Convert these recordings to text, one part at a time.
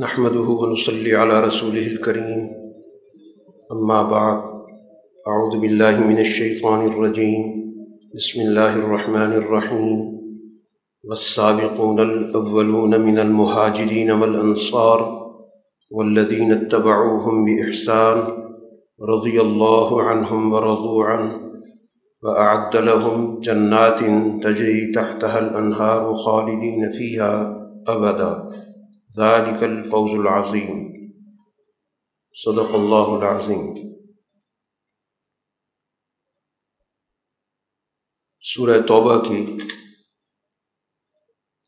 نحمده ونصلي على رسوله الكريم. أما بعد، أعوذ بالله من الشيطان الرجيم. بسم الله الرحمن الرحيم. والسابقون الأولون من المهاجرين والأنصار والذين اتبعوهم بإحسان رضي الله عنهم ورضوا عنه وأعد لهم جنات تجري تحتها الأنهار خالدين فيها أبداً. ذلك الفوز العظیم صدق اللہ العظیم سورہ توبہ کی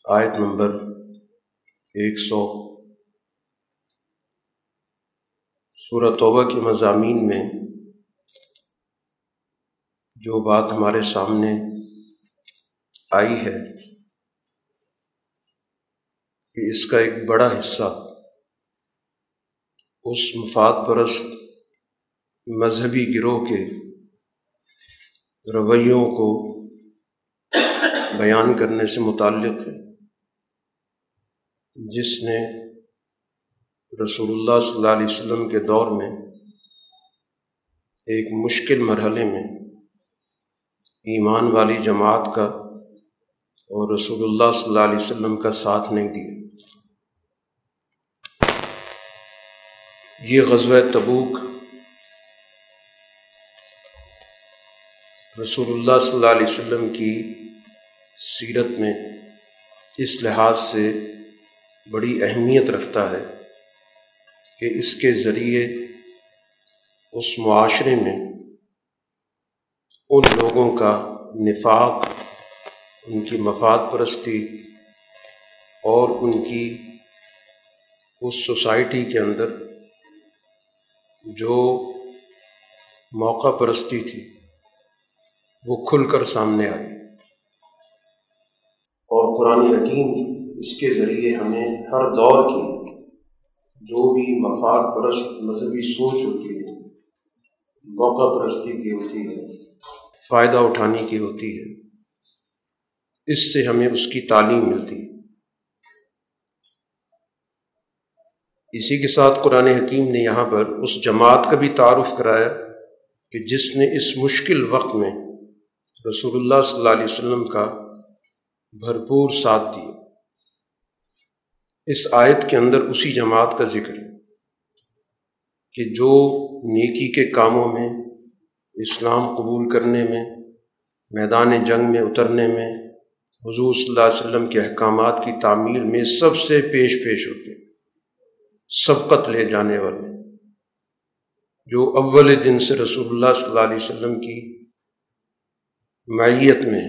آیت نمبر ایک سو سورہ توبہ کے مضامین میں جو بات ہمارے سامنے آئی ہے کہ اس کا ایک بڑا حصہ، اس مفاد پرست مذہبی گروہ کے رویوں کو بیان کرنے سے متعلق ہے، جس نے رسول اللہ صلی اللہ علیہ وسلم کے دور میں ایک مشکل مرحلے میں ایمان والی جماعت کا اور رسول اللہ صلی اللہ علیہ وسلم کا ساتھ نہیں دیا۔ یہ غزوہ تبوک رسول اللہ صلی اللہ علیہ وسلم کی سیرت میں اس لحاظ سے بڑی اہمیت رکھتا ہے کہ اس کے ذریعے اس معاشرے میں ان لوگوں کا نفاق، ان کی مفاد پرستی اور ان کی اس سوسائٹی کے اندر جو موقع پرستی تھی، وہ کھل کر سامنے آئی۔ اور قرآن حکیم اس کے ذریعے ہمیں ہر دور کی جو بھی مفاد پرست مذہبی سوچ ہوتی ہے، موقع پرستی کی ہوتی ہے، فائدہ اٹھانے کی ہوتی ہے۔ اس سے ہمیں اس کی تعلیم ملتی ہے۔ اسی کے ساتھ قرآن حکیم نے یہاں پر اس جماعت کا بھی تعارف کرایا کہ جس نے اس مشکل وقت میں رسول اللہ صلی اللہ علیہ وسلم کا بھرپور ساتھ دیا۔ اس آیت کے اندر اسی جماعت کا ذکر ہے کہ جو نیکی کے کاموں میں، اسلام قبول کرنے میں، میدان جنگ میں اترنے میں، حضور صلی اللہ علیہ وسلم کے احکامات کی تعمیل میں سب سے پیش پیش ہوتے ہیں۔ سبقت لے جانے والے۔ جو اول دن سے رسول اللہ صلی اللہ علیہ وسلم کی معیت میں،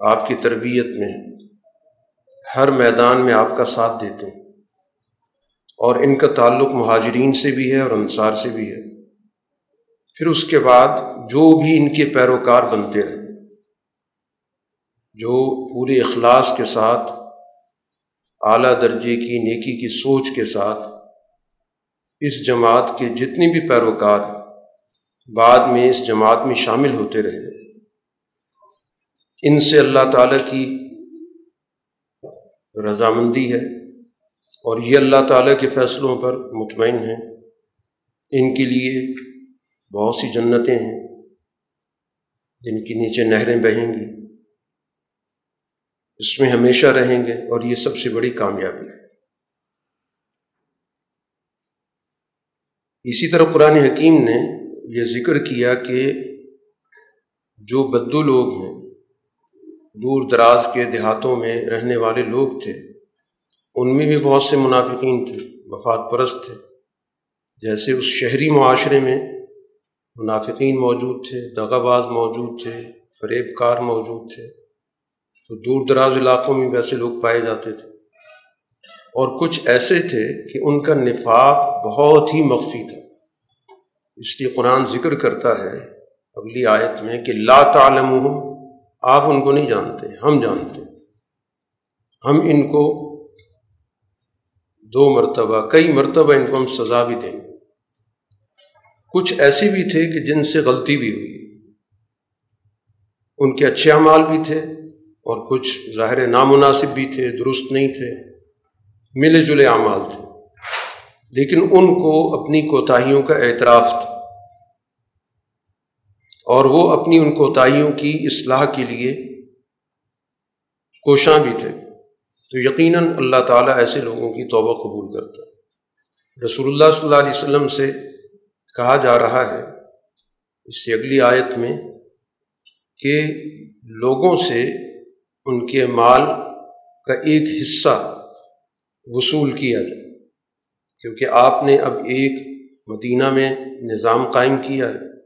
آپ کی تربیت میں ہر میدان میں آپ کا ساتھ دیتے ہیں۔ اور ان کا تعلق مہاجرین سے بھی ہے اور انصار سے بھی ہے۔ پھر اس کے بعد جو بھی ان کے پیروکار بنتے رہے، جو پورے اخلاص کے ساتھ اعلیٰ درجے کی نیکی کی سوچ کے ساتھ اس جماعت کے جتنے بھی پیروکار بعد میں اس جماعت میں شامل ہوتے رہے، ان سے اللہ تعالیٰ کی رضامندی ہے اور یہ اللہ تعالیٰ کے فیصلوں پر مطمئن ہیں۔ ان کے لیے بہت سی جنتیں ہیں، جن کے نیچے نہریں بہیں گی۔ اس میں ہمیشہ رہیں گے اور یہ سب سے بڑی کامیابی ہے۔ اسی طرح قرآن حکیم نے یہ ذکر کیا کہ جو بدو لوگ ہیں، دور دراز کے دیہاتوں میں رہنے والے لوگ تھے، ان میں بھی بہت سے منافقین تھے، وفات پرست تھے۔ جیسے اس شہری معاشرے میں منافقین موجود تھے دغاباز موجود تھے، فریب کار موجود تھے۔ تو دور دراز علاقوں میں ویسے لوگ پائے جاتے تھے۔ اور کچھ ایسے تھے کہ ان کا نفاق بہت ہی مخفی تھا۔ اس لیے قرآن ذکر کرتا ہے اگلی آیت میں کہ لا تعلم آپ ان کو نہیں جانتے، ہم جانتے۔ ہم ان کو دو مرتبہ، کئی مرتبہ ان کو ہم سزا بھی دیں گے۔ کچھ ایسے بھی تھے کہ جن سے غلطی بھی ہوئی۔ ان کے اچھے اعمال بھی تھے۔ اور کچھ ظاہر نامناسب بھی تھے، درست نہیں تھے، ملے جلے اعمال تھے۔ لیکن ان کو، اپنی کوتاہیوں کا اعتراف تھا۔ اور وہ اپنی ان کوتاہیوں کی اصلاح کے لیے کوشاں بھی تھے۔ تو یقیناً اللہ تعالیٰ ایسے لوگوں کی توبہ قبول کرتا رسول اللہ صلی اللہ علیہ وسلم سے کہا جا رہا ہے، اس سے اگلی آیت میں کہ لوگوں سے ان کے مال کا ایک حصہ وصول کیا جائے۔ کیونکہ آپ نے اب ایک مدینہ میں نظام قائم کیا ہے،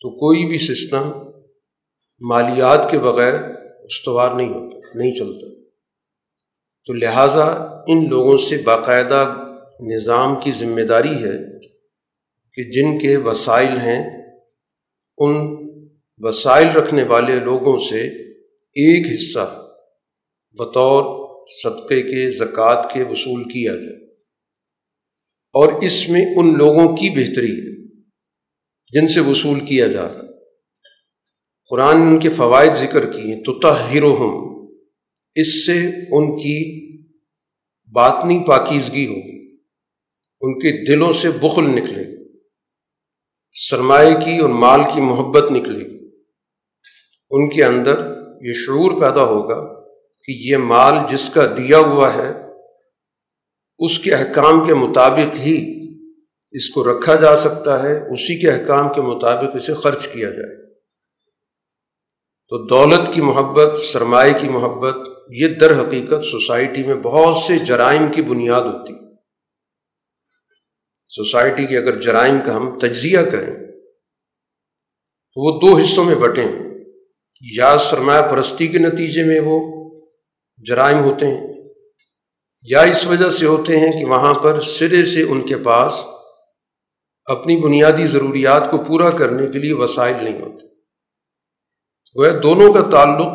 تو کوئی بھی سسٹم مالیات کے بغیر استوار نہیں ہوتا، نہیں چلتا۔ تو لہٰذا ان لوگوں سے باقاعدہ نظام کی ذمہ داری ہے کہ جن کے وسائل ہیں، ان وسائل رکھنے والے لوگوں سے ایک حصہ بطور صدقے کے، زکوٰۃ کے وصول کیا جائے۔ اور اس میں ان لوگوں کی بہتری ہے جن سے وصول کیا جا رہا قرآن ان کے فوائد ذکر کیے تو تحر اس سے ان کی باطنی پاکیزگی ہوگی، ان کے دلوں سے بخل نکلے سرمایہ کی اور مال کی محبت نکلے ان کے اندر یہ شعور پیدا ہوگا کہ یہ مال جس کا دیا ہوا ہے، اس کے احکام کے مطابق ہی اس کو رکھا جا سکتا ہے، اسی کے احکام کے مطابق اسے خرچ کیا جائے۔ تو دولت کی محبت، سرمایہ کی محبت، یہ در حقیقت سوسائٹی میں بہت سے جرائم کی بنیاد ہوتی۔ سوسائٹی کے اگر جرائم کا ہم تجزیہ کریں، تو وہ دو حصوں میں بٹیں۔ یا سرمایہ پرستی کے نتیجے میں وہ جرائم ہوتے ہیں، یا اس وجہ سے ہوتے ہیں کہ وہاں پر سرے سے ان کے پاس اپنی بنیادی ضروریات کو پورا کرنے کے لیے وسائل نہیں ہوتے۔ وہ دونوں کا تعلق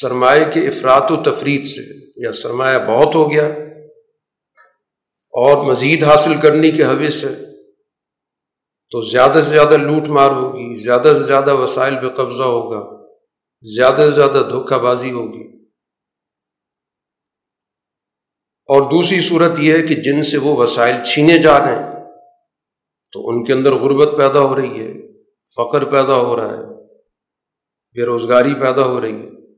سرمایہ کے افراد و تفریح سے یا سرمایہ بہت ہو گیا اور مزید حاصل کرنے کے حوث سے تو زیادہ سے زیادہ لوٹ مار ہوگی، زیادہ سے زیادہ وسائل پہ قبضہ ہوگا۔ زیادہ سے زیادہ دھوکہ بازی ہوگی۔ اور دوسری صورت یہ ہے کہ جن سے وہ وسائل چھینے جا رہے ہیں، تو ان کے اندر غربت پیدا ہو رہی ہے، فقر پیدا ہو رہا ہے، بے روزگاری پیدا ہو رہی ہے۔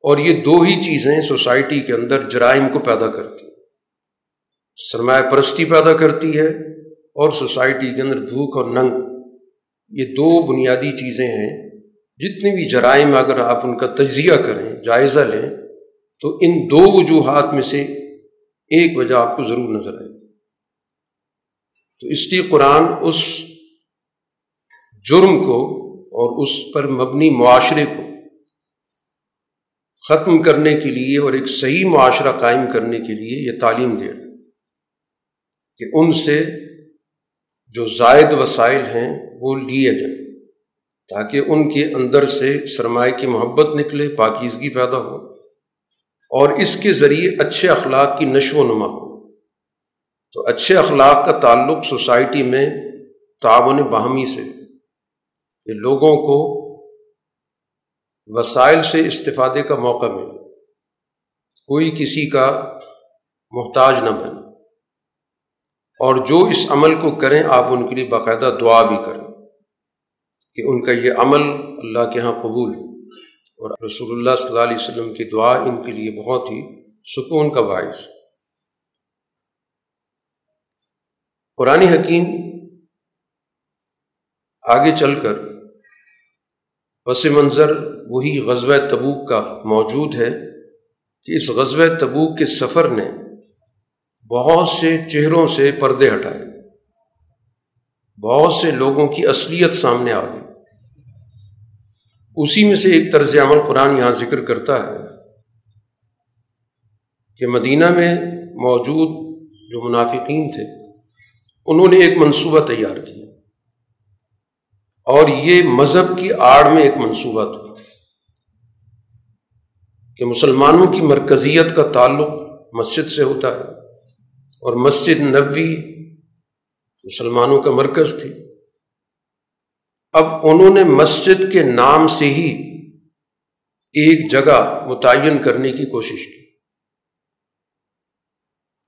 اور یہ دو ہی چیزیں سوسائٹی کے اندر جرائم کو پیدا کرتی ہیں۔ سرمایہ پرستی پیدا کرتی ہے اور سوسائٹی کے اندر بھوک اور ننگ۔ یہ دو بنیادی چیزیں ہیں۔ جتنے بھی جرائم اگر آپ ان کا تجزیہ کریں، جائزہ لیں، تو ان دو وجوہات میں سے ایک وجہ آپ کو ضرور نظر آئے تو اس لیے قرآن اس جرم کو اور اس پر مبنی معاشرے کو ختم کرنے کے لیے اور ایک صحیح معاشرہ قائم کرنے کے لیے یہ تعلیم دے رہے کہ ان سے جو زائد وسائل ہیں وہ لیے جائیں۔ تاکہ ان کے اندر سے سرمایہ کی محبت نکلے، پاکیزگی پیدا ہو اور اس کے ذریعے اچھے اخلاق کی نشو و نما ہو۔ تو اچھے اخلاق کا تعلق سوسائٹی میں تعاون باہمی سے کہ لوگوں کو وسائل سے استفادے کا موقع ملے۔ کوئی کسی کا محتاج نہ بنے۔ اور جو اس عمل کو کریں، آپ ان کے لیے باقاعدہ دعا بھی کریں۔ کہ ان کا یہ عمل اللہ کے ہاں قبول اور رسول اللہ صلی اللہ علیہ وسلم کی دعا ان کے لیے بہت ہی سکون کا باعث قرآن حکیم آگے چل کر پس منظر وہی غزوہ تبوک کا موجود ہے کہ اس غزوہ تبوک کے سفر نے بہت سے چہروں سے پردے ہٹائے۔ بہت سے لوگوں کی اصلیت سامنے آ گئی اسی میں سے ایک طرز عمل قرآن یہاں ذکر کرتا ہے کہ مدینہ میں موجود جو منافقین تھے، انہوں نے ایک منصوبہ تیار کیا۔ اور یہ مذہب کی آڑ میں ایک منصوبہ تھا کہ مسلمانوں کی مرکزیت کا تعلق مسجد سے ہوتا ہے اور مسجد نبوی مسلمانوں کا مرکز تھی۔ اب انہوں نے مسجد کے نام سے ہی ایک جگہ متعین کرنے کی کوشش کی۔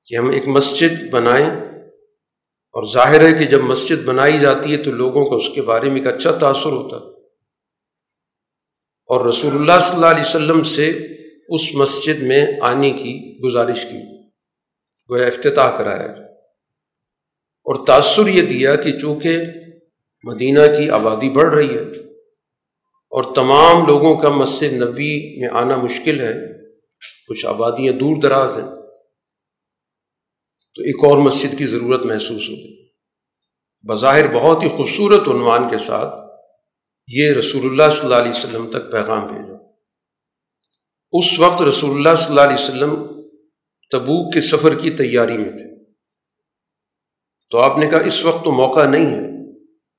کہ ہم ایک مسجد بنائیں اور ظاہر ہے کہ جب مسجد بنائی جاتی ہے تو لوگوں کو اس کے بارے میں ایک اچھا تاثر ہوتا۔ اور رسول اللہ صلی اللہ علیہ وسلم سے اس مسجد میں آنے کی گزارش کی۔ وہ افتتاح کرایا۔ اور تاثر یہ دیا کہ چونکہ مدینہ کی آبادی بڑھ رہی ہے اور تمام لوگوں کا مسجد نبی میں آنا مشکل ہے، کچھ آبادیاں دور دراز ہیں۔ تو ایک اور مسجد کی ضرورت محسوس ہوگی۔ بظاہر بہت ہی خوبصورت عنوان کے ساتھ یہ رسول اللہ صلی اللہ علیہ وسلم تک پیغام بھیجا اس وقت رسول اللہ صلی اللہ علیہ وسلم تبوک کے سفر کی تیاری میں تھے۔ تو آپ نے کہا اس وقت تو موقع نہیں ہے۔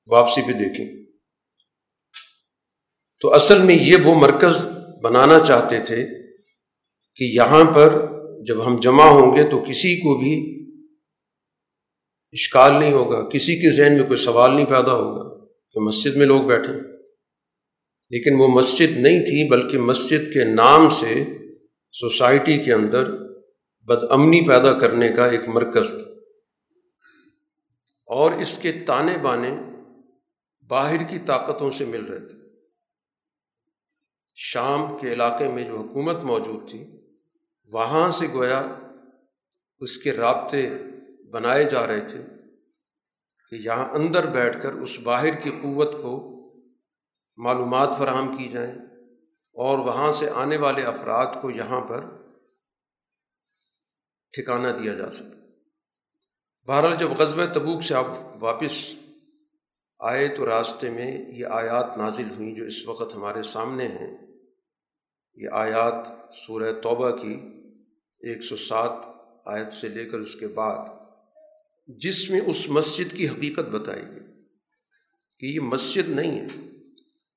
واپسی پہ دیکھیں۔ تو اصل میں یہ وہ مرکز بنانا چاہتے تھے کہ یہاں پر جب ہم جمع ہوں گے تو کسی کو بھی اشکال نہیں ہوگا، کسی کے ذہن میں کوئی سوال نہیں پیدا ہوگا کہ مسجد میں لوگ بیٹھے لیکن وہ مسجد نہیں تھی، بلکہ مسجد کے نام سے سوسائٹی کے اندر بد امنی پیدا کرنے کا ایک مرکز تھا۔ اور اس کے تانے بانے باہر کی طاقتوں سے مل رہے تھے۔ شام کے علاقے میں جو حکومت موجود تھی، وہاں سے گویا اس کے رابطے بنائے جا رہے تھے کہ یہاں اندر بیٹھ کر اس باہر کی قوت کو معلومات فراہم کی جائیں اور وہاں سے آنے والے افراد کو یہاں پر ٹھکانہ دیا جا سکے۔ بہرحال جب غزب تبوک سے آپ واپس آئے تو راستے میں یہ آیات نازل ہوئیں جو اس وقت ہمارے سامنے ہیں۔ یہ آیات سورہ توبہ کی ایک سو سات آیت سے لے کر اس کے بعد جس میں اس مسجد کی حقیقت بتائی گئی کہ یہ مسجد نہیں ہے۔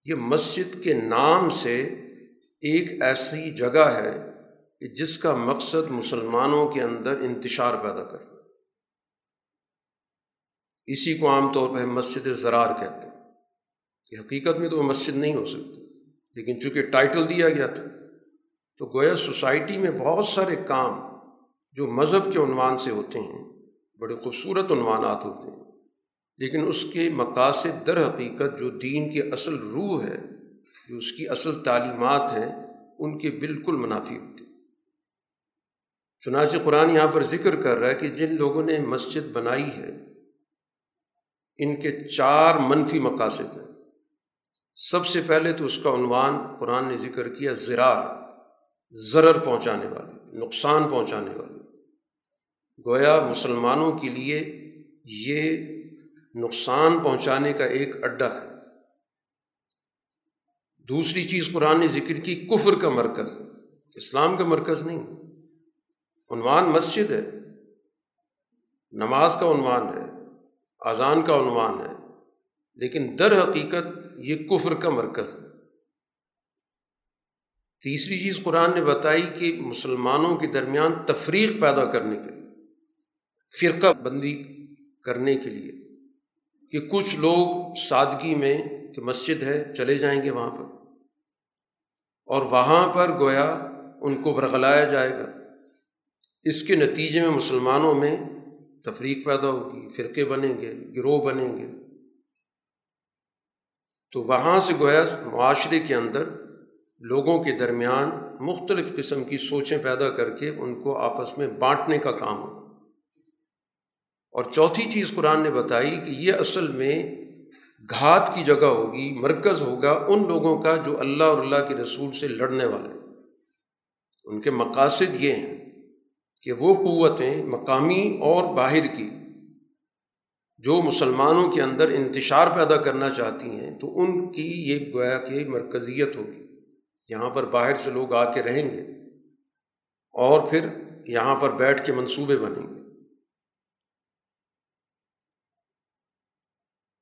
یہ مسجد کے نام سے ایک ایسی جگہ ہے کہ جس کا مقصد مسلمانوں کے اندر انتشار پیدا کرنا اسی کو عام طور پہ ہم مسجد زرار کہتے ہیں۔ کہ حقیقت میں تو وہ مسجد نہیں ہو سکتی۔ لیکن چونکہ ٹائٹل دیا گیا تھا، تو گویا سوسائٹی میں بہت سارے کام جو مذہب کے عنوان سے ہوتے ہیں، بڑے خوبصورت عنوانات ہوتے ہیں۔ لیکن اس کے مقاصد در حقیقت جو دین کی اصل روح ہے، جو اس کی اصل تعلیمات ہیں، ان کے بالکل منافی ہوتی چنانچہ قرآن یہاں پر ذکر کر رہا ہے کہ جن لوگوں نے مسجد بنائی ہے ان کے چار منفی مقاصد ہیں۔ سب سے پہلے تو اس کا عنوان قرآن نے ذکر کیا زرار، ضرر پہنچانے والے نقصان پہنچانے والے گویا مسلمانوں کے لیے یہ نقصان پہنچانے کا ایک اڈا ہے۔ دوسری چیز قرآن نے ذکر کی، کفر کا مرکز۔ اسلام کا مرکز نہیں۔ عنوان مسجد ہے۔ نماز کا عنوان ہے۔ اذان کا عنوان ہے، لیکن در حقیقت یہ کفر کا مرکز ہے۔ تیسری چیز قرآن نے بتائی کہ مسلمانوں کے درمیان تفریق پیدا کرنے کے لیے، فرقہ بندی کرنے کے لیے کہ کچھ لوگ سادگی میں کہ مسجد ہے، چلے جائیں گے وہاں پر۔ اور وہاں پر گویا ان کو برگلایا جائے گا۔ اس کے نتیجے میں مسلمانوں میں تفریق پیدا ہوگی، فرقے بنیں گے، گروہ بنیں گے۔ تو وہاں سے گویا معاشرے کے اندر لوگوں کے درمیان مختلف قسم کی سوچیں پیدا کر کے ان کو آپس میں بانٹنے کا کام ہو۔ اور چوتھی چیز قرآن نے بتائی کہ یہ اصل میں گھات کی جگہ ہوگی، مرکز ہوگا ان لوگوں کا جو اللہ اور اللہ کے رسول سے لڑنے والے ان کے مقاصد یہ ہیں۔ کہ وہ قوتیں مقامی اور باہر کی جو مسلمانوں کے اندر انتشار پیدا کرنا چاہتی ہیں، تو ان کی یہ گویا کہ مرکزیت ہوگی۔ یہاں پر باہر سے لوگ آ کے رہیں گے اور پھر یہاں پر بیٹھ کے منصوبے بنیں گے۔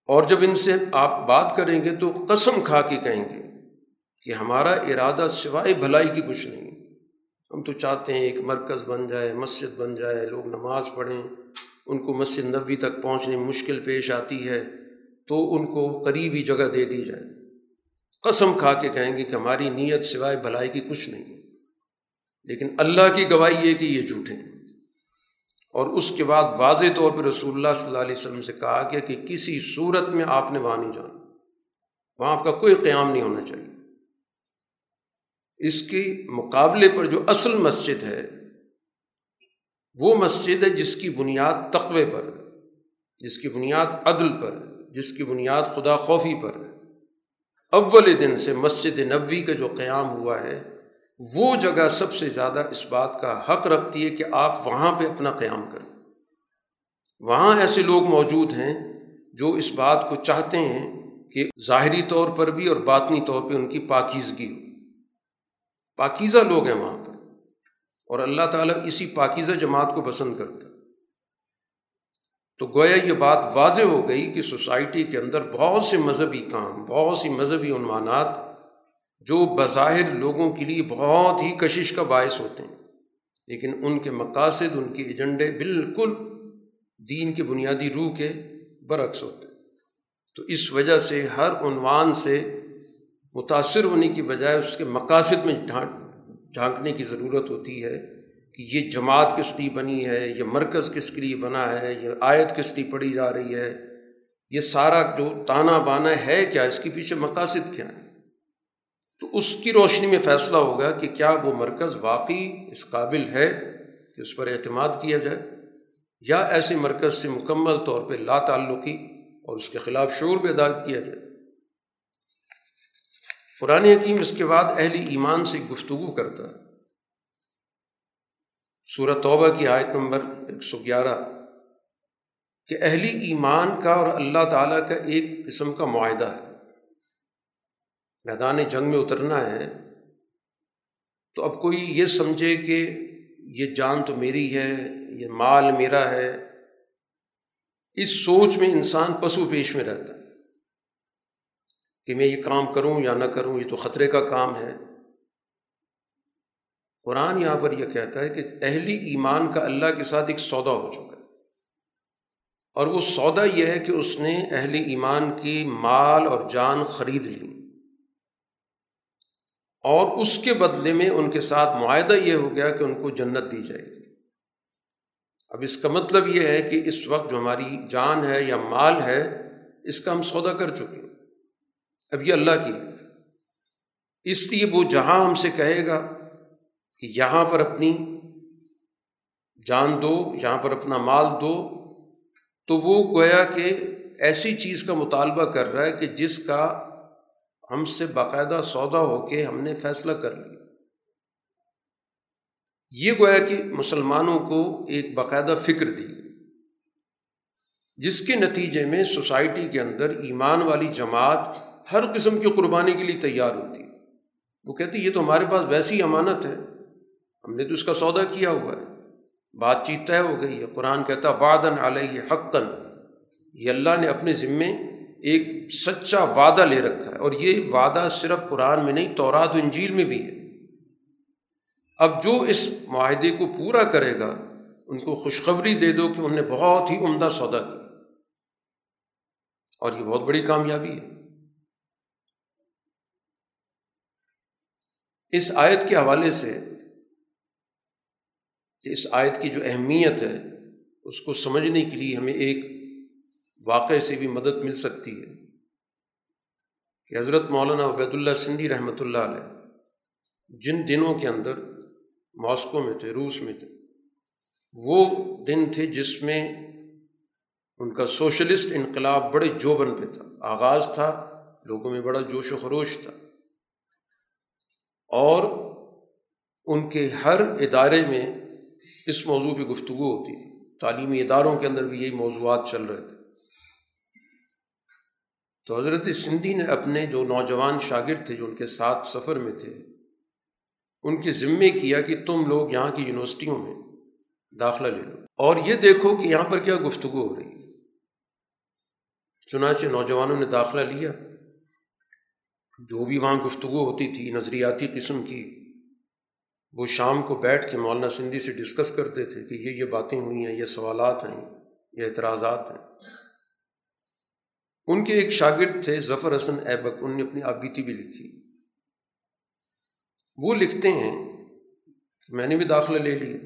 اور جب ان سے آپ بات کریں گے تو قسم کھا کے کہیں گے کہ ہمارا ارادہ سوائے بھلائی کی کچھ نہیں۔ ہم تو چاہتے ہیں ایک مرکز بن جائے، مسجد بن جائے، لوگ نماز پڑھیں، ان کو مسجد نبی تک پہنچنے مشکل پیش آتی ہے، تو ان کو قریبی جگہ دے دی جائے۔ قسم کھا کے کہیں گے کہ ہماری نیت سوائے بھلائی کی کچھ نہیں لیکن اللہ کی گواہی یہ کہ یہ جھوٹے اور اس کے بعد واضح طور پہ رسول اللہ صلی اللہ علیہ وسلم سے کہا گیا کہ کسی صورت میں آپ نے وہاں نہیں جانا۔ وہاں آپ کا کوئی قیام نہیں ہونا چاہیے۔ اس کے مقابلے پر جو اصل مسجد ہے، وہ مسجد ہے جس کی بنیاد تقوے پر جس کی بنیاد عدل پر جس کی بنیاد خدا خوفی پر اول دن سے مسجد نبوی کا جو قیام ہوا ہے، وہ جگہ سب سے زیادہ اس بات کا حق رکھتی ہے کہ آپ وہاں پہ اپنا قیام کریں۔ وہاں ایسے لوگ موجود ہیں جو اس بات کو چاہتے ہیں کہ ظاہری طور پر بھی اور باطنی طور پہ ان کی پاکیزگی ہو۔ پاکیزہ لوگ ہیں وہاں پر۔ اور اللہ تعالیٰ اسی پاکیزہ جماعت کو پسند کرتا تو گویا یہ بات واضح ہو گئی کہ سوسائٹی کے اندر بہت سے مذہبی کام، بہت سی مذہبی عنوانات جو بظاہر لوگوں کے لیے بہت ہی کشش کا باعث ہوتے ہیں۔ لیکن ان کے مقاصد، ان کے ایجنڈے بالکل دین کے بنیادی روح کے برعکس ہوتے ہیں۔ تو اس وجہ سے ہر عنوان سے متاثر ہونے کی بجائے اس کے مقاصد میں جھانکنے کی ضرورت ہوتی ہے کہ یہ جماعت کس لیے بنی ہے، یہ مرکز کس کے لیے بنا ہے، یہ آیت کس لیے پڑھی جا رہی ہے، یہ سارا جو تانا بانا ہے کیا، اس کے پیچھے مقاصد کیا ہے تو اس کی روشنی میں فیصلہ ہوگا کہ کیا وہ مرکز واقعی اس قابل ہے کہ اس پر اعتماد کیا جائے، یا ایسے مرکز سے مکمل طور پہ لا تعلقی اور اس کے خلاف شعور بیدار کیا جائے۔ قرآن حکیم اس کے بعد اہل ایمان سے گفتگو کرتا ہے۔ سورہ توبہ کی آیت نمبر ایک سو گیارہ، کہ اہلی ایمان کا اور اللہ تعالیٰ کا ایک قسم کا معاہدہ ہے۔ میدان جنگ میں اترنا ہے، تو اب کوئی یہ سمجھے کہ یہ جان تو میری ہے، یہ مال میرا ہے۔ اس سوچ میں انسان پسو پیش میں رہتا ہے۔ کہ میں یہ کام کروں یا نہ کروں، یہ تو خطرے کا کام ہے۔ قرآن یہاں پر یہ کہتا ہے کہ اہلی ایمان کا اللہ کے ساتھ ایک سودا ہو چکا ہے۔ اور وہ سودا یہ ہے کہ اس نے اہل ایمان کی مال اور جان خرید لی۔ اور اس کے بدلے میں ان کے ساتھ معاہدہ یہ ہو گیا کہ ان کو جنت دی جائے گی۔ اب اس کا مطلب یہ ہے کہ اس وقت جو ہماری جان ہے یا مال ہے، اس کا ہم سودا کر چکے ہیں۔ اب یہ اللہ کی ہے۔ اس لیے وہ جہاں ہم سے کہے گا کہ یہاں پر اپنی جان دو، یہاں پر اپنا مال دو، تو وہ گویا کہ ایسی چیز کا مطالبہ کر رہا ہے کہ جس کا ہم سے باقاعدہ سودا ہو کے ہم نے فیصلہ کر لیا۔ یہ گویا کہ مسلمانوں کو ایک باقاعدہ فکر دی۔ جس کے نتیجے میں سوسائٹی کے اندر ایمان والی جماعت ہر قسم کی قربانی کے لیے تیار ہوتی ہے۔ وہ کہتی یہ تو ہمارے پاس ویسی امانت ہے۔ ہم نے تو اس کا سودا کیا ہوا ہے۔ بات چیت طے ہو گئی ہے۔ قرآن کہتا وعدن علیہ حقن یہ اللہ نے اپنے ذمے ایک سچا وعدہ لے رکھا ہے۔ اور یہ وعدہ صرف قرآن میں نہیں، تورات و انجیل میں بھی ہے۔ اب جو اس معاہدے کو پورا کرے گا، ان کو خوشخبری دے دو کہ انہوں نے بہت ہی عمدہ سودا کیا۔ اور یہ بہت بڑی کامیابی ہے۔ اس آیت کے حوالے سے اس آیت کی جو اہمیت ہے، اس کو سمجھنے کے لیے ہمیں ایک واقعے سے بھی مدد مل سکتی ہے کہ حضرت مولانا عبید اللہ سندھی رحمۃ اللہ علیہ جن دنوں کے اندر ماسکو میں تھے، روس میں تھے، وہ دن تھے جس میں ان کا سوشلسٹ انقلاب بڑے جوبن پہ تھا۔ آغاز تھا، لوگوں میں بڑا جوش و خروش تھا۔ اور ان کے ہر ادارے میں اس موضوع پہ گفتگو ہوتی تھی۔ تعلیمی اداروں کے اندر بھی یہی موضوعات چل رہے تھے۔ تو حضرت سندھی نے اپنے جو نوجوان شاگرد تھے جو ان کے ساتھ سفر میں تھے، ان کے ذمے کیا کہ تم لوگ یہاں کی یونیورسٹیوں میں داخلہ لے لو۔ اور یہ دیکھو کہ یہاں پر کیا گفتگو ہو رہی۔ ہے چنانچہ نوجوانوں نے داخلہ لیا۔ جو بھی وہاں گفتگو ہوتی تھی، نظریاتی قسم کی، وہ شام کو بیٹھ کے مولانا سندھی سے ڈسکس کرتے تھے کہ یہ یہ باتیں ہوئی ہیں، یہ سوالات ہیں، یہ اعتراضات ہیں۔ ان کے ایک شاگرد تھے ظفر حسن ایبک ان نے اپنی آبیتی بھی لکھی۔ وہ لکھتے ہیں کہ میں نے بھی داخلہ لے لیا۔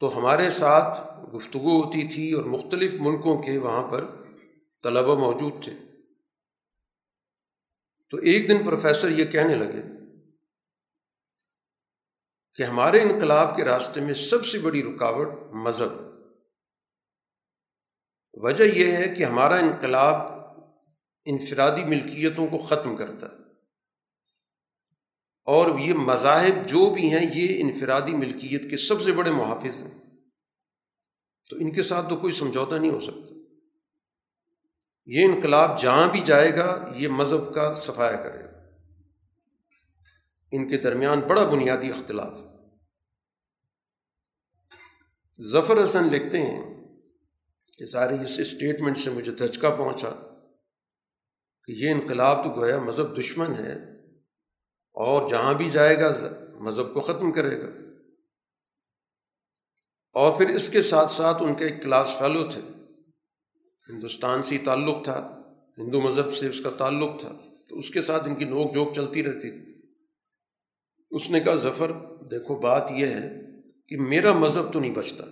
تو ہمارے ساتھ گفتگو ہوتی تھی اور مختلف ملکوں کے وہاں پر طلبہ موجود تھے۔ تو ایک دن پروفیسر یہ کہنے لگے کہ ہمارے انقلاب کے راستے میں سب سے بڑی رکاوٹ مذہب وجہ یہ ہے کہ ہمارا انقلاب انفرادی ملکیتوں کو ختم کرتا ہے۔ اور یہ مذاہب جو بھی ہیں، یہ انفرادی ملکیت کے سب سے بڑے محافظ ہیں۔ تو ان کے ساتھ تو کوئی سمجھوتا نہیں ہو سکتا۔ یہ انقلاب جہاں بھی جائے گا، یہ مذہب کا صفایا کرے گا۔ ان کے درمیان بڑا بنیادی اختلاف۔ ظفر حسن لکھتے ہیں کہ سارے اس اسٹیٹمنٹ سے مجھے دھچکا پہنچا کہ یہ انقلاب تو گویا مذہب دشمن ہے اور جہاں بھی جائے گا، مذہب کو ختم کرے گا۔ اور پھر اس کے ساتھ ساتھ ان کے ایک کلاس فیلو تھے۔ ہندوستان سے ہی تعلق تھا، ہندو مذہب سے اس کا تعلق تھا، تو اس کے ساتھ ان کی نوک جھوک چلتی رہتی تھی۔ اس نے کہا، ظفر، دیکھو، بات یہ ہے کہ میرا مذہب تو نہیں بچتا۔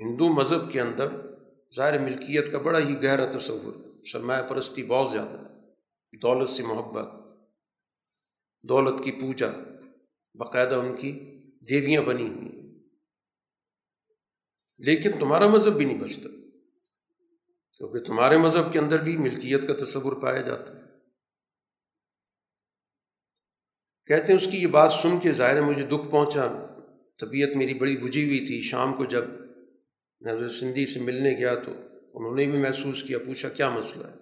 ہندو مذہب کے اندر ظاہر ملکیت کا بڑا ہی گہرا تصور، سرمایہ پرستی بہت زیادہ ہے۔ دولت سے محبت، دولت کی پوجا، باقاعدہ ان کی دیویاں بنی ہوئی لیکن تمہارا مذہب بھی نہیں بچتا۔ کیونکہ تمہارے مذہب کے اندر بھی ملکیت کا تصور پایا جاتا ہے۔ کہتے ہیں اس کی یہ بات سن کے ظاہر مجھے دکھ پہنچا۔ طبیعت میری بڑی بجھی ہوئی تھی۔ شام کو جب نظر سندھی سے ملنے گیا تو انہوں نے بھی محسوس کیا، پوچھا کیا مسئلہ ہے؟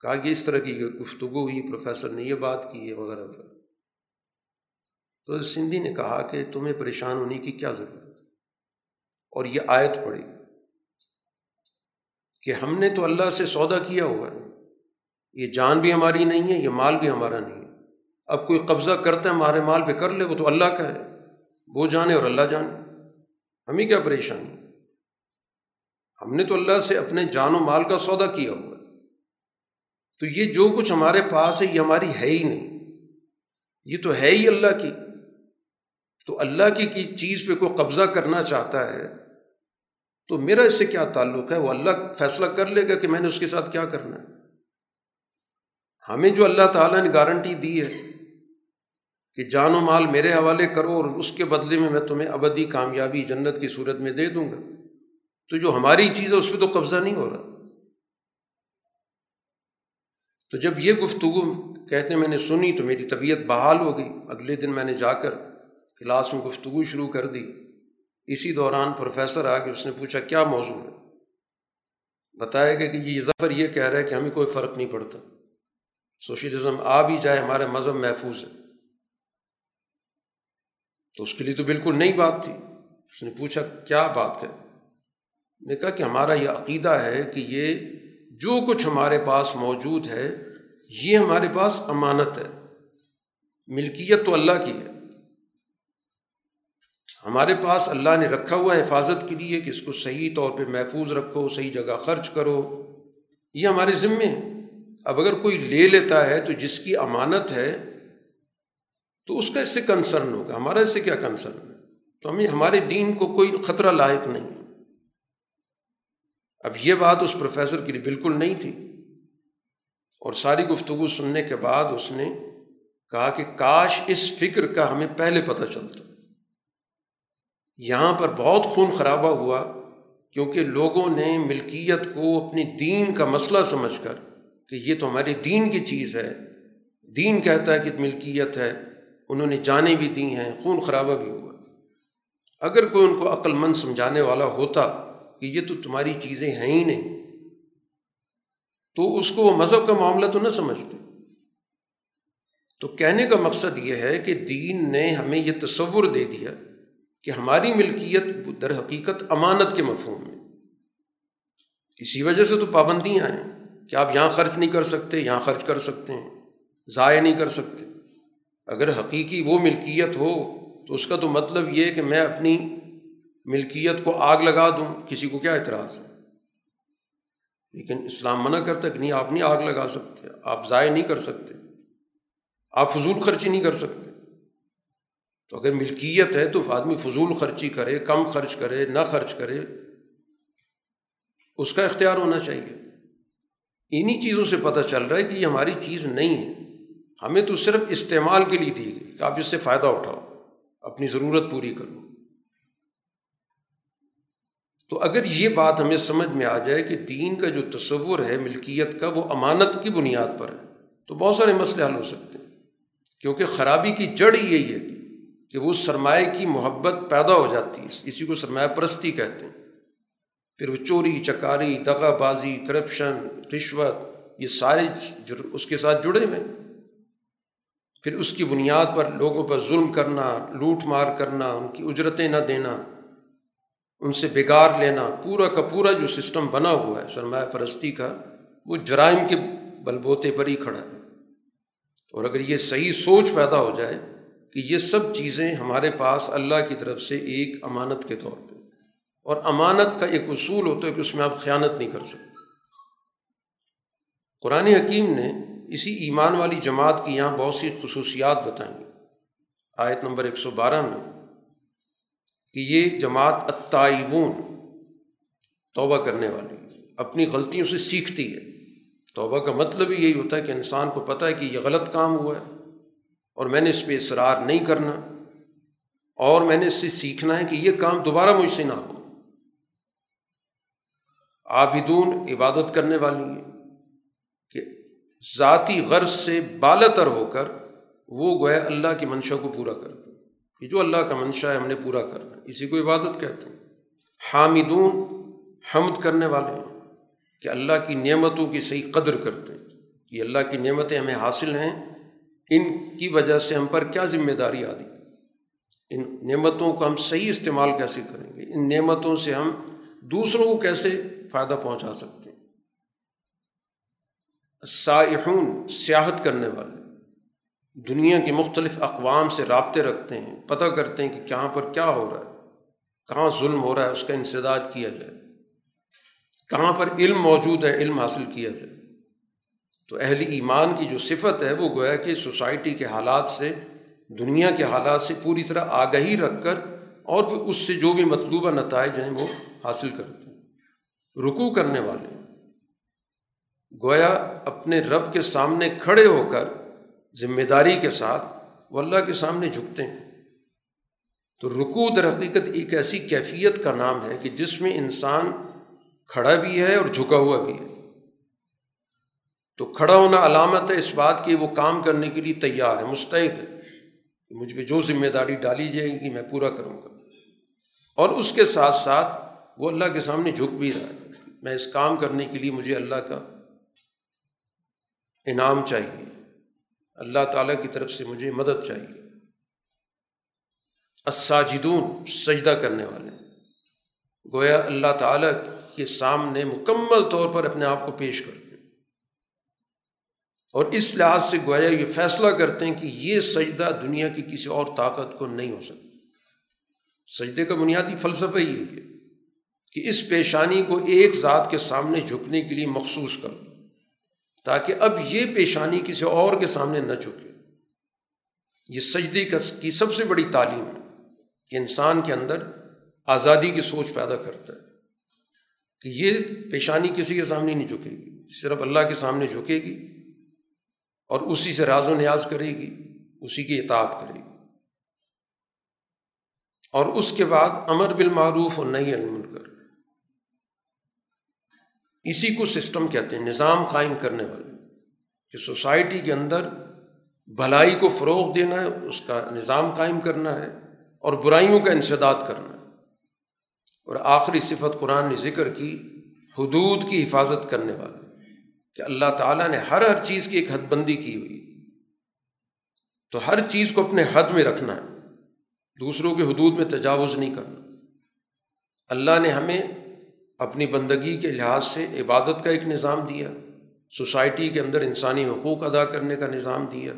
کہا کہ اس طرح کی گفتگو ہوئی، پروفیسر نے یہ بات کی ہے وغیرہ وغیرہ۔ تو سندھی نے کہا کہ تمہیں پریشان ہونے کی کیا ضرورت اور یہ آیت پڑی کہ ہم نے تو اللہ سے سودا کیا ہوا ہے۔ یہ جان بھی ہماری نہیں ہے، یہ مال بھی ہمارا نہیں ہے۔ اب کوئی قبضہ کرتا ہے، ہمارے مال پہ کر لے، وہ تو اللہ کا ہے۔ وہ جانے اور اللہ جانے۔ ہمیں کیا پریشانی؟ ہم نے تو اللہ سے اپنے جان و مال کا سودا کیا ہوا ہے۔ تو یہ جو کچھ ہمارے پاس ہے، یہ ہماری ہے ہی نہیں۔ یہ تو ہے ہی اللہ کی۔ تو اللہ کی چیز پہ کوئی قبضہ کرنا چاہتا ہے تو میرا اس سے کیا تعلق ہے؟ وہ اللہ فیصلہ کر لے گا کہ میں نے اس کے ساتھ کیا کرنا ہے۔ ہمیں جو اللہ تعالیٰ نے گارنٹی دی ہے کہ جان و مال میرے حوالے کرو اور اس کے بدلے میں میں تمہیں ابدی کامیابی جنت کی صورت میں دے دوں گا۔ تو جو ہماری چیز ہے اس پہ تو قبضہ نہیں ہو رہا۔ تو جب یہ گفتگو کہتے میں نے سنی تو میری طبیعت بحال ہو گئی۔ اگلے دن میں نے جا کر کلاس میں گفتگو شروع کر دی۔ اسی دوران پروفیسر آ کے اس نے پوچھا، کیا موضوع ہے؟ بتایا گیا کہ یہ ظفر یہ کہہ رہا ہے کہ ہمیں کوئی فرق نہیں پڑتا۔ سوشلزم آ بھی جائے، ہمارے مذہب محفوظ ہے تو اس کے لیے تو بالکل نئی بات تھی۔ اس نے پوچھا، کیا بات ہے؟ نے کہا کہ ہمارا یہ عقیدہ ہے کہ یہ جو کچھ ہمارے پاس موجود ہے، یہ ہمارے پاس امانت ہے۔ ملکیت تو اللہ کی ہے۔ ہمارے پاس اللہ نے رکھا ہوا حفاظت کے لیے کہ اس کو صحیح طور پہ محفوظ رکھو، صحیح جگہ خرچ کرو۔ یہ ہمارے ذمے ہیں اب اگر کوئی لے لیتا ہے تو جس کی امانت ہے تو اس کا اس سے کنسرن ہوگا۔ ہمارا اس سے کیا کنسرن ہے؟ تو ہمیں ہمارے دین کو کوئی خطرہ لاحق نہیں۔ اب یہ بات اس پروفیسر کے لیے بالکل نہیں تھی۔ اور ساری گفتگو سننے کے بعد اس نے کہا کہ کاش اس فکر کا ہمیں پہلے پتہ چلتا۔ یہاں پر بہت خون خرابہ ہوا کیونکہ لوگوں نے ملکیت کو اپنی دین کا مسئلہ سمجھ کر کہ یہ تو ہمارے دین کی چیز ہے، دین کہتا ہے کہ ملکیت ہے، انہوں نے جانیں بھی دی ہیں، خون خرابہ بھی ہوا۔ اگر کوئی ان کو عقل مند سمجھانے والا ہوتا کہ یہ تو تمہاری چیزیں ہیں ہی نہیں، تو اس کو وہ مذہب کا معاملہ تو نہ سمجھتے۔ تو کہنے کا مقصد یہ ہے کہ دین نے ہمیں یہ تصور دے دیا کہ ہماری ملکیت در حقیقت امانت کے مفہوم میں اسی وجہ سے تو پابندیاں ہیں کہ آپ یہاں خرچ نہیں کر سکتے، یہاں خرچ کر سکتے ہیں، ضائع نہیں کر سکتے۔ اگر حقیقی وہ ملکیت ہو تو اس کا تو مطلب یہ کہ میں اپنی ملکیت کو آگ لگا دوں، کسی کو کیا اعتراض ہے؟ لیکن اسلام منع کرتا کہ نہیں، آپ نہیں آگ لگا سکتے، آپ ضائع نہیں کر سکتے، آپ فضول خرچی نہیں کر سکتے۔ تو اگر ملکیت ہے تو آدمی فضول خرچی کرے، کم خرچ کرے، نہ خرچ کرے، اس کا اختیار ہونا چاہیے۔ انہی چیزوں سے پتہ چل رہا ہے کہ یہ ہماری چیز نہیں ہے۔ ہمیں تو صرف استعمال کے لیے دی گئی کہ آپ اس سے فائدہ اٹھاؤ، اپنی ضرورت پوری کرو۔ تو اگر یہ بات ہمیں سمجھ میں آ جائے کہ دین کا جو تصور ہے، ملکیت کا، وہ امانت کی بنیاد پر ہے، تو بہت سارے مسئلے حل ہو سکتے ہیں۔ کیونکہ خرابی کی جڑ یہی ہے کہ وہ سرمایہ کی محبت پیدا ہو جاتی ہے۔ اسی کو سرمایہ پرستی کہتے ہیں۔ پھر وہ چوری، چکاری، دغا بازی، کرپشن، رشوت، یہ سارے اس کے ساتھ جڑے ہوئے پھر اس کی بنیاد پر لوگوں پر ظلم کرنا، لوٹ مار کرنا، ان کی اجرتیں نہ دینا، ان سے بگار لینا، پورا کا پورا جو سسٹم بنا ہوا ہے، سرمایہ پرستی کا، وہ جرائم کے بل بوتے پر ہی کھڑا ہے۔ اور اگر یہ صحیح سوچ پیدا ہو جائے کہ یہ سب چیزیں ہمارے پاس اللہ کی طرف سے ایک امانت کے طور پہ۔ اور امانت کا ایک اصول ہوتا ہے کہ اس میں آپ خیانت نہیں کر سکتے۔ قرآن حکیم نے اسی ایمان والی جماعت کی یہاں بہت سی خصوصیات بتائیں آیت نمبر ایک سو بارہ میں کہ یہ جماعت اتائبون توبہ کرنے والی، اپنی غلطیوں سے سیکھتی ہے۔ توبہ کا مطلب ہی یہی ہوتا ہے کہ انسان کو پتہ ہے کہ یہ غلط کام ہوا ہے۔ اور میں نے اس پہ اصرار نہیں کرنا اور میں نے اس سے سیکھنا ہے کہ یہ کام دوبارہ مجھ سے نہ ہو۔ عابدون عبادت کرنے والی ہیں کہ ذاتی غرض سے بالتر ہو کر وہ گویا اللہ کی منشا کو پورا کرتے کہ جو اللہ کا منشا ہے ہم نے پورا کرنا اسی کو عبادت کہتے ہیں۔ حامدون حمد کرنے والے ہیں کہ اللہ کی نعمتوں کی صحیح قدر کرتے ہیں۔ کہ اللہ کی نعمتیں ہمیں حاصل ہیں۔ ان کی وجہ سے ہم پر کیا ذمہ داری آدھی ان نعمتوں کو ہم صحیح استعمال کیسے کریں گے؟ ان نعمتوں سے ہم دوسروں کو کیسے فائدہ پہنچا سکتے ہیں؟ سائحون سیاحت کرنے والے۔ دنیا کی مختلف اقوام سے رابطے رکھتے ہیں، پتہ کرتے ہیں کہ کہاں پر کیا ہو رہا ہے۔ کہاں ظلم ہو رہا ہے، اس کا انسداد کیا جائے۔ کہاں پر علم موجود ہے، علم حاصل کیا جائے۔ تو اہل ایمان کی جو صفت ہے وہ گویا کہ سوسائٹی کے حالات سے، دنیا کے حالات سے پوری طرح آگہی رکھ کر اور پھر اس سے جو بھی مطلوبہ نتائج ہیں وہ حاصل کرتے ہیں۔ رکو کرنے والے گویا اپنے رب کے سامنے کھڑے ہو کر ذمہ داری کے ساتھ وہ اللہ کے سامنے جھکتے ہیں۔ تو رکو در حقیقت ایک ایسی کیفیت کا نام ہے کہ جس میں انسان کھڑا بھی ہے اور جھکا ہوا بھی ہے۔ تو کھڑا ہونا علامت ہے اس بات کی، وہ کام کرنے کے لیے تیار ہے، مستعد ہے مجھ پہ جو ذمہ داری ڈالی جائے گی، میں پورا کروں گا۔ اور اس کے ساتھ ساتھ وہ اللہ کے سامنے جھک بھی رہا ہے۔ میں اس کام کرنے کے لیے مجھے اللہ کا انعام چاہیے۔ اللہ تعالیٰ کی طرف سے مجھے مدد چاہیے۔ الساجدون، سجدہ کرنے والے۔ گویا اللہ تعالیٰ کے سامنے مکمل طور پر اپنے آپ کو پیش کرتے اور اس لحاظ سے گویا یہ فیصلہ کرتے ہیں کہ یہ سجدہ دنیا کی کسی اور طاقت کو نہیں ہو سکتا۔ سجدے کا بنیادی فلسفہ ہی ہے کہ اس پیشانی کو ایک ذات کے سامنے جھکنے کے لیے مخصوص کر تاکہ اب یہ پیشانی کسی اور کے سامنے نہ چکے یہ سجدے کی سب سے بڑی تعلیم ہے کہ انسان کے اندر آزادی کی سوچ پیدا کرتا ہے کہ یہ پیشانی کسی کے سامنے نہیں جھکے گی، صرف اللہ کے سامنے جھکے گی۔ اور اسی سے راز و نیاز کرے گی، اسی کی اطاعت کرے گی۔ اور اس کے بعد امر بالمعروف اور نہیں المنکر۔ اسی کو سسٹم کہتے ہیں، نظام قائم کرنے والے۔ کہ سوسائٹی کے اندر بھلائی کو فروغ دینا ہے، اس کا نظام قائم کرنا ہے اور برائیوں کا انسداد کرنا ہے۔ اور آخری صفت قرآن نے ذکر کی، حدود کی حفاظت کرنے والے۔ کہ اللہ تعالیٰ نے ہر ہر چیز کی ایک حد بندی کی ہوئی۔ تو ہر چیز کو اپنے حد میں رکھنا ہے۔ دوسروں کے حدود میں تجاوز نہیں کرنا۔ اللہ نے ہمیں اپنی بندگی کے لحاظ سے عبادت کا ایک نظام دیا۔ سوسائٹی کے اندر انسانی حقوق ادا کرنے کا نظام دیا۔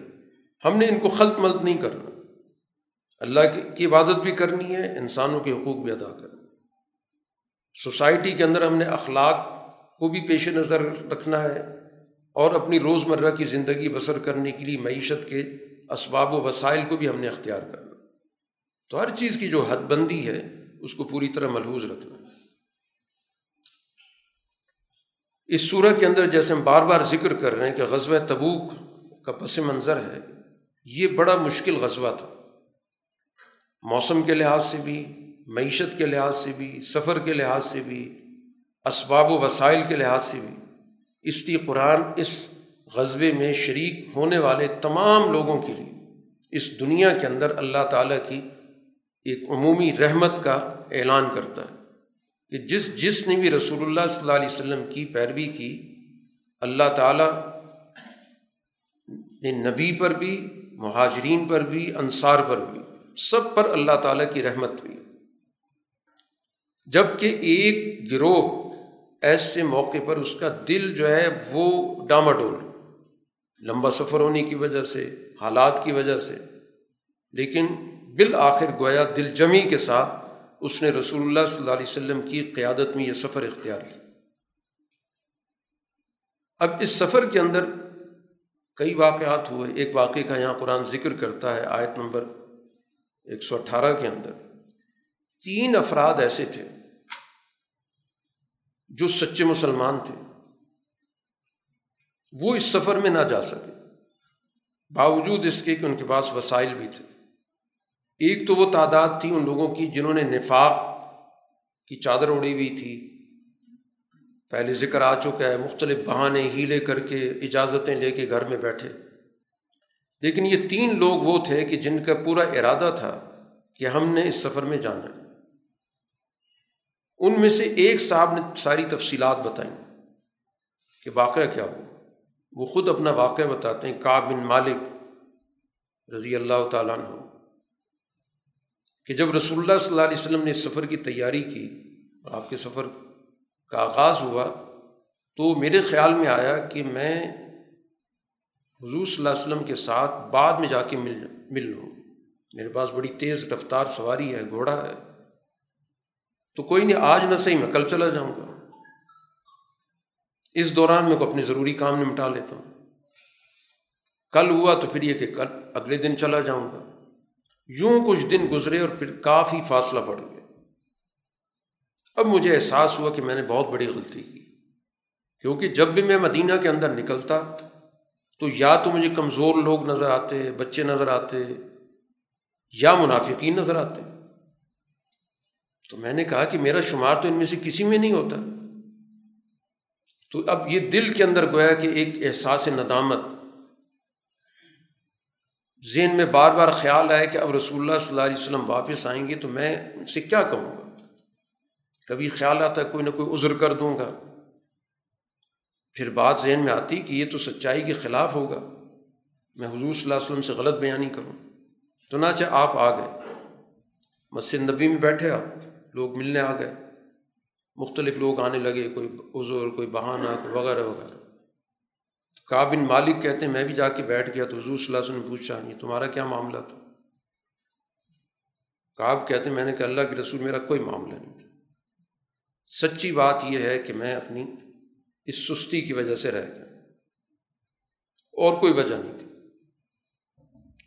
ہم نے ان کو خلط ملط نہیں کرنا۔ اللہ کی عبادت بھی کرنی ہے، انسانوں کے حقوق بھی ادا کرنا سوسائٹی کے اندر ہم نے اخلاق کو بھی پیش نظر رکھنا ہے اور اپنی روز مرہ کی زندگی بسر کرنے کے لیے معیشت کے اسباب و وسائل کو بھی ہم نے اختیار کرنا تو ہر چیز کی جو حد بندی ہے، اس کو پوری طرح ملحوظ رکھنا اس صورح کے اندر جیسے ہم بار بار ذکر کر رہے ہیں کہ غزوہ تبوک کا پس منظر ہے، یہ بڑا مشکل غزوہ تھا۔ موسم کے لحاظ سے بھی، معیشت کے لحاظ سے بھی، سفر کے لحاظ سے بھی اسباب و وسائل کے لحاظ سے بھی۔ اس لیے قرآن اس غزبے میں شریک ہونے والے تمام لوگوں کے لیے اس دنیا کے اندر اللہ تعالیٰ کی ایک عمومی رحمت کا اعلان کرتا ہے کہ جس جس نے بھی رسول اللہ صلی اللہ علیہ وسلم کی پیروی کی، اللہ تعالیٰ نے نبی پر بھی، مہاجرین پر بھی، انصار پر بھی، سب پر اللہ تعالیٰ کی رحمت ہوئی۔ جبکہ ایک گروہ ایسے موقع پر اس کا دل جو ہے وہ ڈاماڈول لمبا سفر ہونے کی وجہ سے، حالات کی وجہ سے۔ لیکن بالآخر گویا دل جمی کے ساتھ اس نے رسول اللہ صلی اللہ علیہ وسلم کی قیادت میں یہ سفر اختیار کی اب اس سفر کے اندر کئی واقعات ہوئے۔ ایک واقعے کا یہاں قرآن ذکر کرتا ہے آیت نمبر ایک سو اٹھارہ کے اندر۔ تین افراد ایسے تھے۔ جو سچے مسلمان تھے، وہ اس سفر میں نہ جا سکے۔ باوجود اس کے کہ ان کے پاس وسائل بھی تھے۔ ایک تو وہ تعداد تھی ان لوگوں کی جنہوں نے نفاق کی چادر اڑی ہوئی تھی۔ پہلے ذکر آ چکا ہے، مختلف بہانے ہیلے کر کے اجازتیں لے کے گھر میں بیٹھے۔ لیکن یہ تین لوگ وہ تھے کہ جن کا پورا ارادہ تھا کہ ہم نے اس سفر میں جانا۔ ہے ان میں سے ایک صاحب نے ساری تفصیلات بتائیں کہ واقعہ کیا ہو وہ خود اپنا واقعہ بتاتے ہیں کا بن مالک رضی اللہ تعالیٰ عنہ، کہ جب رسول اللہ صلی اللہ علیہ وسلم نے اس سفر کی تیاری کی اور آپ کے سفر کا آغاز ہوا تو میرے خیال میں آیا کہ میں حضور صلی اللہ علیہ وسلم کے ساتھ بعد میں جا کے مل مل لوں۔ میرے پاس بڑی تیز رفتار سواری ہے، گھوڑا ہے۔ تو کوئی نہیں، آج نہ صحیح میں، کل چلا جاؤں گا۔ اس دوران میں کو اپنے ضروری کام نمٹا لیتا ہوں۔ کل ہوا تو پھر یہ کہ کل، اگلے دن چلا جاؤں گا۔ یوں کچھ دن گزرے اور پھر کافی فاصلہ پڑ گیا۔ اب مجھے احساس ہوا کہ میں نے بہت بڑی غلطی کی۔ کیونکہ جب بھی میں مدینہ کے اندر نکلتا تو یا تو مجھے کمزور لوگ نظر آتے، بچے نظر آتے، یا منافقین نظر آتے۔ تو میں نے کہا کہ میرا شمار تو ان میں سے کسی میں نہیں ہوتا۔ تو اب یہ دل کے اندر گویا کہ ایک احساس ندامت۔ ذہن میں بار بار خیال آیا کہ اب رسول اللہ صلی اللہ علیہ وسلم واپس آئیں گے تو میں ان سے کیا کہوں گا؟ کبھی خیال آتا کوئی نہ کوئی عذر کر دوں گا۔ پھر بات ذہن میں آتی کہ یہ تو سچائی کے خلاف ہوگا۔ میں حضور صلی اللہ علیہ وسلم سے غلط بیانی کروں۔ چنانچہ آپ آ گئے۔ مسجد نبی میں بیٹھے آپ۔ لوگ ملنے آ گئے۔ مختلف لوگ آنے لگے، کوئی عذر کوئی بہانہ، کوئی وغیرہ وغیرہ۔ کابن مالک کہتے ہیں، میں بھی جا کے بیٹھ گیا تو حضور صلی اللہ علیہ وسلم نے پوچھا نہیں تمہارا کیا معاملہ تھا؟ کاب کہتے ہیں، میں نے کہا، اللہ کے رسول، میرا کوئی معاملہ نہیں تھا۔ سچی بات یہ ہے کہ میں اپنی اس سستی کی وجہ سے رہ گیا۔ اور کوئی وجہ نہیں تھی۔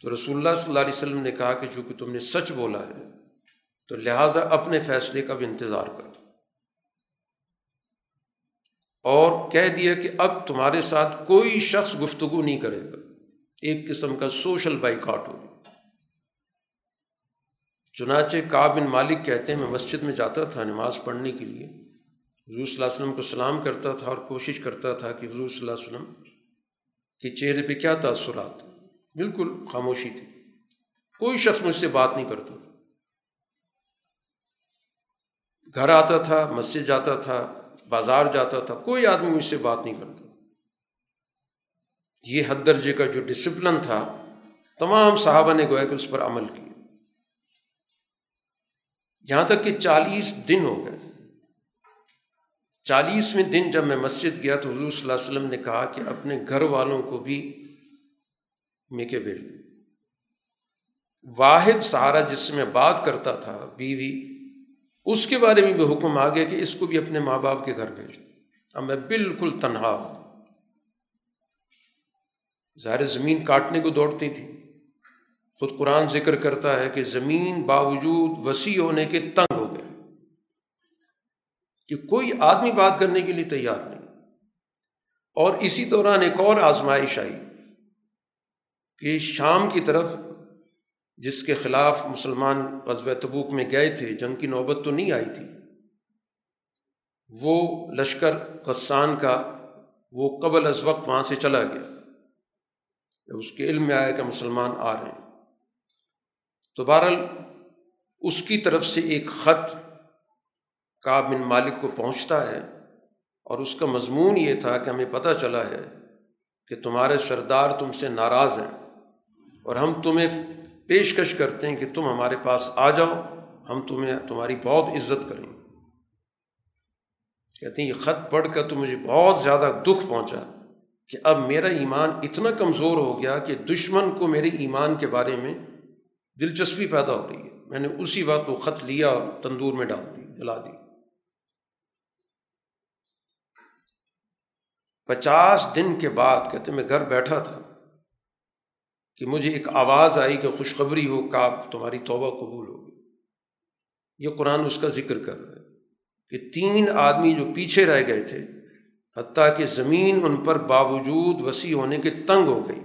تو رسول اللہ صلی اللہ علیہ وسلم نے کہا کہ چونکہ تم نے سچ بولا ہے تو لہٰذا اپنے فیصلے کا بھی انتظار کر اور کہہ دیا کہ اب تمہارے ساتھ کوئی شخص گفتگو نہیں کرے گا۔ ایک قسم کا سوشل بائک آؤٹ ہوگا چنانچہ کابن مالک کہتے ہیں، میں مسجد میں جاتا تھا نماز پڑھنے کے لیے۔ حضور صلی اللہ علیہ وسلم کو سلام کرتا تھا اور کوشش کرتا تھا کہ حضور صلی اللہ علیہ وسلم کے چہرے پہ کیا تاثرات۔ بالکل خاموشی تھی۔ کوئی شخص مجھ سے بات نہیں کرتا۔ تھا گھر آتا تھا، مسجد جاتا تھا، بازار جاتا تھا، کوئی آدمی مجھ سے بات نہیں کرتا۔ یہ حد درجے کا جو ڈسپلن تھا، تمام صحابہ نے گویا کہ اس پر عمل کیا۔ یہاں تک کہ چالیس دن ہو گئے۔ چالیسویں دن جب میں مسجد گیا تو حضور صلی اللہ علیہ وسلم نے کہا کہ اپنے گھر والوں کو بھی میکے بیل واحد سہارا جس سے میں بات کرتا تھا، بیوی اس کے بارے میں بھی حکم آ گیا کہ اس کو بھی اپنے ماں باپ کے گھر بھیج اب میں بالکل تنہا ہوں۔ ظاہر زمین کاٹنے کو دوڑتی تھی۔ خود قرآن ذکر کرتا ہے کہ زمین باوجود وسیع ہونے کے تنگ ہو گئے۔ کہ کوئی آدمی بات کرنے کے لیے تیار نہیں۔ اور اسی دوران ایک اور آزمائش آئی کہ شام کی طرف جس کے خلاف مسلمان غزب تبوک میں گئے تھے، جنگ کی نوبت تو نہیں آئی تھی۔ وہ لشکر غسان کا، وہ قبل از وقت وہاں سے چلا گیا۔ جب اس کے علم میں آیا کہ مسلمان آ رہے ہیں۔ تو بہرحال اس کی طرف سے ایک خط کا بن مالک کو پہنچتا ہے اور اس کا مضمون یہ تھا کہ ہمیں پتہ چلا ہے کہ تمہارے سردار تم سے ناراض ہیں اور ہم تمہیں پیشکش کرتے ہیں کہ تم ہمارے پاس آ جاؤ، ہم تمہیں، تمہاری بہت عزت کریں کہتے ہیں، یہ خط پڑھ کر تو مجھے بہت زیادہ دکھ پہنچا کہ اب میرا ایمان اتنا کمزور ہو گیا کہ دشمن کو میرے ایمان کے بارے میں دلچسپی پیدا ہو رہی ہے۔ میں نے اسی وقت وہ خط لیا اور تندور میں ڈال دی، جلا دی۔ پچاس دن کے بعد، کہتے میں گھر بیٹھا تھا۔ کہ مجھے ایک آواز آئی کہ خوشخبری ہو کاب تمہاری توبہ قبول ہوگی؟ یہ قرآن اس کا ذکر کر رہا ہے کہ تین آدمی جو پیچھے رہ گئے تھے، حتیٰ کہ زمین ان پر باوجود وسیع ہونے کے تنگ ہو گئی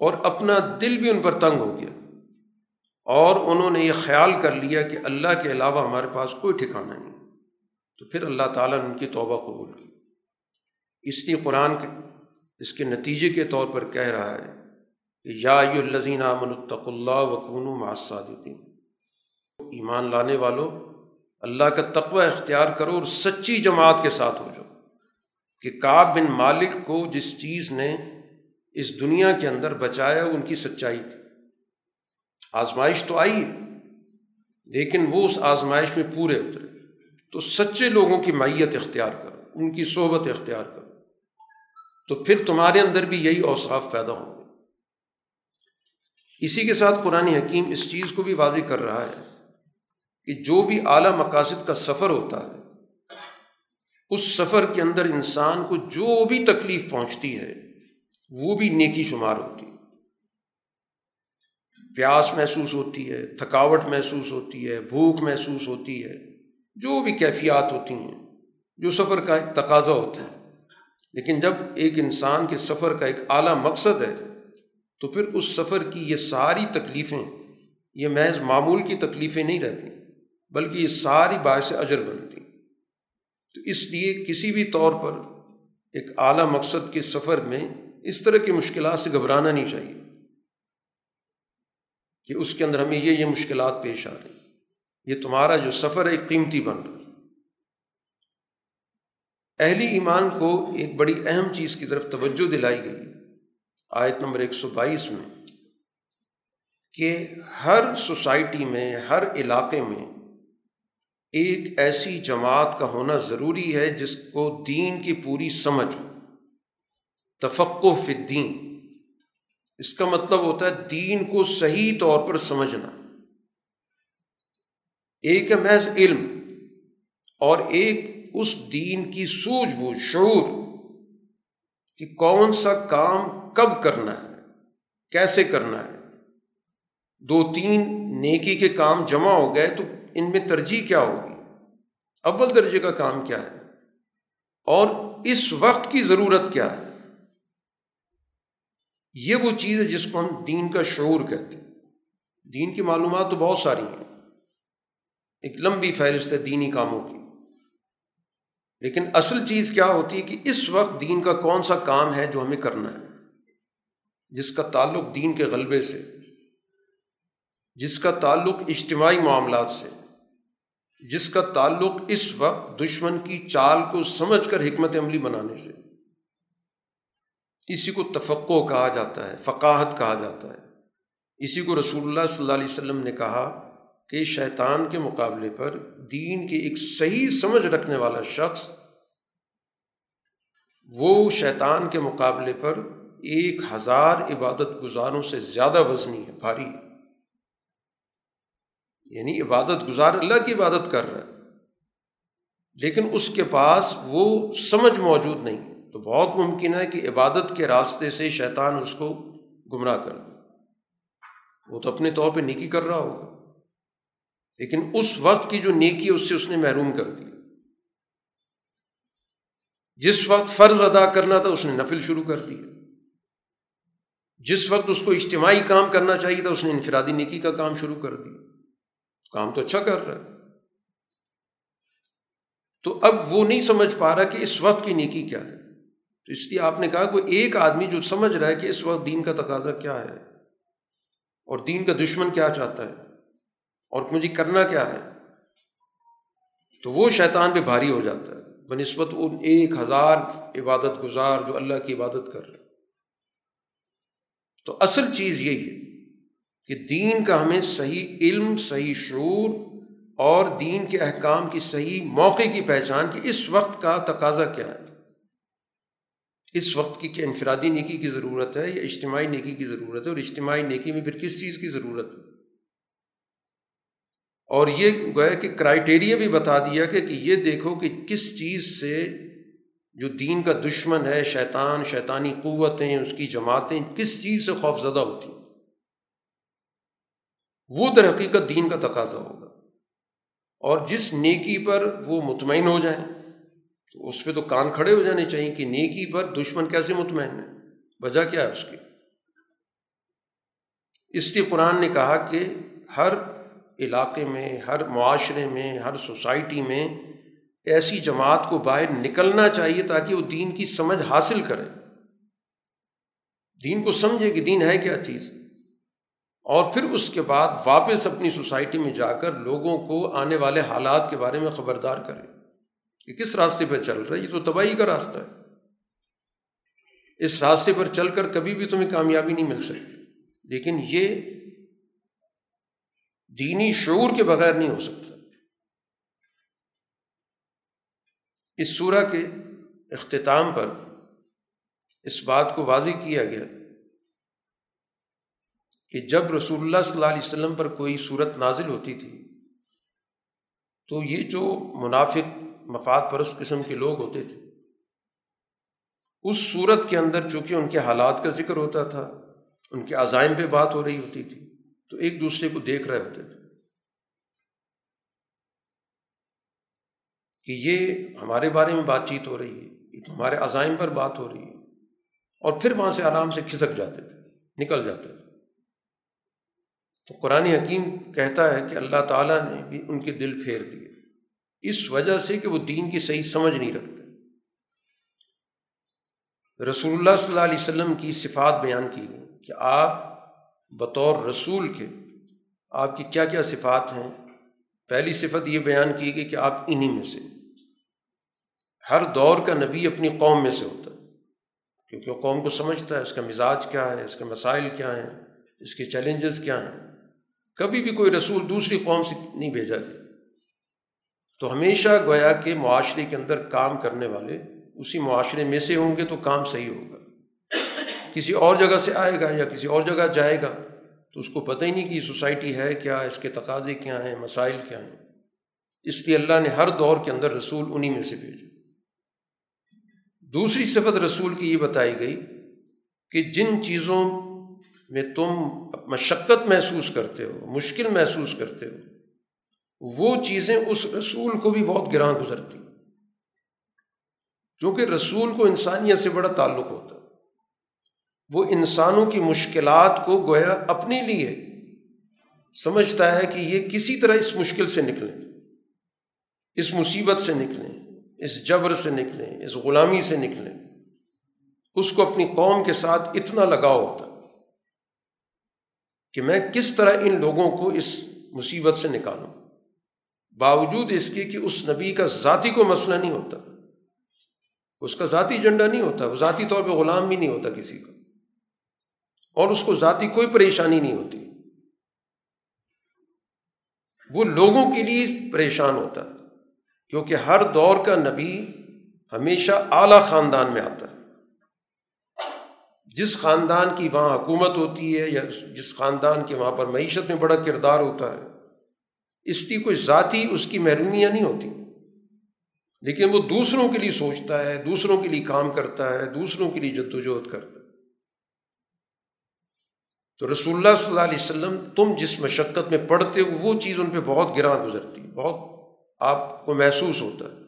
اور اپنا دل بھی ان پر تنگ ہو گیا اور انہوں نے یہ خیال کر لیا کہ اللہ کے علاوہ ہمارے پاس کوئی ٹھکانہ نہیں۔ تو پھر اللہ تعالیٰ نے ان کی توبہ قبول کی۔ اس لیے قرآن اس کے نتیجے کے طور پر کہہ رہا ہے کہ یا الزین امن الطق اللہ وقون معصادین ایمان لانے والوں اللہ کا تقوی اختیار کرو اور سچی جماعت کے ساتھ ہو جاؤ کہ کاب بن مالک کو جس چیز نے اس دنیا کے اندر بچایا، ان کی سچائی تھی۔ آزمائش تو آئی ہے، لیکن وہ اس آزمائش میں پورے اترے۔ تو سچے لوگوں کی میت اختیار کرو، ان کی صحبت اختیار کرو۔ تو پھر تمہارے اندر بھی یہی اوصاف پیدا ہوں۔ اسی کے ساتھ قرآن حکیم اس چیز کو بھی واضح کر رہا ہے کہ جو بھی اعلیٰ مقاصد کا سفر ہوتا ہے، اس سفر کے اندر انسان کو جو بھی تکلیف پہنچتی ہے، وہ بھی نیکی شمار ہوتی ہے۔ پیاس محسوس ہوتی ہے، تھکاوٹ محسوس ہوتی ہے، بھوک محسوس ہوتی ہے، جو بھی کیفیات ہوتی ہیں، جو سفر کا ایک تقاضا ہوتا ہے۔ لیکن جب ایک انسان کے سفر کا ایک اعلیٰ مقصد ہے تو پھر اس سفر کی یہ ساری تکلیفیں، یہ محض معمول کی تکلیفیں نہیں رہتی، بلکہ یہ ساری باعث اجر بنتی۔ تو اس لیے کسی بھی طور پر ایک اعلیٰ مقصد کے سفر میں اس طرح کی مشکلات سے گھبرانا نہیں چاہیے کہ اس کے اندر ہمیں یہ یہ مشکلات پیش آ رہی۔ یہ تمہارا جو سفر ہے، ایک قیمتی بن رہا۔ اہلی ایمان کو ایک بڑی اہم چیز کی طرف توجہ دلائی گئی۔ آیت نمبر ایک سو بائیس میں، کہ ہر سوسائٹی میں، ہر علاقے میں ایک ایسی جماعت کا ہونا ضروری ہے جس کو دین کی پوری سمجھ تفق الدین۔ اس کا مطلب ہوتا ہے دین کو صحیح طور پر سمجھنا۔ ایک ہے محض علم، اور ایک اس دین کی سوجھ بوجھ شعور کہ کون سا کام کب کرنا ہے؟ کیسے کرنا ہے؟ دو تین نیکی کے کام جمع ہو گئے تو ان میں ترجیح کیا ہوگی؟ اول درجے کا کام کیا ہے؟ اور اس وقت کی ضرورت کیا ہے؟ یہ وہ چیز ہے جس کو ہم دین کا شعور کہتے ہیں۔ دین کی معلومات تو بہت ساری ہیں۔ ایک لمبی فہرست ہے دینی کاموں کی۔ لیکن اصل چیز کیا ہوتی ہے کہ اس وقت دین کا کون سا کام ہے جو ہمیں کرنا ہے؟ جس کا تعلق دین کے غلبے سے، جس کا تعلق اجتماعی معاملات سے، جس کا تعلق اس وقت دشمن کی چال کو سمجھ کر حکمت عملی بنانے سے۔ اسی کو تفقع کہا جاتا ہے، فقاہت کہا جاتا ہے۔ اسی کو رسول اللہ صلی اللہ علیہ وسلم نے کہا کہ شیطان کے مقابلے پر دین کی ایک صحیح سمجھ رکھنے والا شخص، وہ شیطان کے مقابلے پر ایک ہزار عبادت گزاروں سے زیادہ وزنی ہے، بھاری۔ یعنی عبادت گزار اللہ کی عبادت کر رہا ہے، لیکن اس کے پاس وہ سمجھ موجود نہیں۔ تو بہت ممکن ہے کہ عبادت کے راستے سے شیطان اس کو گمراہ کر وہ تو اپنے طور پہ نیکی کر رہا ہوگا، لیکن اس وقت کی جو نیکی اس سے اس نے محروم کر دی جس وقت فرض ادا کرنا تھا، اس نے نفل شروع کر دیا۔ جس وقت اس کو اجتماعی کام کرنا چاہیے تھا، اس نے انفرادی نیکی کا کام شروع کر دیا۔ کام تو اچھا کر رہا ہے۔ تو اب وہ نہیں سمجھ پا رہا کہ اس وقت کی نیکی کیا ہے۔ تو اس لیے آپ نے کہا کوئی ایک آدمی جو سمجھ رہا ہے کہ اس وقت دین کا تقاضا کیا ہے اور دین کا دشمن کیا چاہتا ہے اور مجھے کرنا کیا ہے، تو وہ شیطان پہ بھاری ہو جاتا ہے۔ بہ نسبت ان ایک ہزار عبادت گزار جو اللہ کی عبادت کر رہے تو اصل چیز یہی ہے کہ دین کا ہمیں صحیح علم، صحیح شعور اور دین کے احکام کی صحیح موقع کی پہچان کہ اس وقت کا تقاضا کیا ہے۔ اس وقت کی کہ انفرادی نیکی کی ضرورت ہے یا اجتماعی نیکی کی ضرورت ہے اور اجتماعی نیکی میں پھر کس چیز کی ضرورت ہے؟ اور یہ گویا کہ کرائٹیریا بھی بتا دیا کہ یہ دیکھو کہ کس چیز سے جو دین کا دشمن ہے، شیطان، شیطانی قوتیں، اس کی جماعتیں، کس چیز سے خوف زدہ ہوتی ہیں؟ وہ در حقیقت دین کا تقاضا ہوگا۔ اور جس نیکی پر وہ مطمئن ہو جائیں، تو اس پہ تو کان کھڑے ہو جانے چاہیے کہ نیکی پر دشمن کیسے مطمئن ہے؟ وجہ کیا ہے اس کی؟ اس لیے قرآن نے کہا کہ ہر علاقے میں، ہر معاشرے میں، ہر سوسائٹی میں ایسی جماعت کو باہر نکلنا چاہیے تاکہ وہ دین کی سمجھ حاصل کرے۔ دین کو سمجھے کہ دین ہے کیا چیز؟ اور پھر اس کے بعد واپس اپنی سوسائٹی میں جا کر لوگوں کو آنے والے حالات کے بارے میں خبردار کرے۔ کہ کس راستے پہ چل رہا ہے؟ یہ تو تباہی کا راستہ ہے۔ اس راستے پر چل کر کبھی بھی تمہیں کامیابی نہیں مل سکتی۔ لیکن یہ دینی شعور کے بغیر نہیں ہو سکتا۔ اس صورح کے اختتام پر اس بات کو واضح کیا گیا کہ جب رسول اللہ صلی اللہ علیہ وسلم پر کوئی صورت نازل ہوتی تھی، تو یہ جو منافق، مفاد پرست قسم کے لوگ ہوتے تھے، اس صورت کے اندر چونکہ ان کے حالات کا ذکر ہوتا تھا، ان کے عزائم پہ بات ہو رہی ہوتی تھی، تو ایک دوسرے کو دیکھ رہے ہوتے تھے۔ کہ یہ ہمارے بارے میں بات چیت ہو رہی ہے، یہ تو ہمارے عزائم پر بات ہو رہی ہے۔ اور پھر وہاں سے آرام سے کھسک جاتے تھے، نکل جاتے تھے۔ تو قرآن حکیم کہتا ہے کہ اللہ تعالیٰ نے بھی ان کے دل پھیر دیے۔ اس وجہ سے کہ وہ دین کی صحیح سمجھ نہیں رکھتے۔ رسول اللہ صلی اللہ علیہ وسلم کی صفات بیان کی گئی کہ آپ بطور رسول کے آپ کی کیا کیا صفات ہیں۔ پہلی صفت یہ بیان کی گئی کہ آپ انہی میں سے۔ ہر دور کا نبی اپنی قوم میں سے ہوتا ہے، کیونکہ وہ قوم کو سمجھتا ہے، اس کا مزاج کیا ہے، اس کے مسائل کیا ہیں، اس کے چیلنجز کیا ہیں۔ کبھی بھی کوئی رسول دوسری قوم سے نہیں بھیجا گیا۔ تو ہمیشہ گویا کہ معاشرے کے اندر کام کرنے والے اسی معاشرے میں سے ہوں گے تو کام صحیح ہوگا۔ کسی اور جگہ سے آئے گا یا کسی اور جگہ جائے گا تو اس کو پتہ ہی نہیں کہ سوسائٹی ہے کیا، اس کے تقاضے کیا ہیں، مسائل کیا ہیں۔ اس لیے اللہ نے ہر دور کے اندر رسول انہیں میں سے بھیجے دوسری صفت رسول کی یہ بتائی گئی کہ جن چیزوں میں تم مشقت محسوس کرتے ہو، مشکل محسوس کرتے ہو، وہ چیزیں اس رسول کو بھی بہت گراں گزرتی۔ کیونکہ رسول کو انسانیت سے بڑا تعلق ہوتا۔ وہ انسانوں کی مشکلات کو گویا اپنے لیے سمجھتا ہے کہ یہ کسی طرح اس مشکل سے نکلیں، اس مصیبت سے نکلیں۔ اس جبر سے نکلیں، اس غلامی سے نکلیں۔ اس کو اپنی قوم کے ساتھ اتنا لگاؤ ہوتا کہ میں کس طرح ان لوگوں کو اس مصیبت سے نکالوں۔ باوجود اس کے کہ اس نبی کا ذاتی کو مسئلہ نہیں ہوتا، اس کا ذاتی ایجنڈا نہیں ہوتا وہ ذاتی طور پہ غلام بھی نہیں ہوتا کسی کا۔ اور اس کو ذاتی کوئی پریشانی نہیں ہوتی۔ وہ لوگوں کے لیے پریشان ہوتا۔ ہے کیونکہ ہر دور کا نبی ہمیشہ اعلیٰ خاندان میں آتا ہے۔ جس خاندان کی وہاں حکومت ہوتی ہے یا جس خاندان کے وہاں پر معیشت میں بڑا کردار ہوتا ہے، اس کی کوئی ذاتی اس کی محرومیاں نہیں ہوتی۔ لیکن وہ دوسروں کے لیے سوچتا ہے، دوسروں کے لیے کام کرتا ہے، دوسروں کے لیے جد وجہد کرتا ہے۔ تو رسول اللہ صلی اللہ علیہ وسلم تم جس مشقت میں پڑھتے ہو، وہ چیز ان پہ بہت گراں گزرتی، بہت آپ کو محسوس ہوتا ہے۔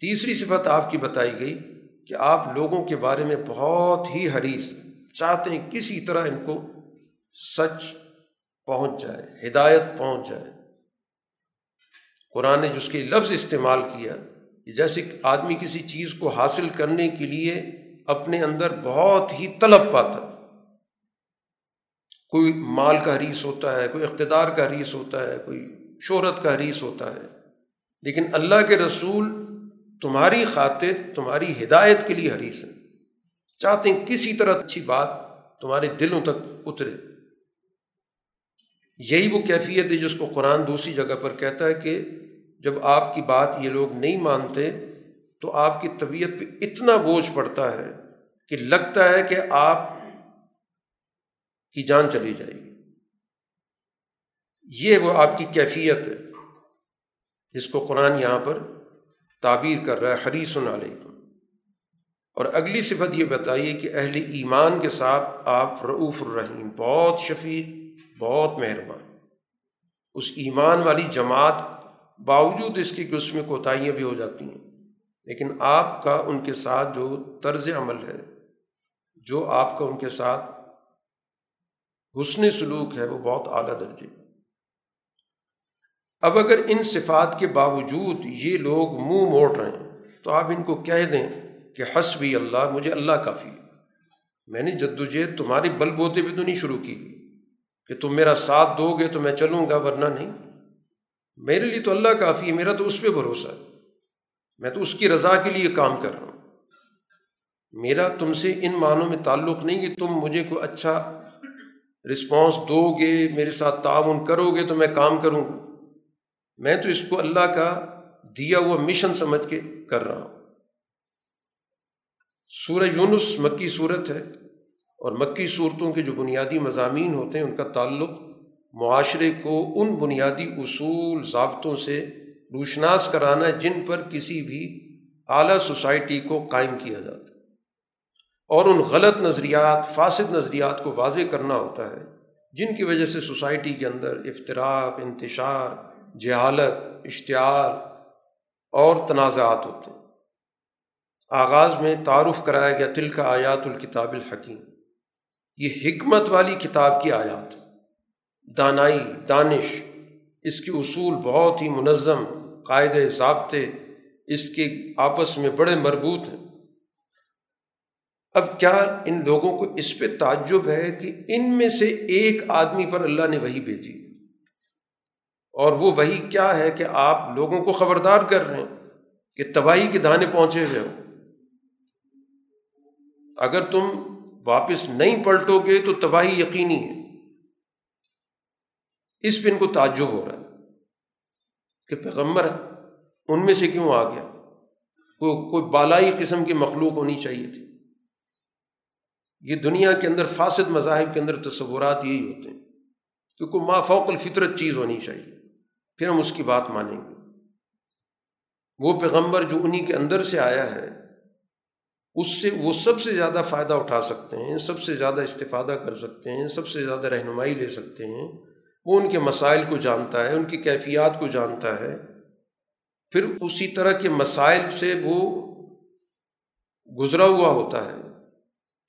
تیسری صفت آپ کی بتائی گئی کہ آپ لوگوں کے بارے میں بہت ہی حریث چاہتے ہیں کسی طرح ان کو سچ پہنچ جائے، ہدایت پہنچ جائے۔ قرآن نے جس کے لفظ استعمال کیا جیسے آدمی کسی چیز کو حاصل کرنے کے لیے اپنے اندر بہت ہی طلب پاتا کوئی مال کا حریث ہوتا ہے، کوئی اقتدار کا حریث ہوتا ہے، کوئی شہرت کا حریث ہوتا ہے۔ لیکن اللہ کے رسول تمہاری خاطر، تمہاری ہدایت کے لیے حریث ہے چاہتے ہیں کسی طرح اچھی بات تمہارے دلوں تک اترے۔ یہی وہ کیفیت ہے جس کو قرآن دوسری جگہ پر کہتا ہے کہ جب آپ کی بات یہ لوگ نہیں مانتے تو آپ کی طبیعت پہ اتنا بوجھ پڑتا ہے کہ لگتا ہے کہ آپ کی جان چلی جائے گی۔ یہ وہ آپ کی کیفیت ہے۔ جس کو قرآن یہاں پر تعبیر کر رہا ہے حریص علیکم۔ اور اگلی صفت یہ بتائیے کہ اہل ایمان کے ساتھ آپ رعوف الرحیم، بہت شفیق بہت مہربان۔ اس ایمان والی جماعت باوجود اس کی کہ اس میں کوتاہیاں بھی ہو جاتی ہیں، لیکن آپ کا ان کے ساتھ جو طرز عمل ہے، جو آپ کا ان کے ساتھ حسن سلوک ہے، وہ بہت اعلیٰ درجے۔ اب اگر ان صفات کے باوجود یہ لوگ منہ موڑ رہے ہیں، تو آپ ان کو کہہ دیں کہ حسبی اللہ، مجھے اللہ کافی میں نے جدوجہد تمہاری بل بوتے بھی تو نہیں شروع کی کہ تم میرا ساتھ دو گے تو میں چلوں گا، ورنہ نہیں۔ میرے لیے تو اللہ کافی ہے، میرا تو اس پہ بھروسہ ہے۔ میں تو اس کی رضا کے لیے کام کر رہا ہوں۔ میرا تم سے ان معنوں میں تعلق نہیں کہ تم مجھے کوئی اچھا رسپانس دو گے میرے ساتھ تعاون کرو گے تو میں کام کروں گا۔ میں تو اس کو اللہ کا دیا ہوا مشن سمجھ کے کر رہا ہوں۔ سورہ یونس مکی صورت ہے اور مکی صورتوں کے جو بنیادی مضامین ہوتے ہیں، ان کا تعلق معاشرے کو ان بنیادی اصول، ضابطوں سے روشناس کرانا ہے جن پر کسی بھی اعلیٰ سوسائٹی کو قائم کیا جاتا ہے۔ اور ان غلط نظریات، فاسد نظریات کو واضح کرنا ہوتا ہے، جن کی وجہ سے سوسائٹی کے اندر افطراک انتشار جہالت، اشتعال اور تنازعات ہوتے ہیں۔ آغاز میں تعارف کرایا گیا تل کا آیات الکتاب الحکیم۔ یہ حکمت والی کتاب کی آیات۔ دانائی، دانش، اس کے اصول بہت ہی منظم، قاعدے ضابطے، اس کے آپس میں بڑے مربوط ہیں۔ اب کیا ان لوگوں کو اس پہ تعجب ہے کہ ان میں سے ایک آدمی پر اللہ نے وہی بھیجی؟ اور وہ وہی کیا ہے کہ آپ لوگوں کو خبردار کر رہے ہیں کہ تباہی کے دانے پہنچے ہوئے ہو اگر تم واپس نہیں پلٹو گے تو تباہی یقینی ہے۔ اس پہ ان کو تعجب ہو رہا ہے کہ پیغمبر ان میں سے کیوں آ گیا؟ کوئی کوئی بالائی قسم کی مخلوق ہونی چاہیے تھی۔ یہ دنیا کے اندر فاسد مذاہب کے اندر تصورات یہی ہوتے ہیں کہ کوئی ما فوق الفطرت چیز ہونی چاہیے۔ پھر ہم اس کی بات مانیں گے۔ وہ پیغمبر جو انہیں کے اندر سے آیا ہے، اس سے وہ سب سے زیادہ فائدہ اٹھا سکتے ہیں، سب سے زیادہ استفادہ کر سکتے ہیں، سب سے زیادہ رہنمائی لے سکتے ہیں۔ وہ ان کے مسائل کو جانتا ہے، ان کی کیفیات کو جانتا ہے۔ پھر اسی طرح کے مسائل سے وہ گزرا ہوا ہوتا ہے۔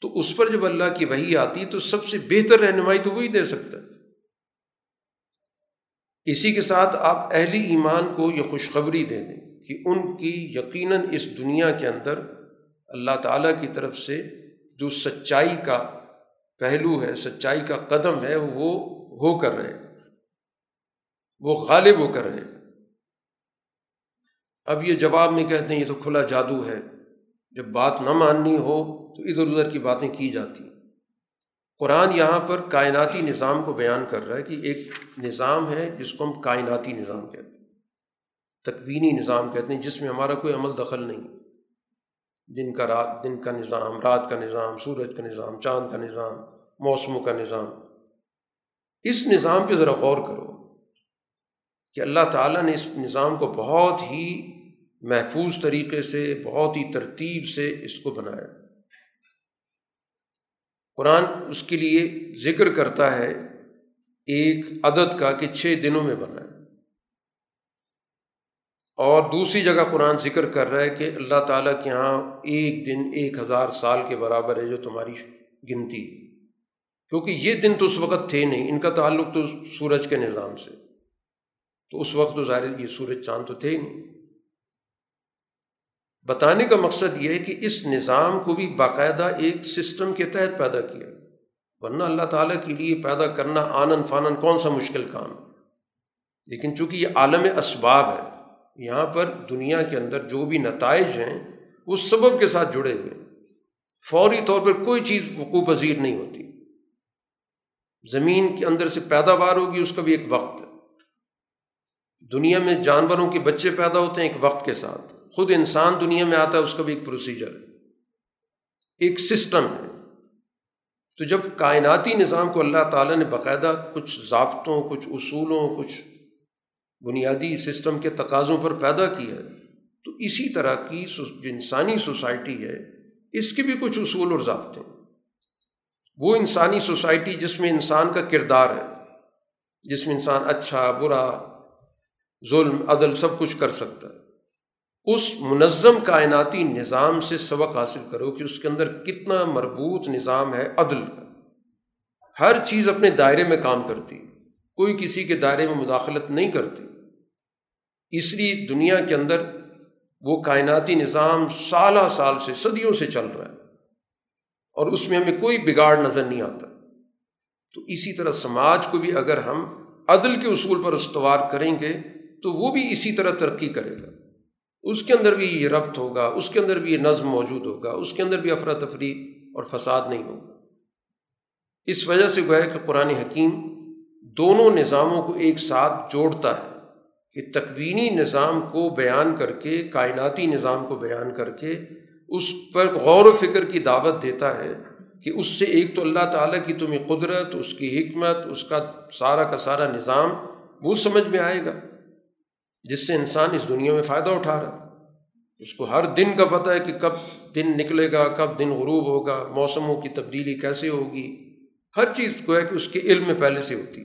تو اس پر جب اللہ کی وہی آتی تو سب سے بہتر رہنمائی تو وہی دے سکتا ہے۔ اسی کے ساتھ آپ اہل ایمان کو یہ خوشخبری دے دیں کہ ان کی یقیناً اس دنیا کے اندر اللہ تعالیٰ کی طرف سے جو سچائی کا پہلو ہے، سچائی کا قدم ہے، وہ ہو کر رہے وہ غالب ہو کر رہے اب یہ جواب میں کہتے ہیں، یہ تو کھلا جادو ہے۔ جب بات نہ ماننی ہو تو ادھر ادھر کی باتیں کی جاتی ہیں۔ قرآن یہاں پر کائناتی نظام کو بیان کر رہا ہے کہ ایک نظام ہے جس کو ہم کائناتی نظام کہتے ہیں، تکوینی نظام کہتے ہیں، جس میں ہمارا کوئی عمل دخل نہیں۔ دن کا رات، دن کا نظام، رات کا نظام، سورج کا نظام، چاند کا نظام، موسموں کا نظام۔ اس نظام پہ ذرا غور کرو کہ اللہ تعالیٰ نے اس نظام کو بہت ہی محفوظ طریقے سے، بہت ہی ترتیب سے اس کو بنایا۔ قرآن اس کے لیے ذکر کرتا ہے ایک عدد کا کہ چھ دنوں میں بنا ہے۔ اور دوسری جگہ قرآن ذکر کر رہا ہے کہ اللہ تعالیٰ کے یہاں ایک دن ایک ہزار سال کے برابر ہے جو تمہاری گنتی۔ کیونکہ یہ دن تو اس وقت تھے نہیں، ان کا تعلق تو سورج کے نظام سے۔ تو اس وقت تو ظاہر یہ سورج چاند تو تھے ہی نہیں۔ بتانے کا مقصد یہ ہے کہ اس نظام کو بھی باقاعدہ ایک سسٹم کے تحت پیدا کیا۔ ورنہ اللہ تعالیٰ کے لیے پیدا کرنا آنن فانن کون سا مشکل کام ہے؟ لیکن چونکہ یہ عالم اسباب ہے، یہاں پر دنیا کے اندر جو بھی نتائج ہیں، وہ سبب کے ساتھ جڑے ہوئے فوری طور پر کوئی چیز وقوع پذیر نہیں ہوتی۔ زمین کے اندر سے پیداوار ہوگی، اس کا بھی ایک وقت ہے۔ دنیا میں جانوروں کے بچے پیدا ہوتے ہیں ایک وقت کے ساتھ۔ خود انسان دنیا میں آتا ہے، اس کا بھی ایک پروسیجر ہے۔ ایک سسٹم ہے۔ تو جب کائناتی نظام کو اللہ تعالیٰ نے باقاعدہ کچھ ضابطوں، کچھ اصولوں، کچھ بنیادی سسٹم کے تقاضوں پر پیدا کیا ہے، تو اسی طرح کی جو انسانی سوسائٹی ہے، اس کے بھی کچھ اصول اور ضابطے ہیں۔ وہ انسانی سوسائٹی جس میں انسان کا کردار ہے، جس میں انسان اچھا برا، ظلم، عدل سب کچھ کر سکتا ہے۔ اس منظم کائناتی نظام سے سبق حاصل کرو کہ اس کے اندر کتنا مربوط نظام ہے عدل کا۔ ہر چیز اپنے دائرے میں کام کرتی، کوئی کسی کے دائرے میں مداخلت نہیں کرتی۔ اس لیے دنیا کے اندر وہ کائناتی نظام سالہ سال سے، صدیوں سے چل رہا ہے۔ اور اس میں ہمیں کوئی بگاڑ نظر نہیں آتا۔ تو اسی طرح سماج کو بھی اگر ہم عدل کے اصول پر استوار کریں گے، تو وہ بھی اسی طرح ترقی کرے گا۔ اس کے اندر بھی یہ ربط ہوگا، اس کے اندر بھی یہ نظم موجود ہوگا، اس کے اندر بھی افراتفری اور فساد نہیں ہوگا۔ اس وجہ سے گویا کہ قرآن حکیم دونوں نظاموں کو ایک ساتھ جوڑتا ہے، کہ تکوینی نظام کو بیان کر کے، کائناتی نظام کو بیان کر کے اس پر غور و فکر کی دعوت دیتا ہے کہ اس سے ایک تو اللہ تعالیٰ کی تمہیں قدرت، اس کی حکمت، اس کا سارا کا سارا نظام وہ سمجھ میں آئے گا۔ جس سے انسان اس دنیا میں فائدہ اٹھا رہا ہے۔ اس کو ہر دن کا پتہ ہے کہ کب دن نکلے گا، کب دن غروب ہوگا، موسموں کی تبدیلی کیسے ہوگی۔ ہر چیز کو ہے کہ اس کے علم میں پہلے سے ہوتی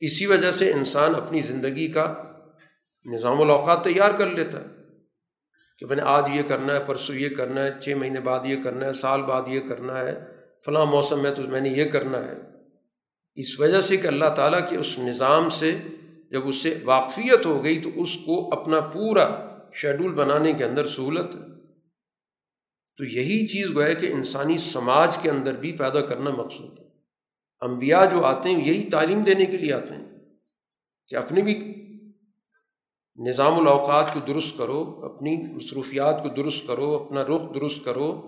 اسی وجہ سے انسان اپنی زندگی کا نظام الاوقات تیار کر لیتا ہے کہ میں نے آج یہ کرنا ہے، پرسوں یہ کرنا ہے، چھ مہینے بعد یہ کرنا ہے، سال بعد یہ کرنا ہے، فلاں موسم میں تو میں نے یہ کرنا ہے۔ اس وجہ سے کہ اللہ تعالیٰ کے اس نظام سے جب اس سے واقفیت ہو گئی تو اس کو اپنا پورا شیڈول بنانے کے اندر سہولت ہے تو یہی چیز گویا کہ انسانی سماج کے اندر بھی پیدا کرنا مقصود ہے۔ انبیاء جو آتے ہیں یہی تعلیم دینے کے لیے آتے ہیں کہ اپنی بھی نظام الاوقات کو درست کرو، اپنی مصروفیات کو درست کرو، اپنا رخ درست کرو،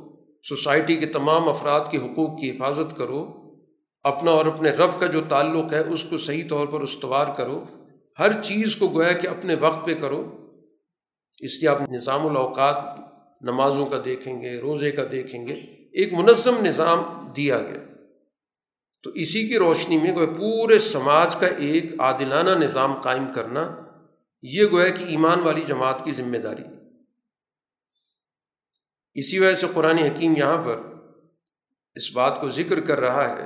سوسائٹی کے تمام افراد کے حقوق کی حفاظت کرو، اپنا اور اپنے رب کا جو تعلق ہے اس کو صحیح طور پر استوار کرو۔ ہر چیز کو گویا کہ اپنے وقت پہ کرو۔ اس لیے آپ نظام الاوقات نمازوں کا دیکھیں گے، روزے کا دیکھیں گے۔ ایک منظم نظام دیا گیا۔ تو اسی کی روشنی میں گویا پورے سماج کا ایک عادلانہ نظام قائم کرنا، یہ گویا کہ ایمان والی جماعت کی ذمہ داری۔ اسی وجہ سے قرآن حکیم یہاں پر اس بات کو ذکر کر رہا ہے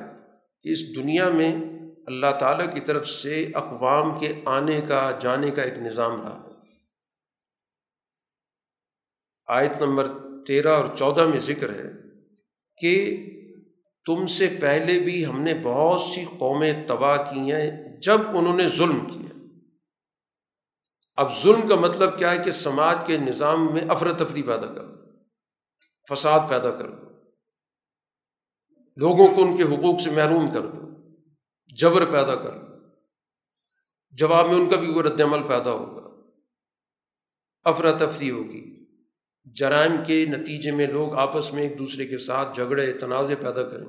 کہ اس دنیا میں اللہ تعالیٰ کی طرف سے اقوام کے آنے کا، جانے کا ایک نظام رہا۔ آیت نمبر تیرہ اور چودہ میں ذکر ہے کہ تم سے پہلے بھی ہم نے بہت سی قومیں تباہ کی ہیں جب انہوں نے ظلم کیا۔ اب ظلم کا مطلب کیا ہے کہ سماج کے نظام میں افرتفری پیدا کر فساد پیدا کر دو لوگوں کو ان کے حقوق سے محروم کر دو۔ جبر پیدا کر جواب میں ان کا بھی وہ رد عمل پیدا ہوگا۔ افراتفری ہوگی۔ جرائم کے نتیجے میں لوگ آپس میں ایک دوسرے کے ساتھ جھگڑے تنازع پیدا کریں۔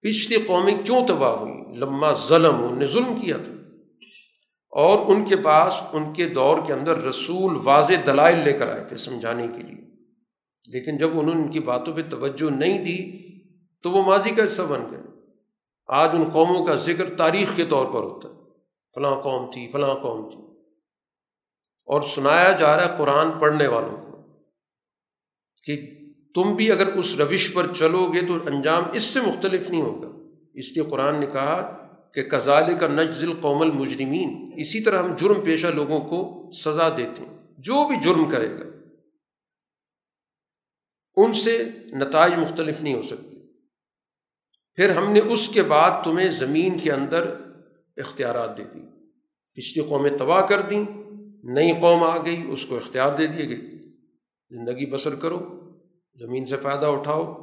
پچھلی قومیں کیوں تباہ ہوئی لمحہ ظلم انہوں نے ظلم کیا تھا۔ اور ان کے پاس ان کے دور کے اندر رسول واضح دلائل لے کر آئے تھے سمجھانے کے لیے۔ لیکن جب انہوں نے ان کی باتوں پہ توجہ نہیں دی تو وہ ماضی کا حصہ بن گئے۔ آج ان قوموں کا ذکر تاریخ کے طور پر ہوتا ہے۔ فلاں قوم تھی، فلاں قوم تھی۔ اور سنایا جا رہا ہے قرآن پڑھنے والوں کو کہ تم بھی اگر اس روش پر چلو گے تو انجام اس سے مختلف نہیں ہوگا۔ اس لیے قرآن نے کہا کہ کزال کا نجزل قوم المجرمین۔ اسی طرح ہم جرم پیشہ لوگوں کو سزا دیتے ہیں۔ جو بھی جرم کرے گا، ان سے نتائج مختلف نہیں ہو سکتے۔ پھر ہم نے اس کے بعد تمہیں زمین کے اندر اختیارات دے دی۔ پچھلی قومیں تباہ کر دیں، نئی قوم آ گئی، اس کو اختیار دے دیے گئے۔ زندگی بسر کرو، زمین سے فائدہ اٹھاؤ،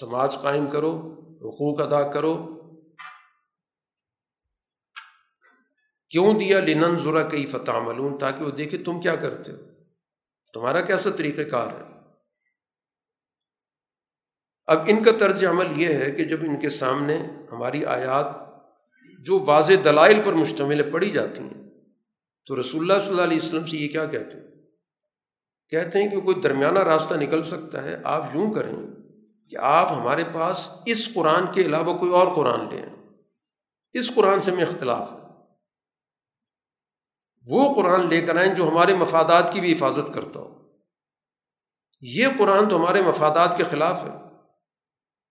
سماج قائم کرو، حقوق ادا کرو۔ کیوں دیا؟ لنن ذرا کئی فتح ملون تاکہ وہ دیکھے تم کیا کرتے ہو۔ تمہارا کیسا طریقہ کار ہے؟ اب ان کا طرز عمل یہ ہے کہ جب ان کے سامنے ہماری آیات جو واضح دلائل پر مشتمل پڑھی جاتی ہیں، تو رسول اللہ صلی اللہ علیہ وسلم سے یہ کیا کہتے ہیں؟ کہتے ہیں کہ کوئی درمیانہ راستہ نکل سکتا ہے، آپ یوں کریں کہ آپ ہمارے پاس اس قرآن کے علاوہ کوئی اور قرآن لیں اس قرآن سے میں اختلاف ہے۔ وہ قرآن لے کر آئیں جو ہمارے مفادات کی بھی حفاظت کرتا ہو۔ یہ قرآن تو ہمارے مفادات کے خلاف ہے۔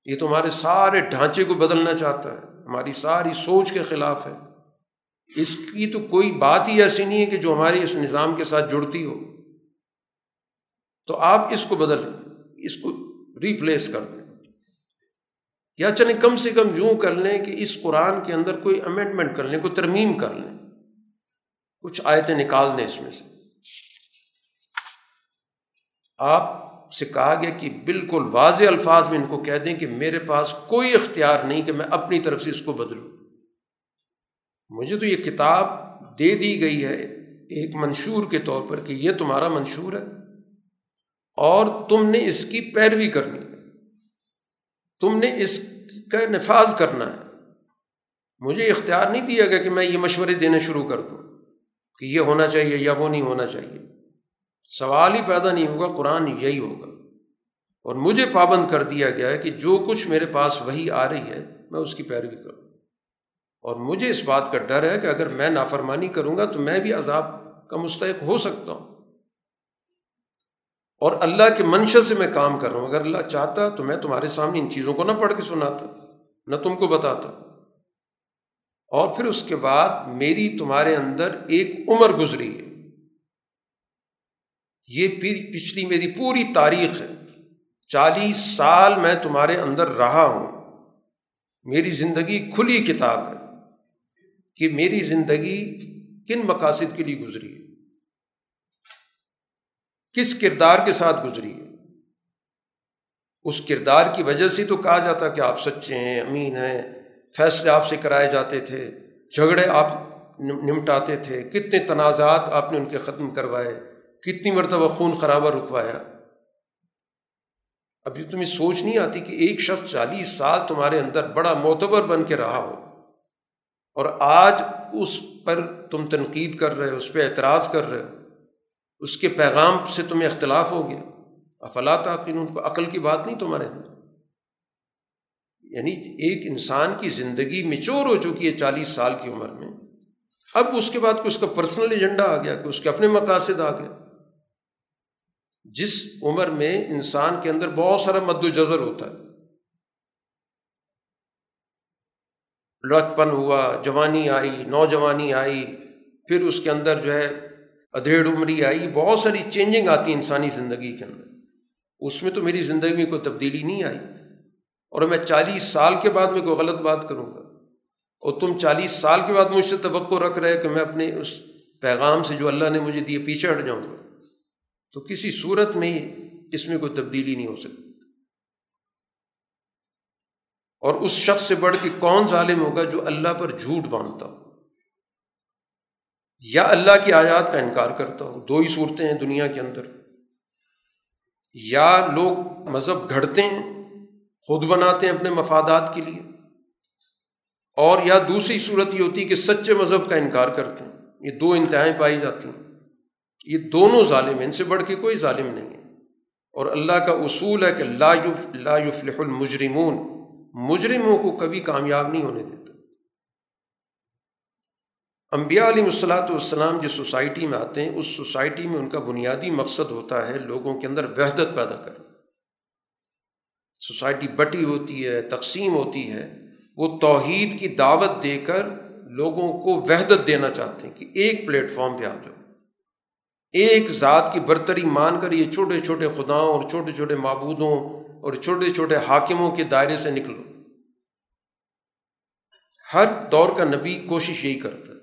یہ تو ہمارے سارے ڈھانچے کو بدلنا چاہتا ہے، ہماری ساری سوچ کے خلاف ہے۔ اس کی تو کوئی بات ہی ایسی نہیں ہے کہ جو ہمارے اس نظام کے ساتھ جڑتی ہو۔ تو آپ اس کو بدلیں، اس کو ریپلیس کر دیں۔ یا چلیں کم سے کم یوں کر لیں کہ اس قرآن کے اندر کوئی امینڈمنٹ کر لیں، کوئی ترمیم کر لیں۔ کچھ آیتیں نکال دیں اس میں سے۔ آپ سے کہا گیا کہ بالکل واضح الفاظ میں ان کو کہہ دیں کہ میرے پاس کوئی اختیار نہیں کہ میں اپنی طرف سے اس کو بدلوں۔ مجھے تو یہ کتاب دے دی گئی ہے ایک منشور کے طور پر کہ یہ تمہارا منشور ہے اور تم نے اس کی پیروی کرنی ہے۔ تم نے اس کا نفاذ کرنا ہے۔ مجھے اختیار نہیں دیا گیا کہ میں یہ مشورے دینے شروع کر دوں کہ یہ ہونا چاہیے یا وہ نہیں ہونا چاہیے۔ سوال ہی پیدا نہیں ہوگا، قرآن یہی ہوگا۔ اور مجھے پابند کر دیا گیا ہے کہ جو کچھ میرے پاس وہی آ رہی ہے، میں اس کی پیروی کروں۔ اور مجھے اس بات کا ڈر ہے کہ اگر میں نافرمانی کروں گا تو میں بھی عذاب کا مستحق ہو سکتا ہوں۔ اور اللہ کے منشا سے میں کام کر رہا ہوں۔ اگر اللہ چاہتا تو میں تمہارے سامنے ان چیزوں کو نہ پڑھ کے سناتا، نہ تم کو بتاتا۔ اور پھر اس کے بعد میری تمہارے اندر ایک عمر گزری ہے۔ یہ پچھلی میری پوری تاریخ ہے۔ چالیس سال میں تمہارے اندر رہا ہوں۔ میری زندگی کھلی کتاب ہے کہ میری زندگی کن مقاصد کے لیے گزری ہے؟ کس کردار کے ساتھ گزری ہے؟ اس کردار کی وجہ سے تو کہا جاتا کہ آپ سچے ہیں، امین ہیں، فیصلے آپ سے کرائے جاتے تھے، جھگڑے آپ نمٹاتے تھے، کتنے تنازعات آپ نے ان کے ختم کروائے۔ کتنی مرتبہ خون خرابہ رکوایا؟ ابھی تمہیں سوچ نہیں آتی کہ ایک شخص چالیس سال تمہارے اندر بڑا معتبر بن کے رہا ہو اور آج اس پر تم تنقید کر رہے ہو، اس پہ اعتراض کر رہے ہو، اس کے پیغام سے تمہیں اختلاف ہو گیا۔ افلاط عقین ان کو عقل کی بات نہیں تمہارے اندر۔ یعنی ایک انسان کی زندگی مچور ہو چکی ہے چالیس سال کی عمر میں۔ اب اس کے بعد اس کا پرسنل ایجنڈا آ گیا کہ اس کے اپنے مقاصد آ گئے۔ جس عمر میں انسان کے اندر بہت سارا مد و جذر ہوتا ہے۔ لڑکپن ہوا، جوانی آئی، نوجوانی آئی، پھر اس کے اندر جو ہے ادھیڑ عمری آئی، بہت ساری چینجنگ آتی ہے انسانی زندگی کے اندر۔ اس میں تو میری زندگی میں کوئی تبدیلی نہیں آئی۔ اور میں چالیس سال کے بعد میں کوئی غلط بات کروں گا۔ اور تم چالیس سال کے بعد مجھ سے توقع رکھ رہے کہ میں اپنے اس پیغام سے جو اللہ نے مجھے دیے پیچھے ہٹ جاؤں گا۔ تو کسی صورت میں اس میں کوئی تبدیلی نہیں ہو سکتی۔ اور اس شخص سے بڑھ کے کون ظالم ہوگا جو اللہ پر جھوٹ باندھتا ہو؟ یا اللہ کی آیات کا انکار کرتا ہو؟ دو ہی صورتیں ہیں دنیا کے اندر۔ یا لوگ مذہب گھڑتے ہیں، خود بناتے ہیں اپنے مفادات کے لیے۔ اور یا دوسری صورت یہ ہوتی ہے کہ سچے مذہب کا انکار کرتے ہیں۔ یہ دو انتہائیں پائی جاتی ہیں۔ یہ دونوں ظالم ہیں، ان سے بڑھ کے کوئی ظالم نہیں ہے۔ اور اللہ کا اصول ہے کہ لا لا یفلح المجرمون، مجرموں کو کبھی کامیاب نہیں ہونے دیتا انبیاء علیہ الصلاۃ والسلام جس سوسائٹی میں آتے ہیں، اس سوسائٹی میں ان کا بنیادی مقصد ہوتا ہے لوگوں کے اندر وحدت پیدا کر سوسائٹی بٹی ہوتی ہے، تقسیم ہوتی ہے۔ وہ توحید کی دعوت دے کر لوگوں کو وحدت دینا چاہتے ہیں کہ ایک پلیٹ فارم پہ آ جاؤ۔ ایک ذات کی برتری مان کر یہ چھوٹے چھوٹے خداؤں اور چھوٹے چھوٹے معبودوں اور چھوٹے چھوٹے حاکموں کے دائرے سے نکلو۔ ہر دور کا نبی کوشش یہی کرتا ہے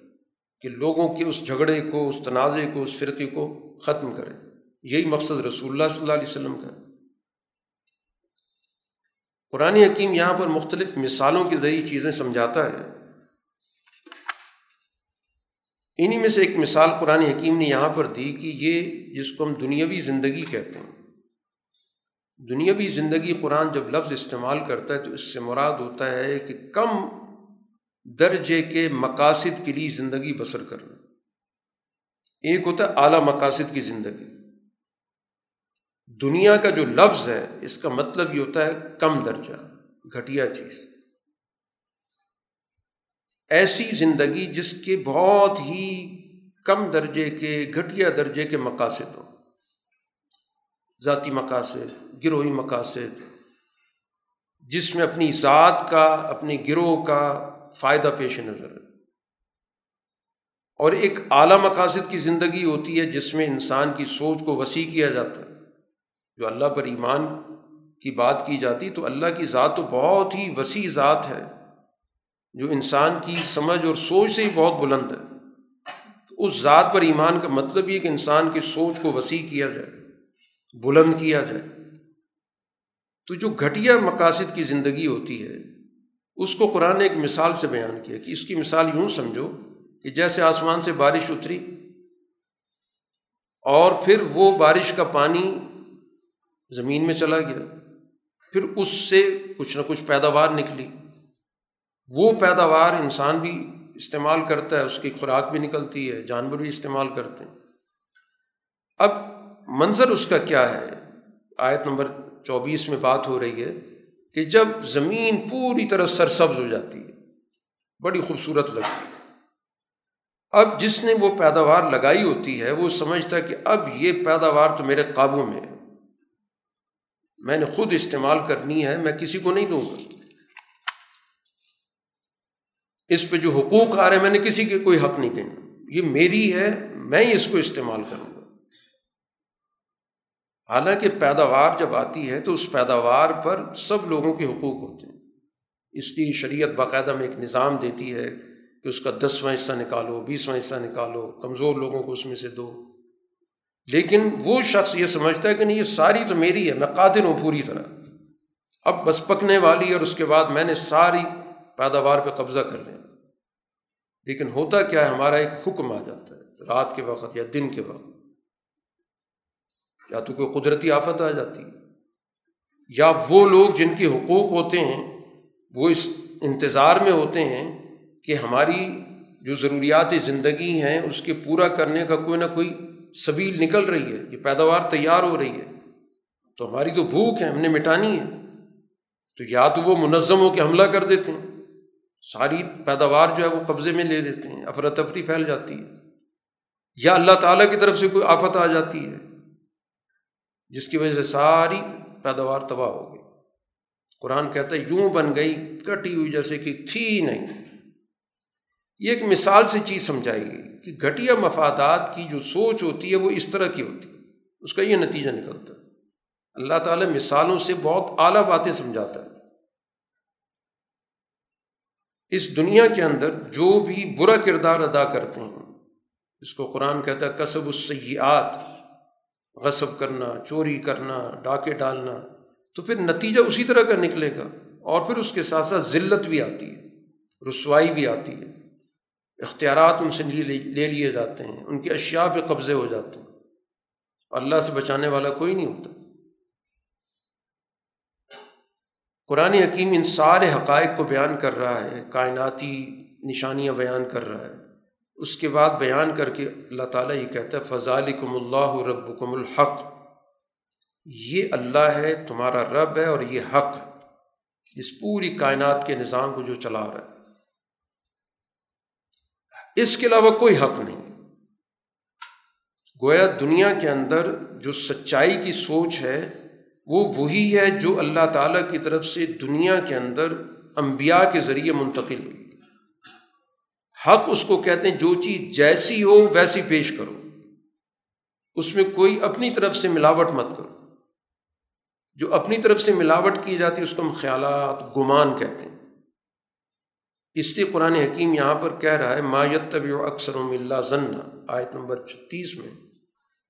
کہ لوگوں کے اس جھگڑے کو، اس تنازع کو، اس فرقے کو ختم کرے۔ یہی مقصد رسول اللہ صلی اللہ علیہ وسلم کا قرآن حکیم یہاں پر مختلف مثالوں کے ذریعے چیزیں سمجھاتا ہے۔ انہی میں سے ایک مثال قرآن حکیم نے یہاں پر دی کہ یہ جس کو ہم دنیاوی زندگی کہتے ہیں۔ دنیاوی زندگی قرآن جب لفظ استعمال کرتا ہے تو اس سے مراد ہوتا ہے کہ کم درجے کے مقاصد کے لیے زندگی بسر کرنا۔ ایک ہوتا ہے اعلیٰ مقاصد کی زندگی۔ دنیا کا جو لفظ ہے، اس کا مطلب یہ ہوتا ہے کم درجہ، گھٹیا چیز۔ ایسی زندگی جس کے بہت ہی کم درجے کے، گھٹیا درجے کے مقاصد ہوں۔ ذاتی مقاصد، گروہی مقاصد، جس میں اپنی ذات کا، اپنے گروہ کا فائدہ پیش نظر ہے۔ اور ایک اعلیٰ مقاصد کی زندگی ہوتی ہے جس میں انسان کی سوچ کو وسیع کیا جاتا ہے۔ جو اللہ پر ایمان کی بات کی جاتی تو اللہ کی ذات تو بہت ہی وسیع ذات ہے۔ جو انسان کی سمجھ اور سوچ سے ہی بہت بلند ہے۔ اس ذات پر ایمان کا مطلب یہ کہ انسان کی سوچ کو وسیع کیا جائے، بلند کیا جائے۔ تو جو گھٹیا مقاصد کی زندگی ہوتی ہے، اس کو قرآن نے ایک مثال سے بیان کیا کہ اس کی مثال یوں سمجھو کہ جیسے آسمان سے بارش اتری اور پھر وہ بارش کا پانی زمین میں چلا گیا، پھر اس سے کچھ نہ کچھ پیداوار نکلی۔ وہ پیداوار انسان بھی استعمال کرتا ہے، اس کی خوراک بھی نکلتی ہے، جانور بھی استعمال کرتے ہیں۔ اب منظر اس کا کیا ہے؟ آیت نمبر چوبیس میں بات ہو رہی ہے کہ جب زمین پوری طرح سرسبز ہو جاتی ہے، بڑی خوبصورت لگتی ہے۔ اب جس نے وہ پیداوار لگائی ہوتی ہے، وہ سمجھتا ہے کہ اب یہ پیداوار تو میرے قابو میں ہے۔ میں نے خود استعمال کرنی ہے، میں کسی کو نہیں دوں گا۔ اس پہ جو حقوق آ رہے ہیں میں نے کسی کے کوئی حق نہیں دینا۔ یہ میری ہے، میں ہی اس کو استعمال کروں گا۔ حالانکہ پیداوار جب آتی ہے تو اس پیداوار پر سب لوگوں کے حقوق ہوتے ہیں۔ اس لیے شریعت باقاعدہ میں ایک نظام دیتی ہے کہ اس کا دسواں حصہ نکالو، بیسواں حصہ نکالو، کمزور لوگوں کو اس میں سے دو۔ لیکن وہ شخص یہ سمجھتا ہے کہ نہیں، یہ ساری تو میری ہے، میں قادر ہوں پوری طرح۔ اب بس پکنے والی اور اس کے بعد میں نے ساری پیداوار پہ قبضہ کر لیا لیکن ہوتا کیا ہے، ہمارا ایک حکم آ جاتا ہے، رات کے وقت یا دن کے وقت۔ یا تو کوئی قدرتی آفت آ جاتی۔ یا وہ لوگ جن کے حقوق ہوتے ہیں، وہ اس انتظار میں ہوتے ہیں کہ ہماری جو ضروریات زندگی ہیں، اس کے پورا کرنے کا کوئی نہ کوئی سبیل نکل رہی ہے۔ یہ پیداوار تیار ہو رہی ہے۔ تو ہماری تو بھوک ہے، ہم نے مٹانی ہے۔ تو یا تو وہ منظم ہو کے حملہ کر دیتے ہیں۔ ساری پیداوار جو ہے وہ قبضے میں لے لیتے ہیں، افراتفری پھیل جاتی ہے۔ یا اللہ تعالیٰ کی طرف سے کوئی آفت آ جاتی ہے، جس کی وجہ سے ساری پیداوار تباہ ہو گئی۔ قرآن کہتا ہے، یوں بن گئی، کٹی ہوئی، جیسے کہ تھی نہیں۔ یہ ایک مثال سے چیز سمجھائی گئی کہ گھٹیا مفادات کی جو سوچ ہوتی ہے وہ اس طرح کی ہوتی ہے، اس کا یہ نتیجہ نکلتا ہے۔ اللہ تعالیٰ مثالوں سے بہت اعلیٰ باتیں سمجھاتا ہے۔ اس دنیا کے اندر جو بھی برا کردار ادا کرتے ہیں، اس کو قرآن کہتا ہے، کسب السیئات، غصب کرنا، چوری کرنا، ڈاکے ڈالنا۔ تو پھر نتیجہ اسی طرح کا نکلے گا، اور پھر اس کے ساتھ ساتھ ذلت بھی آتی ہے، رسوائی بھی آتی ہے۔ اختیارات ان سے لے لیے جاتے ہیں، ان کی اشیاء پہ قبضے ہو جاتے ہیں۔ اللہ سے بچانے والا کوئی نہیں ہوتا۔ قرآن حکیم ان سارے حقائق کو بیان کر رہا ہے، کائناتی نشانیاں بیان کر رہا ہے۔ اس کے بعد بیان کر کے اللہ تعالیٰ یہ کہتا ہے فضالکم اللہ ربکم الحق۔ یہ اللہ ہے، تمہارا رب ہے اور یہ حق ہے۔ اس پوری کائنات کے نظام کو جو چلا رہا ہے۔ اس کے علاوہ کوئی حق نہیں۔ گویا دنیا کے اندر جو سچائی کی سوچ ہے وہ وہی ہے جو اللہ تعالیٰ کی طرف سے دنیا کے اندر انبیاء کے ذریعے منتقل ہوئی۔ حق اس کو کہتے ہیں، جو چیز جیسی ہو ویسی پیش کرو۔ اس میں کوئی اپنی طرف سے ملاوٹ مت کرو۔ جو اپنی طرف سے ملاوٹ کی جاتی ہے، اس کو ہم خیالات، گمان کہتے ہیں۔ اس لیے قرآن حکیم یہاں پر کہہ رہا ہے مایت طبی و اکثر اللہ ضنّا آیت نمبر چھتیس میں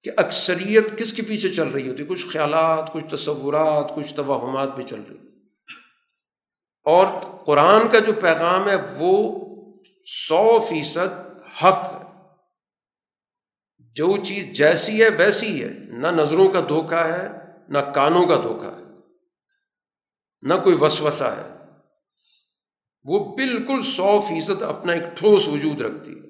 کہ اکثریت کس کے پیچھے چل رہی ہوتی کچھ خیالات، کچھ تصورات، کچھ توہمات بھی چل رہی اور قرآن کا جو پیغام ہے، وہ سو فیصد حق ہے۔ جو چیز جیسی ہے، ویسی ہے۔ نہ نظروں کا دھوکہ ہے، نہ کانوں کا دھوکہ ہے۔ نہ کوئی وسوسہ ہے۔ وہ بالکل سو فیصد اپنا ایک ٹھوس وجود رکھتی ہے۔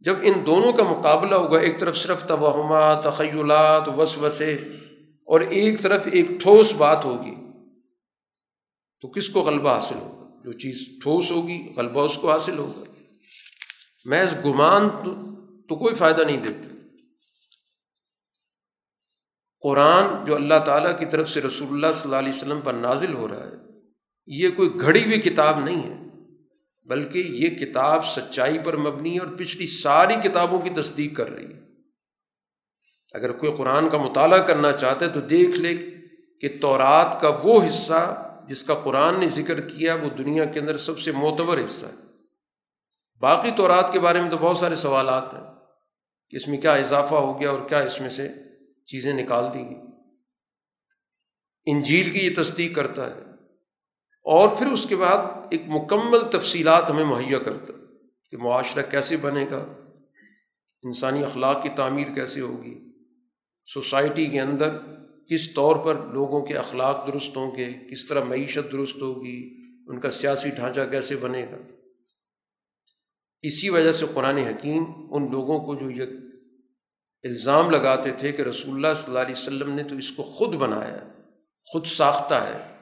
جب ان دونوں کا مقابلہ ہوگا، ایک طرف صرف توہمات، تخیلات، وسوسے اور ایک طرف ایک ٹھوس بات ہوگی۔ تو کس کو غلبہ حاصل ہوگا؟ جو چیز ٹھوس ہوگی، غلبہ اس کو حاصل ہوگا۔ محض گمان تو کوئی فائدہ نہیں دیتے قرآن جو اللہ تعالیٰ کی طرف سے رسول اللہ صلی اللہ علیہ وسلم پر نازل ہو رہا ہے، یہ کوئی گھڑی ہوئی کتاب نہیں ہے۔ بلکہ یہ کتاب سچائی پر مبنی ہے اور پچھلی ساری کتابوں کی تصدیق کر رہی ہے۔ اگر کوئی قرآن کا مطالعہ کرنا چاہتا ہے تو دیکھ لے کہ تورات کا وہ حصہ جس کا قرآن نے ذکر کیا وہ دنیا کے اندر سب سے معتبر حصہ ہے۔ باقی تورات کے بارے میں تو بہت سارے سوالات ہیں کہ اس میں کیا اضافہ ہو گیا اور کیا اس میں سے چیزیں نکال دی گئی۔ انجیل کی یہ تصدیق کرتا ہے اور پھر اس کے بعد ایک مکمل تفصیلات ہمیں مہیا کرتا کہ معاشرہ کیسے بنے گا، انسانی اخلاق کی تعمیر کیسے ہوگی، سوسائٹی کے اندر کس طور پر لوگوں کے اخلاق درست ہوں گے، کس طرح معیشت درست ہوگی، ان کا سیاسی ڈھانچہ کیسے بنے گا۔ اسی وجہ سے قرآن حکیم ان لوگوں کو جو یہ الزام لگاتے تھے کہ رسول اللہ صلی اللہ علیہ وسلم نے تو اس کو خود بنایا خود ساختہ ہے۔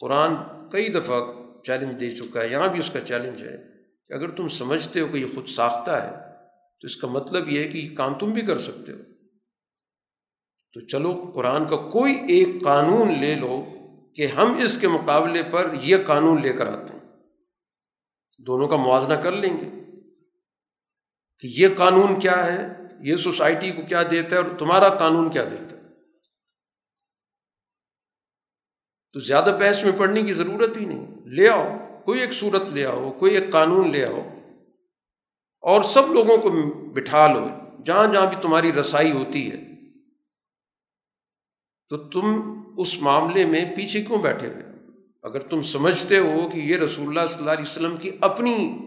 قرآن کئی دفعہ چیلنج دے چکا ہے، یہاں بھی اس کا چیلنج ہے کہ اگر تم سمجھتے ہو کہ یہ خود ساختہ ہے، تو اس کا مطلب یہ ہے کہ یہ کام تم بھی کر سکتے ہو۔ تو چلو، قرآن کا کوئی ایک قانون لے لو کہ ہم اس کے مقابلے پر یہ قانون لے کر آتے ہیں۔ دونوں کا موازنہ کر لیں گے۔ کہ یہ قانون کیا ہے؟ یہ سوسائٹی کو کیا دیتا ہے اور تمہارا قانون کیا دیتا ہے؟ تو زیادہ بحث میں پڑھنے کی ضرورت ہی نہیں۔ لے آؤ، کوئی ایک صورت لے آؤ، کوئی ایک قانون لے آؤ۔ اور سب لوگوں کو بٹھا لو، جہاں جہاں بھی تمہاری رسائی ہوتی ہے۔ تو تم اس معاملے میں پیچھے کیوں بیٹھے ہوئے؟ اگر تم سمجھتے ہو کہ یہ رسول اللہ صلی اللہ علیہ وسلم کی اپنی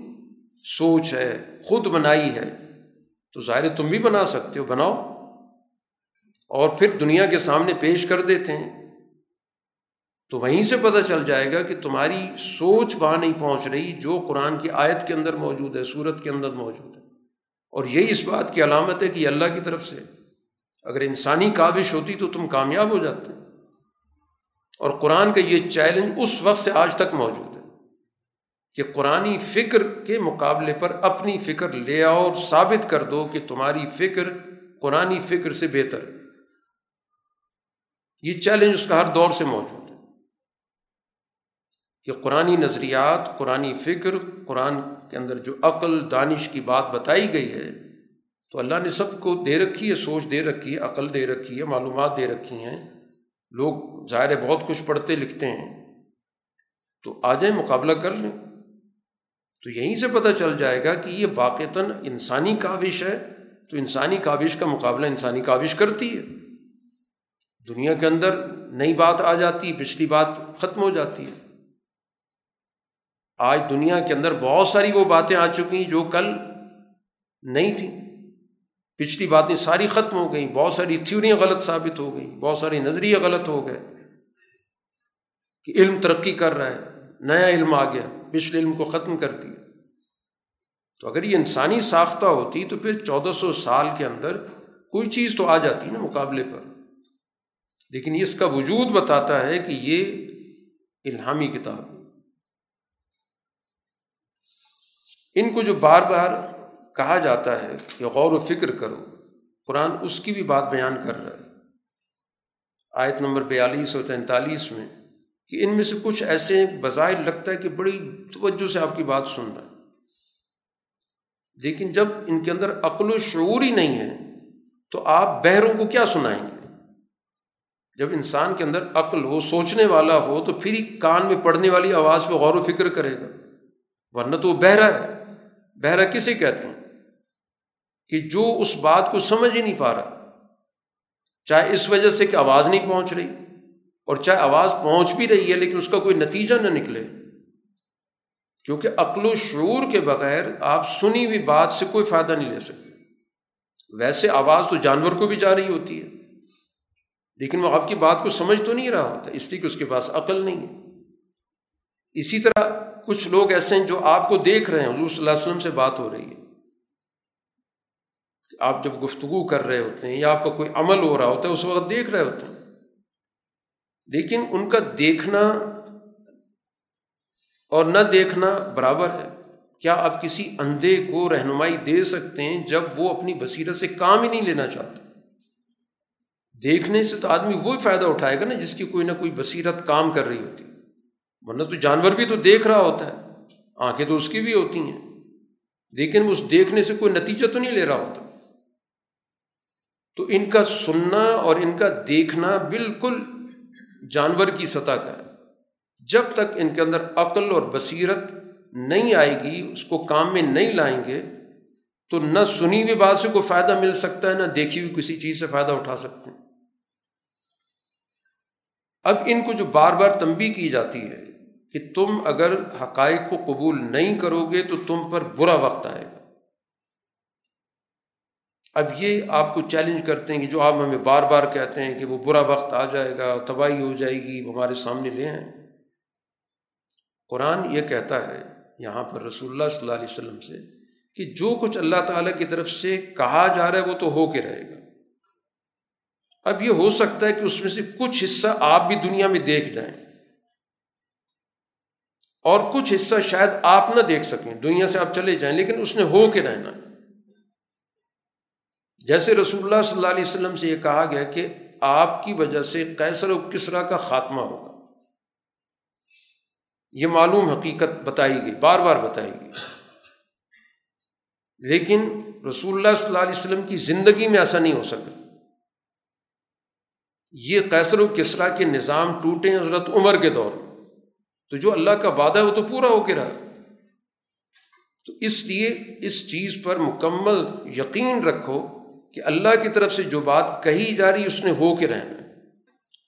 سوچ ہے، خود بنائی ہے، تو ظاہر تم بھی بنا سکتے ہو، بناؤ۔ اور پھر دنیا کے سامنے پیش کر دیتے ہیں۔ تو وہیں سے پتہ چل جائے گا کہ تمہاری سوچ وہاں نہیں پہنچ رہی جو قرآن کی آیت کے اندر موجود ہے صورت کے اندر موجود ہے۔ اور یہی اس بات کی علامت ہے کہ اللہ کی طرف سے اگر انسانی کابش ہوتی تو تم کامیاب ہو جاتے۔ اور قرآن کا یہ چیلنج اس وقت سے آج تک موجود ہے کہ قرآن فکر کے مقابلے پر اپنی فکر لے آؤ اور ثابت کر دو کہ تمہاری فکر قرآن فکر سے بہتر ہے۔ یہ چیلنج اس کا ہر دور سے موجود ہے۔ کہ قرآن نظریات قرآن فکر، قرآن کے اندر جو عقل، دانش کی بات بتائی گئی ہے، تو اللہ نے سب کو دے رکھی ہے، سوچ دے رکھی ہے، عقل دے رکھی ہے، معلومات دے رکھی ہیں۔ لوگ ظاہر بہت کچھ پڑھتے لکھتے ہیں۔ تو آ جائیں، مقابلہ کر لیں۔ تو یہیں سے پتہ چل جائے گا کہ یہ واقعتاً انسانی کاوش ہے۔ تو انسانی کاوش کا مقابلہ انسانی کاوش کرتی ہے۔ دنیا کے اندر نئی بات آ جاتی ہے پچھلی بات ختم ہو جاتی ہے۔ آج دنیا کے اندر بہت ساری وہ باتیں آ چکی ہیں جو کل نہیں تھیں۔ پچھلی باتیں ساری ختم ہو گئیں۔ بہت ساری تھیوریاں غلط ثابت ہو گئیں۔ بہت ساری نظریے غلط ہو گئے کہ علم ترقی کر رہا ہے۔ نیا علم آ گیا۔ پچھلے علم کو ختم کر دیا۔ تو اگر یہ انسانی ساختہ ہوتی تو پھر چودہ سو سال کے اندر کوئی چیز تو آ جاتی نا مقابلے پر۔ لیکن اس کا وجود بتاتا ہے کہ یہ الہامی کتاب ہے۔ ان کو جو بار بار کہا جاتا ہے کہ غور و فکر کرو، قرآن اس کی بھی بات بیان کر رہا ہے۔ آیت نمبر بیالیس اور تینتالیس میں کہ ان میں سے کچھ ایسے بظاہر لگتا ہے کہ بڑی توجہ سے آپ کی بات سن رہا ہے۔ لیکن جب ان کے اندر عقل و شعور ہی نہیں ہے، تو آپ بہروں کو کیا سنائیں گے؟ جب انسان کے اندر عقل ہو، سوچنے والا ہو، تو پھر ہی کان میں پڑنے والی آواز پہ غور و فکر کرے گا۔ ورنہ تو وہ بہرا ہے۔ بہرا کسے کہتے ہیں کہ جو اس بات کو سمجھ ہی نہیں پا رہا، چاہے اس وجہ سے کہ آواز نہیں پہنچ رہی اور چاہے آواز پہنچ بھی رہی ہے لیکن اس کا کوئی نتیجہ نہ نکلے، کیونکہ عقل و شعور کے بغیر آپ سنی ہوئی بات سے کوئی فائدہ نہیں لے سکتے۔ ویسے آواز تو جانور کو بھی جا رہی ہوتی ہے، لیکن وہ آپ کی بات کو سمجھ تو نہیں رہا ہوتا، اس لیے کہ اس کے پاس عقل نہیں ہے۔ اسی طرح کچھ لوگ ایسے ہیں جو آپ کو دیکھ رہے ہیں، حضور صلی اللہ علیہ وسلم سے بات ہو رہی ہے۔ آپ جب گفتگو کر رہے ہوتے ہیں یا آپ کا کوئی عمل ہو رہا ہوتا ہے، اس وقت دیکھ رہے ہوتے ہیں۔ لیکن ان کا دیکھنا اور نہ دیکھنا برابر ہے۔ کیا آپ کسی اندھے کو رہنمائی دے سکتے ہیں جب وہ اپنی بصیرت سے کام ہی نہیں لینا چاہتا؟ دیکھنے سے تو آدمی وہی فائدہ اٹھائے گا نا جس کی کوئی نہ کوئی بصیرت کام کر رہی ہوتی۔ ورنہ تو جانور بھی تو دیکھ رہا ہوتا ہے۔ آنکھیں تو اس کی بھی ہوتی ہیں۔ لیکن اس دیکھنے سے کوئی نتیجہ تو نہیں لے رہا ہوتا۔ تو ان کا سننا اور ان کا دیکھنا بالکل جانور کی سطح کا ہے۔ جب تک ان کے اندر عقل اور بصیرت نہیں آئے گی، اس کو کام میں نہیں لائیں گے، تو نہ سنی ہوئی بات سے کوئی فائدہ مل سکتا ہے، نہ دیکھی ہوئی کسی چیز سے فائدہ اٹھا سکتے ہیں۔ اب ان کو جو بار بار تنبی کی جاتی ہے کہ تم اگر حقائق کو قبول نہیں کرو گے تو تم پر برا وقت آئے گا۔ اب یہ آپ کو چیلنج کرتے ہیں کہ جو آپ ہمیں بار بار کہتے ہیں کہ وہ برا وقت آ جائے گا، تباہی ہو جائے گی، وہ ہمارے سامنے لے آئیں۔ قرآن یہ کہتا ہے یہاں پر رسول اللہ صلی اللہ علیہ وسلم سے کہ جو کچھ اللہ تعالیٰ کی طرف سے کہا جا رہا ہے وہ تو ہو کے رہے گا۔ اب یہ ہو سکتا ہے کہ اس میں سے کچھ حصہ آپ بھی دنیا میں دیکھ جائیں اور کچھ حصہ شاید آپ نہ دیکھ سکیں، دنیا سے آپ چلے جائیں، لیکن اس نے ہو کے رہنا۔ ہے جیسے رسول اللہ صلی اللہ علیہ وسلم سے یہ کہا گیا کہ آپ کی وجہ سے کیسر و کسرا کا خاتمہ ہوگا۔ یہ معلوم حقیقت بتائی گئی، بار بار بتائی گئی۔ لیکن رسول اللہ صلی اللہ علیہ وسلم کی زندگی میں ایسا نہیں ہو سکا یہ کیسر و کسرا کے نظام ٹوٹے حضرت عمر کے دور میں۔ تو جو اللہ کا وعدہ ہے وہ تو پورا ہو کے رہا۔ تو اس لیے اس چیز پر مکمل یقین رکھو کہ اللہ کی طرف سے جو بات کہی جا رہی اس نے ہو کے رہنا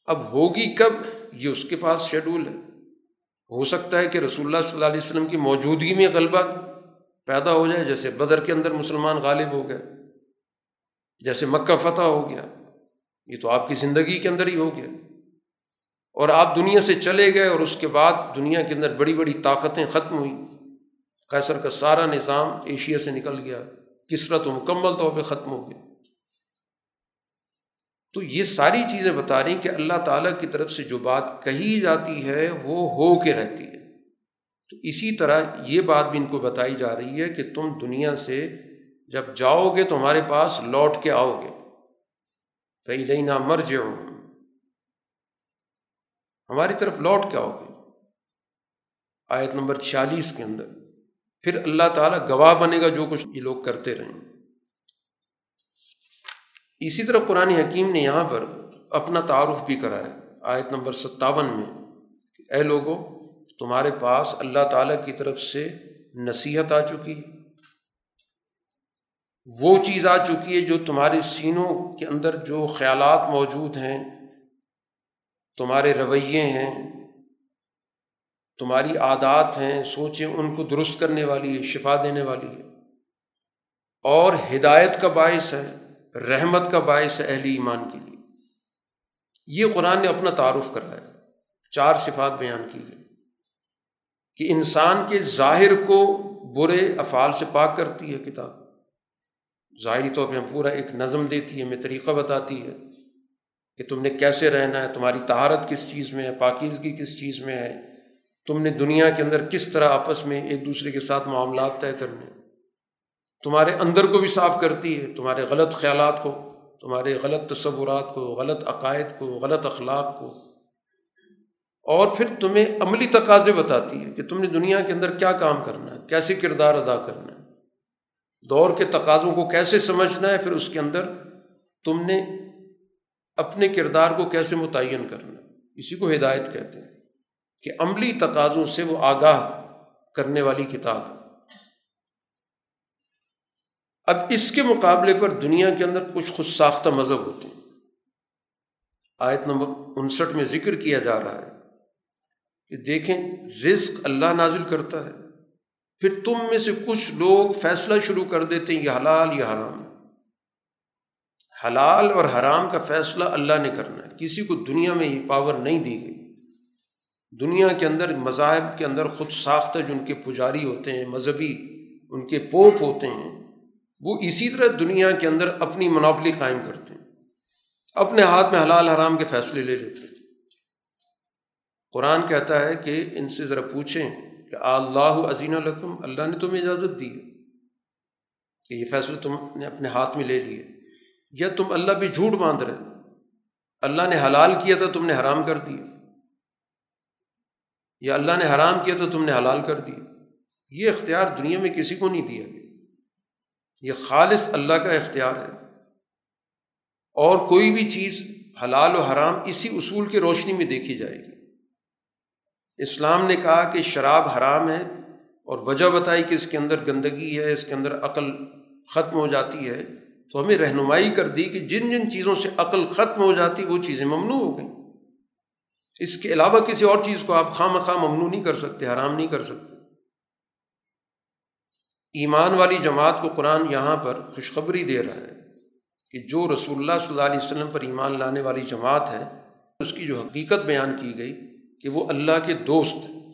اب ہوگی کب؟ یہ اس کے پاس شیڈول ہے۔ ہو سکتا ہے کہ رسول اللہ صلی اللہ علیہ وسلم کی موجودگی میں غلبہ پیدا ہو جائے، جیسے بدر کے اندر مسلمان غالب ہو گئے، جیسے مکہ فتح ہو گیا۔ یہ تو آپ کی زندگی کے اندر ہی ہو گیا۔ اور آپ دنیا سے چلے گئے اور اس کے بعد دنیا کے اندر بڑی بڑی طاقتیں ختم ہوئیں۔ قیصر کا سارا نظام ایشیا سے نکل گیا۔ کسرت و مکمل طور پہ ختم ہو گیا تو یہ ساری چیزیں بتا رہی کہ اللہ تعالیٰ کی طرف سے جو بات کہی جاتی ہے وہ ہو کے رہتی ہے۔ تو اسی طرح یہ بات بھی ان کو بتائی جا رہی ہے کہ تم دنیا سے جب جاؤ گے تو ہمارے پاس لوٹ کے آؤ گے۔ کئی لینا مر ہماری طرف لوٹ کے آؤ گے آیت نمبر چھیالیس کے اندر۔ پھر اللہ تعالیٰ گواہ بنے گا جو کچھ یہ لوگ کرتے رہیں۔ اسی طرح قرآن حکیم نے یہاں پر اپنا تعارف بھی کرا ہے آیت نمبر ستاون میں اے لوگوں تمہارے پاس اللہ تعالیٰ کی طرف سے نصیحت آ چکی وہ چیز آ چکی ہے جو تمہارے سینوں کے اندر جو خیالات موجود ہیں، تمہارے رویے ہیں، تمہاری عادات ہیں، سوچیں ان کو درست کرنے والی ہے، شفا دینے والی ہے۔ اور ہدایت کا باعث ہے، رحمت کا باعث ہے اہلی ایمان کے لیے۔ یہ قرآن نے اپنا تعارف کرایا، چار صفات بیان کی گئی کہ انسان کے ظاہر کو برے افعال سے پاک کرتی ہے کتاب۔ ظاہری طور پہ پورا ایک نظم دیتی ہے، ہمیں طریقہ بتاتی ہے کہ تم نے کیسے رہنا ہے، تمہاری تہارت کس چیز میں ہے، پاکیزگی کس چیز میں ہے، تم نے دنیا کے اندر کس طرح آپس میں ایک دوسرے کے ساتھ معاملات طے کرنے تمہارے اندر کو بھی صاف کرتی ہے، تمہارے غلط خیالات کو، تمہارے غلط تصورات کو، غلط عقائد کو، غلط اخلاق کو۔ اور پھر تمہیں عملی تقاضے بتاتی ہے کہ تم نے دنیا کے اندر کیا کام کرنا ہے، کیسے کردار ادا کرنا ہے۔ دور کے تقاضوں کو کیسے سمجھنا ہے، پھر اس کے اندر تم نے اپنے کردار کو کیسے متعین کرنا اسی کو ہدایت کہتے ہیں کہ عملی تقاضوں سے وہ آگاہ کرنے والی کتاب ہے۔ اب اس کے مقابلے پر دنیا کے اندر کچھ خود ساختہ مذہب ہوتے ہیں۔ آیت نمبر انسٹھ میں ذکر کیا جا رہا ہے کہ دیکھیں، رزق اللہ نازل کرتا ہے۔ پھر تم میں سے کچھ لوگ فیصلہ شروع کر دیتے ہیں، یہ حلال، یہ حرام۔ حلال اور حرام کا فیصلہ اللہ نے کرنا ہے۔ کسی کو دنیا میں یہ پاور نہیں دی گئی۔ دنیا کے اندر، مذاہب کے اندر خود ساختہ جو ان کے پجاری ہوتے ہیں، مذہبی ان کے پوپ ہوتے ہیں، وہ اسی طرح دنیا کے اندر اپنی منوبلی قائم کرتے ہیں۔ اپنے ہاتھ میں حلال، حرام کے فیصلے لے لیتے ہیں۔ قرآن کہتا ہے کہ ان سے ذرا پوچھیں کہ اللہ عظین الرقم اللہ نے تمہیں اجازت دی کہ یہ فیصلے تم نے اپنے ہاتھ میں لے لیے، یا تم اللہ پہ جھوٹ باندھ رہے اللہ نے حلال کیا تھا، تم نے حرام کر دیا یا اللہ نے حرام کیا تھا، تم نے حلال کر دیا یہ اختیار دنیا میں کسی کو نہیں دیا گیا۔ یہ خالص اللہ کا اختیار ہے۔ اور کوئی بھی چیز حلال و حرام اسی اصول کی روشنی میں دیکھی جائے گی۔ اسلام نے کہا کہ شراب حرام ہے اور وجہ بتائی کہ اس کے اندر گندگی ہے، اس کے اندر عقل ختم ہو جاتی ہے۔ تو ہمیں رہنمائی کر دی کہ جن جن چیزوں سے عقل ختم ہو جاتی، وہ چیزیں ممنوع ہو گئیں۔ اس کے علاوہ کسی اور چیز کو آپ خواہ مخواہ ممنوع نہیں کر سکتے، حرام نہیں کر سکتے۔ ایمان والی جماعت کو قرآن یہاں پر خوشخبری دے رہا ہے کہ جو رسول اللہ صلی اللہ علیہ وسلم پر ایمان لانے والی جماعت ہے، اس کی جو حقیقت بیان کی گئی کہ وہ اللہ کے دوست ہیں۔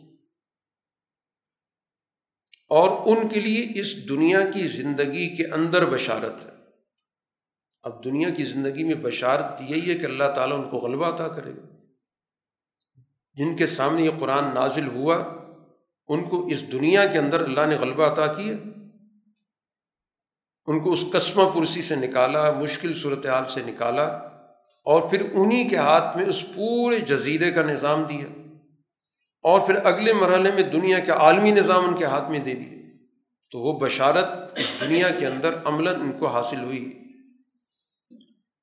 اور ان کے لیے اس دنیا کی زندگی کے اندر بشارت ہے۔ اب دنیا کی زندگی میں بشارت یہی ہے کہ اللہ تعالیٰ ان کو غلبہ عطا کرے۔ گا جن کے سامنے یہ قرآن نازل ہوا، ان کو اس دنیا کے اندر اللہ نے غلبہ عطا کیا۔ ان کو اس قسمہ پرسی سے نکالا، مشکل صورتحال سے نکالا۔ اور پھر انہی کے ہاتھ میں اس پورے جزیرے کا نظام دیا۔ اور پھر اگلے مرحلے میں دنیا کے عالمی نظام ان کے ہاتھ میں دے دیے۔ تو وہ بشارت اس دنیا کے اندر عملاً ان کو حاصل ہوئی۔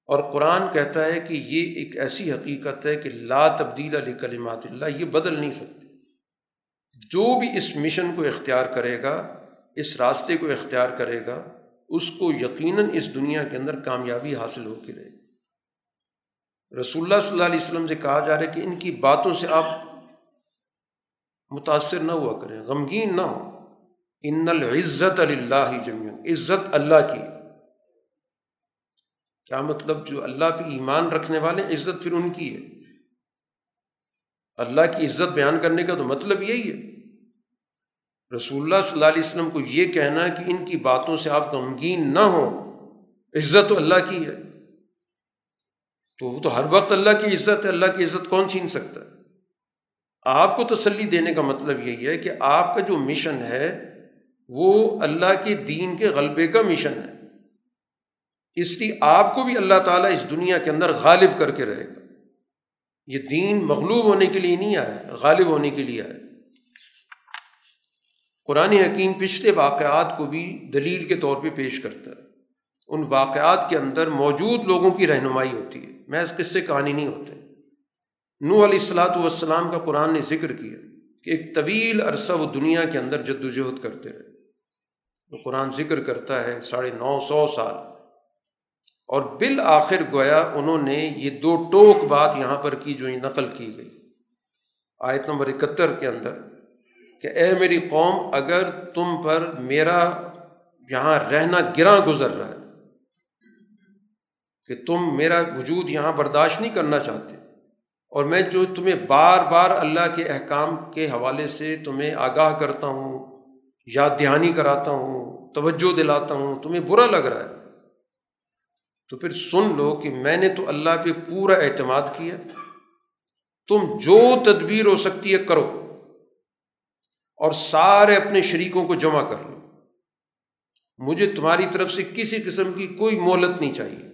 اور قرآن کہتا ہے کہ یہ ایک ایسی حقیقت ہے کہ لا تبدیل علی کلمات اللہ، یہ بدل نہیں سکتے۔ جو بھی اس مشن کو اختیار کرے گا، اس راستے کو اختیار کرے گا، اس کو یقیناً اس دنیا کے اندر کامیابی حاصل ہو کے رہے گی۔ رسول اللہ صلی اللہ علیہ وسلم سے کہا جا رہا ہے کہ ان کی باتوں سے آپ متاثر نہ ہوا کریں غمگین نہ ہو۔ ان العزت اللہ جمین عزت اللہ کی۔ کیا مطلب جو اللہ پہ ایمان رکھنے والے عزت پھر ان کی ہے؟ اللہ کی عزت بیان کرنے کا تو مطلب یہی ہے۔ رسول اللہ صلی اللہ علیہ وسلم کو یہ کہنا کہ ان کی باتوں سے آپ غمگین نہ ہوں، عزت تو اللہ کی ہے۔ تو وہ تو ہر وقت اللہ کی عزت ہے، اللہ کی عزت کون چھین سکتا ہے؟ آپ کو تسلی دینے کا مطلب یہی ہے کہ آپ کا جو مشن ہے، وہ اللہ کے دین کے غلبے کا مشن ہے۔ اس لیے آپ کو بھی اللہ تعالیٰ اس دنیا کے اندر غالب کر کے رہے گا۔ یہ دین مغلوب ہونے کے لیے نہیں آیا، غالب ہونے کے لیے آیا۔ قرآن حکیم پچھلے واقعات کو بھی دلیل کے طور پہ پیش کرتا ہے۔ ان واقعات کے اندر موجود لوگوں کی رہنمائی ہوتی ہے۔ میں اس قصے کہانی نہیں ہوتے۔ نو علیہ السلاۃ والسلام کا قرآن نے ذکر کیا کہ ایک طویل عرصہ وہ دنیا کے اندر جد وجہد کرتے رہے۔ وہ قرآن ذکر کرتا ہے ساڑھے نو سو سال۔ اور بالآخر گویا انہوں نے یہ دو ٹوک بات یہاں پر کی جو نقل کی گئی۔ آیت نمبر اکہتر کے اندر کہ اے میری قوم، اگر تم پر میرا یہاں رہنا گراں گزر رہا ہے، کہ تم میرا وجود یہاں برداشت نہیں کرنا چاہتے اور میں جو تمہیں بار بار اللہ کے احکام کے حوالے سے تمہیں آگاہ کرتا ہوں، یاد دہانی کراتا ہوں، توجہ دلاتا ہوں، تمہیں برا لگ رہا ہے۔ تو پھر سن لو کہ میں نے تو اللہ پہ پورا اعتماد کیا۔ تم جو تدبیر ہو سکتی ہے کرو اور سارے اپنے شریکوں کو جمع کر لو۔ مجھے تمہاری طرف سے کسی قسم کی کوئی مہلت نہیں چاہیے۔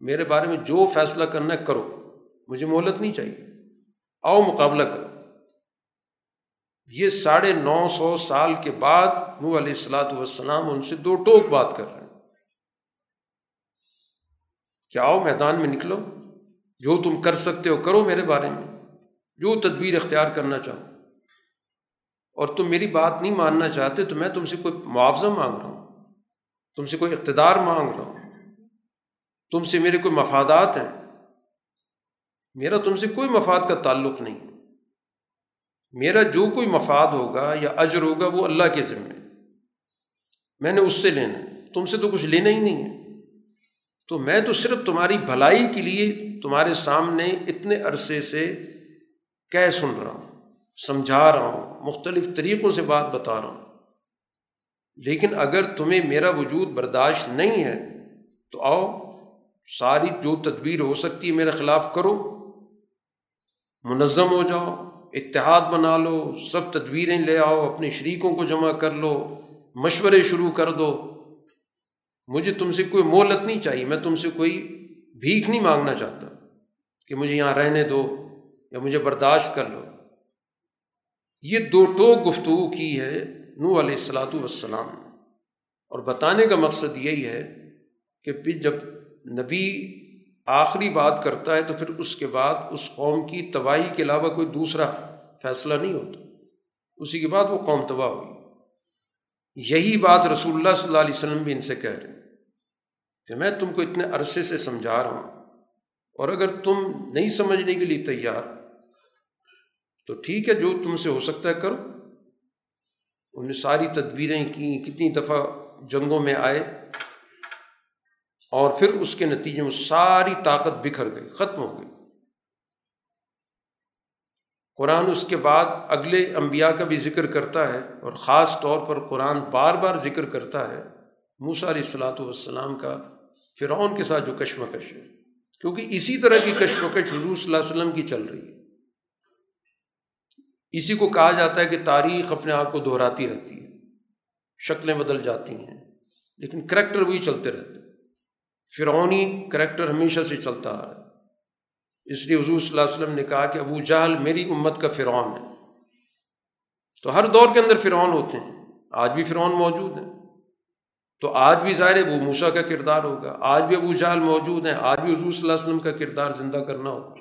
میرے بارے میں جو فیصلہ کرنا ہے کرو۔ مجھے مہلت نہیں چاہیے۔ آؤ مقابلہ کرو۔ یہ ساڑھے نو سو سال کے بعد نو علیہ السلاۃ والسلام ان سے دو ٹوک بات کر رہے ہیں۔ کہ آؤ میدان میں نکلو؟ جو تم کر سکتے ہو کرو میرے بارے میں۔ جو تدبیر اختیار کرنا چاہو۔ اور تم میری بات نہیں ماننا چاہتے تو میں تم سے کوئی معاوضہ مانگ رہا ہوں۔ تم سے کوئی اقتدار مانگ رہا ہوں۔ تم سے میرے کوئی مفادات ہیں۔ میرا تم سے کوئی مفاد کا تعلق نہیں۔ میرا جو کوئی مفاد ہوگا یا اجر ہوگا وہ اللہ کے ذمے۔ میں نے اس سے لینا ہے۔ تم سے تو کچھ لینا ہی نہیں ہے۔ تو میں تو صرف تمہاری بھلائی کے لیے تمہارے سامنے اتنے عرصے سے کہہ سن رہا ہوں، سمجھا رہا ہوں، مختلف طریقوں سے بات بتا رہا ہوں۔ لیکن اگر تمہیں میرا وجود برداشت نہیں ہے، تو آؤ، ساری جو تدبیر ہو سکتی ہے میرے خلاف کرو۔ منظم ہو جاؤ، اتحاد بنا لو، سب تدبیریں لے آؤ اپنے شریکوں کو جمع کر لو، مشورے شروع کر دو۔ مجھے تم سے کوئی مولت نہیں چاہیے، میں تم سے کوئی بھیک نہیں مانگنا چاہتا کہ مجھے یہاں رہنے دو یا مجھے برداشت کر لو۔ یہ دو ٹوک گفتگو کی ہے نو علیہ السلاۃ والسلام۔ اور بتانے کا مقصد یہی ہے کہ پھر جب نبی آخری بات کرتا ہے تو پھر اس کے بعد اس قوم کی تباہی کے علاوہ کوئی دوسرا فیصلہ نہیں ہوتا۔ اسی کے بعد وہ قوم تباہ ہوئی۔ یہی بات رسول اللہ صلی اللہ علیہ وسلم بھی ان سے کہہ رہے ہیں کہ میں تم کو اتنے عرصے سے سمجھا رہا ہوں اور اگر تم نہیں سمجھنے کے لیے تیار تو ٹھیک ہے، جو تم سے ہو سکتا ہے کرو۔ انہیں ساری تدبیریں کیں کتنی دفعہ جنگوں میں آئے۔ اور پھر اس کے نتیجے میں ساری طاقت بکھر گئی، ختم ہو گئی۔ قرآن اس کے بعد اگلے انبیاء کا بھی ذکر کرتا ہے اور خاص طور پر قرآن بار بار ذکر کرتا ہے موسا علیہ السلاۃ والسلام کا فرعون کے ساتھ جو کشمکش ہے۔ کیونکہ اسی طرح کی کشمکش حضور صلی اللہ علیہ وسلم کی چل رہی ہے۔ اسی کو کہا جاتا ہے کہ تاریخ اپنے آپ کو دہراتی رہتی ہے، شکلیں بدل جاتی ہیں، لیکن کریکٹر وہی چلتے رہتے فرعونی کریکٹر ہمیشہ سے چلتا آ رہا ہے۔ اس لیے حضور صلی اللہ علیہ وسلم نے کہا کہ ابو جہل میری امت کا فرعون ہے۔ تو ہر دور کے اندر فرعون ہوتے ہیں۔ آج بھی فرعون موجود ہیں۔ تو آج بھی ظاہر ہے وہ موسا کا کردار ہوگا۔ آج بھی ابو جہل موجود ہیں۔ آج بھی حضور صلی اللہ علیہ وسلم کا کردار زندہ کرنا ہوگا۔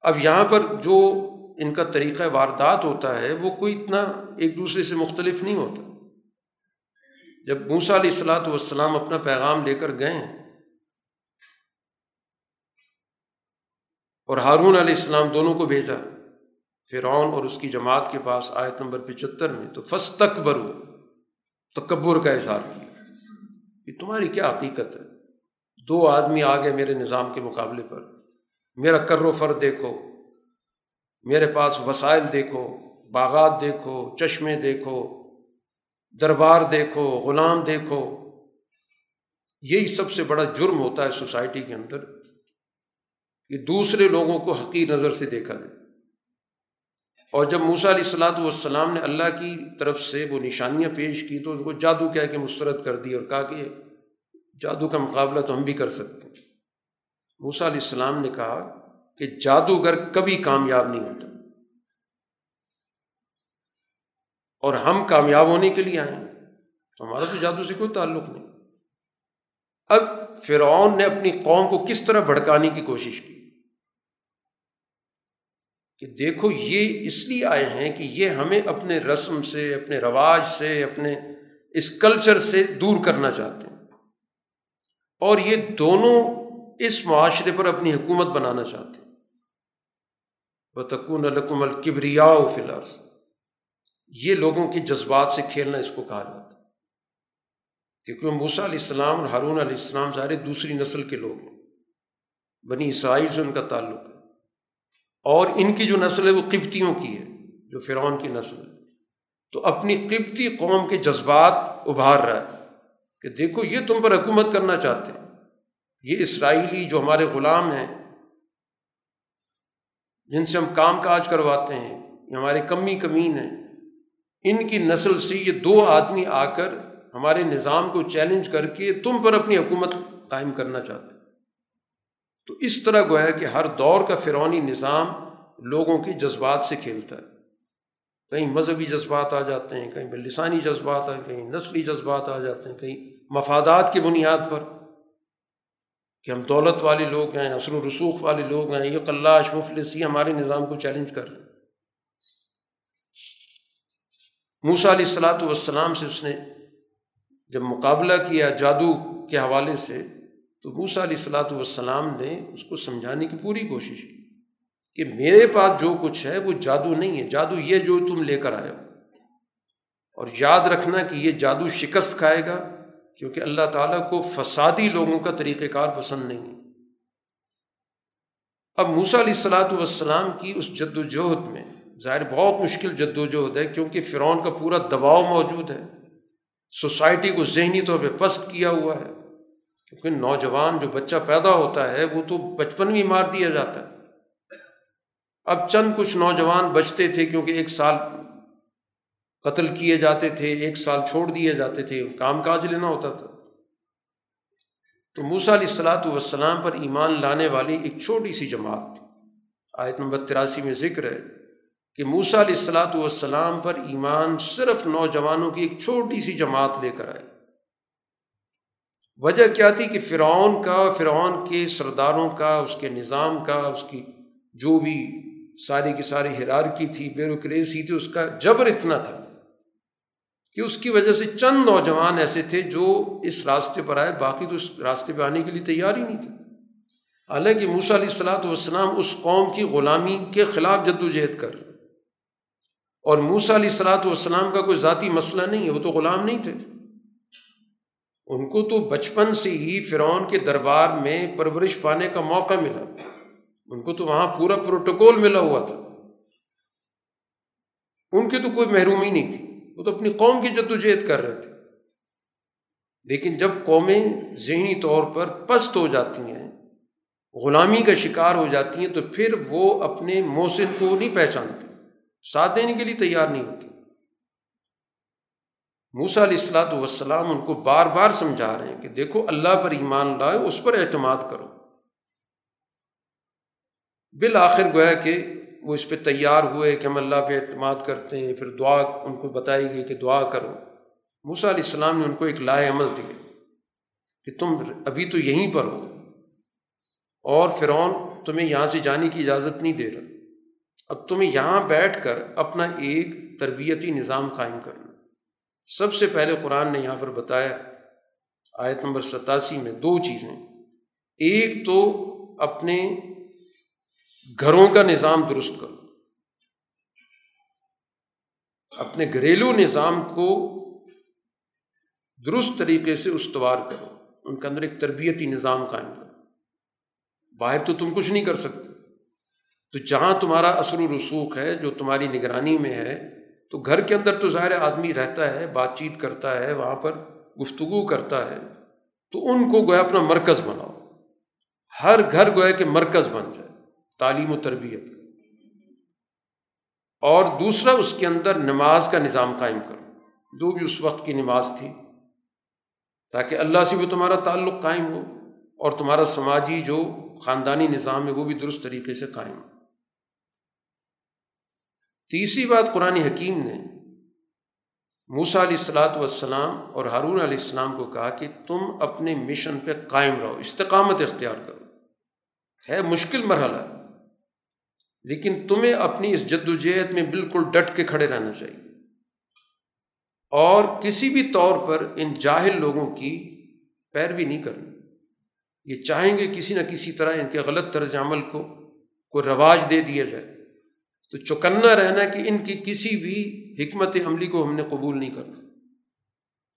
اب یہاں پر جو ان کا طریقہ واردات ہوتا ہے، وہ کوئی اتنا ایک دوسرے سے مختلف نہیں ہوتا۔ جب موسا علیہ السلاۃ والسلام اپنا پیغام لے کر گئے اور ہارون علیہ السلام دونوں کو بھیجا، فرعون اور اس کی جماعت کے پاس، آیت نمبر پچہتر میں، تو فس تک برو تکبر کا اظہار کیا۔ کہ تمہاری کیا حقیقت ہے؟ دو آدمی آ گئے میرے نظام کے مقابلے پر۔ میرا کر و فر دیکھو، میرے پاس وسائل دیکھو، باغات دیکھو، چشمے دیکھو دربار دیکھو، غلام دیکھو، یہی سب سے بڑا جرم ہوتا ہے سوسائٹی کے اندر کہ دوسرے لوگوں کو حقیر نظر سے دیکھا جائے۔ اور جب موسا علیہ السلاۃ والسلام نے اللہ کی طرف سے وہ نشانیاں پیش کی تو ان کو جادو کہہ کے مسترد کر دی اور کہا کہ جادو کا مقابلہ تو ہم بھی کر سکتے ہیں۔ موسا علیہ السلام نے کہا کہ جادوگر کبھی کامیاب نہیں ہوتا۔ اور ہم کامیاب ہونے کے لیے آئے ہمارا تو جادو سے کوئی تعلق نہیں۔ اب فرعون نے اپنی قوم کو کس طرح بھڑکانے کی کوشش کی؟ کہ دیکھو، یہ اس لیے آئے ہیں کہ یہ ہمیں اپنے رسم سے، اپنے رواج سے، اپنے اس کلچر سے دور کرنا چاہتے ہیں۔ اور یہ دونوں اس معاشرے پر اپنی حکومت بنانا چاہتے ہیں۔ بتکون الکم الکبریا فی الحال یہ لوگوں کے جذبات سے کھیلنا اس کو کہا جاتا ہے۔ کیونکہ موسا علیہ السلام اور ہارون علیہ السلام سارے دوسری نسل کے لوگ ہیں۔ بنی اسرائیل سے ان کا تعلق ہے۔ اور ان کی جو نسل ہے وہ قبتیوں کی ہے، جو فرعون کی نسل ہے۔ تو اپنی قبتی قوم کے جذبات ابھار رہا ہے کہ دیکھو یہ تم پر حکومت کرنا چاہتے ہیں۔ یہ اسرائیلی جو ہمارے غلام ہیں، جن سے ہم کام کاج کرواتے ہیں، یہ ہمارے کمی کمین ہیں۔ ان کی نسل سے یہ دو آدمی آ کر ہمارے نظام کو چیلنج کر کے تم پر اپنی حکومت قائم کرنا چاہتے تو اس طرح گویا کہ ہر دور کا فرونی نظام لوگوں کے جذبات سے کھیلتا ہے۔ کہیں مذہبی جذبات آ جاتے ہیں، کہیں لسانی جذبات آ، کہیں نسلی جذبات آ جاتے ہیں، کہیں مفادات کی بنیاد پر کہ ہم دولت والے لوگ ہیں اثر و رسوخ والے لوگ ہیں، یہ کلاش مفلسی ہمارے نظام کو چیلنج کر رہے ہیں۔ موسا علیہ السلاۃ والسلام سے اس نے جب مقابلہ کیا جادو کے حوالے سے، تو موسا علیہ السلاۃ والسلام نے اس کو سمجھانے کی پوری کوشش کی کہ میرے پاس جو کچھ ہے وہ جادو نہیں ہے، جادو یہ جو تم لے کر آئے ہو۔ اور یاد رکھنا کہ یہ جادو شکست کھائے گا کیونکہ اللہ تعالیٰ کو فسادی لوگوں کا طریقہ کار پسند نہیں اب موسا علیہ السلاۃ والسلام کی اس جد وجہد میں ظاہر بہت مشکل جدوجہد ہے، کیونکہ فرعون کا پورا دباؤ موجود ہے۔ سوسائٹی کو ذہنی طور پہ پست کیا ہوا ہے۔ کیونکہ نوجوان جو بچہ پیدا ہوتا ہے، وہ تو بچپن میں مار دیا جاتا ہے۔ اب چند کچھ نوجوان بچتے تھے، کیونکہ ایک سال قتل کیے جاتے تھے، ایک سال چھوڑ دیے جاتے تھے، کام کاج لینا ہوتا تھا۔ تو موسا علیہ السلاۃ والسلام پر ایمان لانے والی ایک چھوٹی سی جماعت تھی۔ آیت نمبر تراسی میں ذکر ہے۔ کہ موسا علیہ السلاۃ والسلام پر ایمان صرف نوجوانوں کی ایک چھوٹی سی جماعت لے کر آئے۔ وجہ کیا تھی کہ فرعون کا، فرعون کے سرداروں کا، اس کے نظام کا، اس کی جو بھی ساری کی ساری ہرار کی تھی بیروکریسی تھی، اس کا جبر اتنا تھا کہ اس کی وجہ سے چند نوجوان ایسے تھے جو اس راستے پر آئے، باقی تو اس راستے پہ آنے کے لیے تیار ہی نہیں تھے حالانکہ موسیٰ علیہ السلاۃ والسلام اس قوم کی غلامی کے خلاف جد و جہد کر اور موسیٰ علیہ السلاۃ والسلام کا کوئی ذاتی مسئلہ نہیں ہے، وہ تو غلام نہیں تھے۔ ان کو تو بچپن سے ہی فرعون کے دربار میں پرورش پانے کا موقع ملا۔ ان کو تو وہاں پورا پروٹوکول ملا ہوا تھا۔ ان کی تو کوئی محرومی نہیں تھی، وہ تو اپنی قوم کی جد و جہد کر رہے تھے۔ لیکن جب قومیں ذہنی طور پر پست ہو جاتی ہیں، غلامی کا شکار ہو جاتی ہیں، تو پھر وہ اپنے موسن کو نہیں پہچانتی ساتھ دینے کے لیے تیار نہیں ہوتی۔ موسا علیہ السلاۃ والسلام ان کو بار بار سمجھا رہے ہیں کہ دیکھو اللہ پر ایمان لائے، اس پر اعتماد کرو۔ بالآخر گویا کہ وہ اس پہ تیار ہوئے کہ ہم اللہ پہ اعتماد کرتے ہیں، پھر دعا ان کو بتائی گئی کہ دعا کرو۔ موسیٰ علیہ السلام نے ان کو ایک لاہ عمل دیے کہ تم ابھی تو یہیں پر ہو اور فرعون تمہیں یہاں سے جانے کی اجازت نہیں دے رہا۔ اب تمہیں یہاں بیٹھ کر اپنا ایک تربیتی نظام قائم کرنا سب سے پہلے قرآن نے یہاں پر بتایا، آیت نمبر ستاسی میں دو چیزیں۔ ایک تو اپنے گھروں کا نظام درست کرو۔ اپنے گھریلو نظام کو درست طریقے سے استوار کرو۔ ان کے اندر ایک تربیتی نظام قائم کرو۔ باہر تو تم کچھ نہیں کر سکتے۔ تو جہاں تمہارا اثر و رسوخ ہے، جو تمہاری نگرانی میں ہے، تو گھر کے اندر تو ظاہر آدمی رہتا ہے، بات چیت کرتا ہے، وہاں پر گفتگو کرتا ہے۔ تو ان کو گویا اپنا مرکز بناؤ۔ ہر گھر گویا کہ مرکز بن جائے، تعلیم و تربیت۔ اور دوسرا، اس کے اندر نماز کا نظام قائم کرو۔ جو بھی اس وقت کی نماز تھی۔ تاکہ اللہ سے بھی تمہارا تعلق قائم ہو اور تمہارا سماجی جو خاندانی نظام ہے، وہ بھی درست طریقے سے قائم ہو۔ تیسری بات قرآن حکیم نے موسا علیہ السلاۃ والسلام اور ہارون علیہ السلام کو کہا کہ تم اپنے مشن پہ قائم رہو، استقامت اختیار کرو۔ ہے، مشکل مرحلہ لیکن تمہیں اپنی اس جد و جہد میں بالکل ڈٹ کے کھڑے رہنا چاہیے۔ اور کسی بھی طور پر ان جاہل لوگوں کی پیروی نہیں کرنی۔ یہ چاہیں گے کسی نہ کسی طرح ان کے غلط طرز عمل کو کوئی رواج دے دیا جائے۔ تو چکنا رہنا کہ ان کی کسی بھی حکمت عملی کو ہم نے قبول نہیں کرنا۔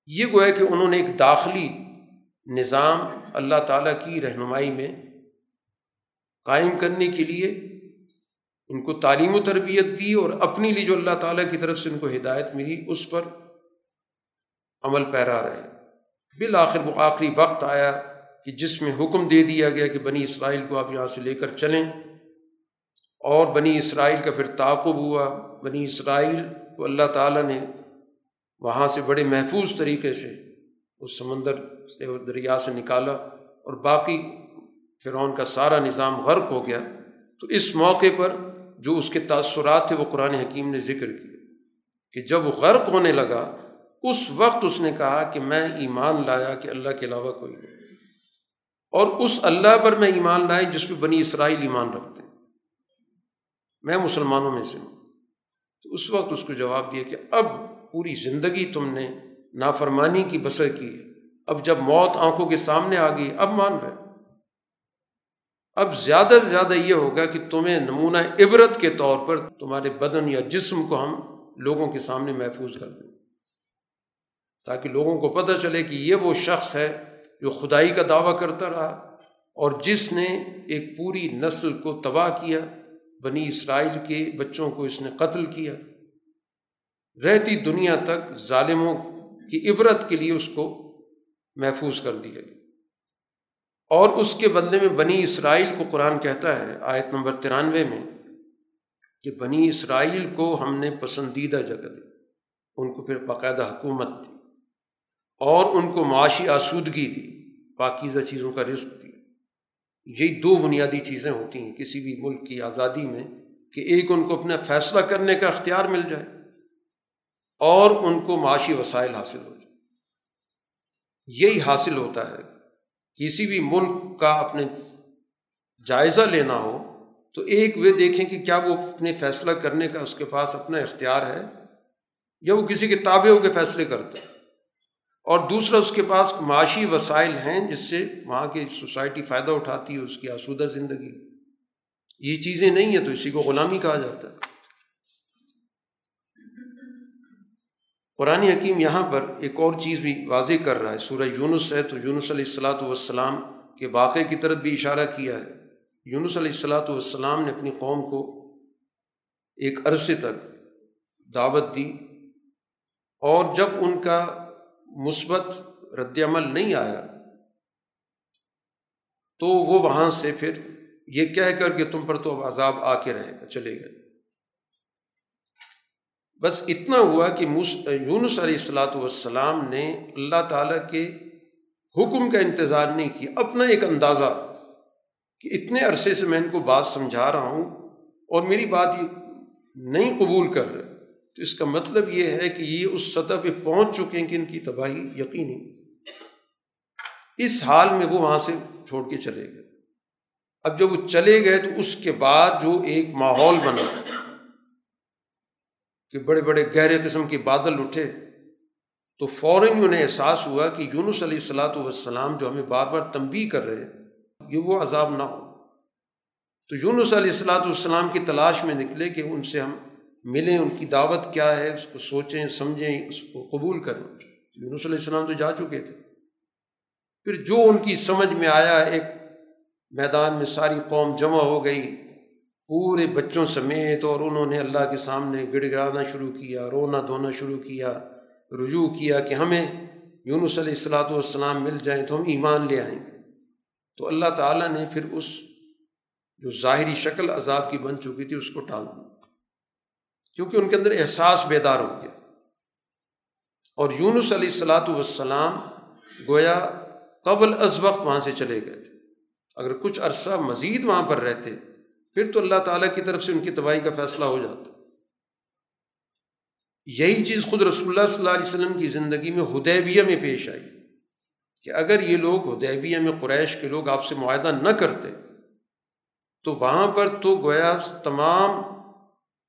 یہ گویا کہ انہوں نے ایک داخلی نظام اللہ تعالیٰ کی رہنمائی میں قائم کرنے کے لیے ان کو تعلیم و تربیت دی اور اپنی لیے جو اللہ تعالیٰ کی طرف سے ان کو ہدایت ملی، اس پر عمل پیرا رہے۔ بالآخر وہ آخری وقت آیا کہ جس میں حکم دے دیا گیا کہ بنی اسرائیل کو آپ یہاں سے لے کر چلیں۔ اور بنی اسرائیل کا پھر تعاقب ہوا۔ بنی اسرائیل کو اللہ تعالیٰ نے وہاں سے بڑے محفوظ طریقے سے اس سمندر سے دریا سے نکالا اور باقی فرعون کا سارا نظام غرق ہو گیا۔ تو اس موقع پر جو اس کے تأثرات تھے وہ قرآن حکیم نے ذکر کیے کہ جب وہ غرق ہونے لگا، اس وقت اس نے کہا کہ میں ایمان لایا کہ اللہ کے علاوہ کوئی نہیں۔ اور اس اللہ پر میں ایمان لائے جس پہ بنی اسرائیل ایمان رکھتے۔ ہیں میں مسلمانوں میں سے ہوں۔ تو اس وقت اس کو جواب دیا کہ اب پوری زندگی تم نے نافرمانی کی بسر کی اب جب موت آنکھوں کے سامنے آ گئی، اب مان رہے اب زیادہ سے زیادہ یہ ہوگا کہ تمہیں نمونہ عبرت کے طور پر تمہارے بدن یا جسم کو ہم لوگوں کے سامنے محفوظ کر دیں۔ تاکہ لوگوں کو پتہ چلے کہ یہ وہ شخص ہے جو خدائی کا دعویٰ کرتا رہا اور جس نے ایک پوری نسل کو تباہ کیا۔ بنی اسرائیل کے بچوں کو اس نے قتل کیا۔ رہتی دنیا تک ظالموں کی عبرت کے لیے اس کو محفوظ کر دیا گیا۔ اور اس کے بدلے میں بنی اسرائیل کو قرآن کہتا ہے، آیت نمبر ترانوے میں، کہ بنی اسرائیل کو ہم نے پسندیدہ جگہ دی۔ ان کو پھر باقاعدہ حکومت دی اور ان کو معاشی آسودگی دی، پاکیزہ چیزوں کا رزق دی یہی دو بنیادی چیزیں ہوتی ہیں کسی بھی ملک کی آزادی میں کہ ایک ان کو اپنا فیصلہ کرنے کا اختیار مل جائے اور ان کو معاشی وسائل حاصل ہو جائے۔ یہی حاصل ہوتا ہے۔ کسی بھی ملک کا اپنے جائزہ لینا ہو تو ایک وہ دیکھیں کہ کیا وہ اپنے فیصلہ کرنے کا اس کے پاس اپنا اختیار ہے یا وہ کسی کے تابع ہو کے فیصلے کرتا ہے۔ اور دوسرا اس کے پاس معاشی وسائل ہیں جس سے وہاں کی سوسائٹی فائدہ اٹھاتی ہے اس کی آسودہ زندگی۔ یہ چیزیں نہیں ہیں تو اسی کو غلامی کہا جاتا ہے۔ قرآن حکیم یہاں پر ایک اور چیز بھی واضح کر رہا ہے۔ سورہ یونس ہے تو یونس علیہ السلاۃ والسلام کے واقعے کی طرف بھی اشارہ کیا ہے۔ یونس علیہ السلاۃ والسلام نے اپنی قوم کو ایک عرصے تک دعوت دی اور جب ان کا مثبت رد عمل نہیں آیا، تو وہ وہاں سے پھر یہ کہہ کر کہ تم پر تو اب عذاب آ کے رہے گا، چلے گئے۔ بس اتنا ہوا کہ یونس علیہ السلاۃ والسلام نے اللہ تعالیٰ کے حکم کا انتظار نہیں کیا۔ اپنا ایک اندازہ کہ اتنے عرصے سے میں ان کو بات سمجھا رہا ہوں اور میری بات یہ نہیں قبول کر رہے۔ تو اس کا مطلب یہ ہے کہ یہ اس سطح پہ پہنچ چکے ہیں کہ ان کی تباہی یقینی اس حال میں وہ وہاں سے چھوڑ کے چلے گئے۔ اب جب وہ چلے گئے تو اس کے بعد جو ایک ماحول بنا کہ بڑے بڑے گہرے قسم کے بادل اٹھے تو فوراً انہیں احساس ہوا کہ یونس علیہ السلاۃ والسلام جو ہمیں بار بار تنبی کر رہے ہیں، یہ وہ عذاب نہ ہو۔ تو یونس علیہ السلاۃ والسلام کی تلاش میں نکلے کہ ان سے ہم ملیں، ان کی دعوت کیا ہے، اس کو سوچیں، سمجھیں، اس کو قبول کریں۔ یونس علیہ السلام تو جا چکے تھے۔ پھر جو ان کی سمجھ میں آیا، ایک میدان میں ساری قوم جمع ہو گئی، پورے بچوں سمیت، اور انہوں نے اللہ کے سامنے گڑ گڑانا شروع کیا، رونا دھونا شروع کیا، رجوع کیا کہ ہمیں یونس علیہ السلاۃ والسلام مل جائیں تو ہم ایمان لے آئیں۔ گے تو اللہ تعالیٰ نے پھر اس جو ظاہری شکل عذاب کی بن چکی تھی، اس کو ٹال دیا۔ کیونکہ ان کے اندر احساس بیدار ہو گیا۔ اور یونس علیہ السلاۃ والسلام گویا قبل از وقت وہاں سے چلے گئے تھے۔ اگر کچھ عرصہ مزید وہاں پر رہتے، پھر تو اللہ تعالیٰ کی طرف سے ان کی تباہی کا فیصلہ ہو جاتا۔ یہی چیز خود رسول اللہ صلی اللہ علیہ وسلم کی زندگی میں ہدیبیہ میں پیش آئی کہ اگر یہ لوگ ہدیبیہ میں قریش کے لوگ آپ سے معاہدہ نہ کرتے، تو وہاں پر تو گویا تمام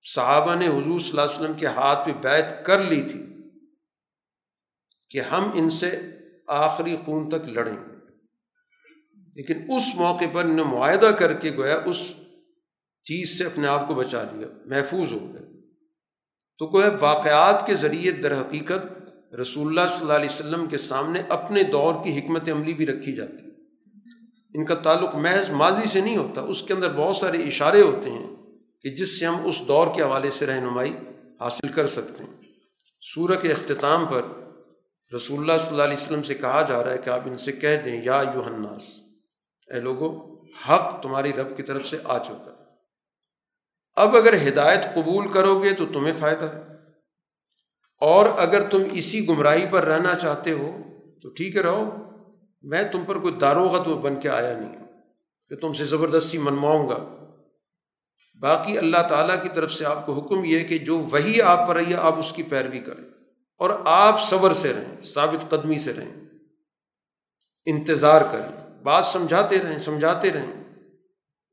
صحابہ نے حضور صلی اللہ علیہ وسلم کے ہاتھ پہ بیت کر لی تھی کہ ہم ان سے آخری خون تک لڑیں۔ لیکن اس موقع پر انہیں معاہدہ کر کے گویا اس چیز سے اپنے آپ کو بچا لیا، محفوظ ہو گئے۔ تو کوئی واقعات کے ذریعے در حقیقت رسول اللہ صلی اللہ علیہ وسلم کے سامنے اپنے دور کی حکمت عملی بھی رکھی جاتی۔ ان کا تعلق محض ماضی سے نہیں ہوتا، اس کے اندر بہت سارے اشارے ہوتے ہیں۔ کہ جس سے ہم اس دور کے حوالے سے رہنمائی حاصل کر سکتے ہیں۔ سورہ کے اختتام پر رسول اللہ صلی اللہ علیہ وسلم سے کہا جا رہا ہے کہ آپ ان سے کہہ دیں، یا یو الناس، اے لوگو، حق تمہاری رب کی طرف سے آ چکا اب اگر ہدایت قبول کرو گے تو تمہیں فائدہ ہے۔ اور اگر تم اسی گمراہی پر رہنا چاہتے ہو تو ٹھیک ہے، رہو۔ میں تم پر کوئی داروغہ تو بن کے آیا نہیں۔ کہ تم سے زبردستی منواؤں گا۔ باقی اللہ تعالیٰ کی طرف سے آپ کو حکم یہ کہ جو وہی آپ پر رہی ہے، آپ اس کی پیروی کریں۔ اور آپ صبر سے رہیں، ثابت قدمی سے رہیں۔ انتظار کریں۔ بات سمجھاتے رہیں سمجھاتے رہیں۔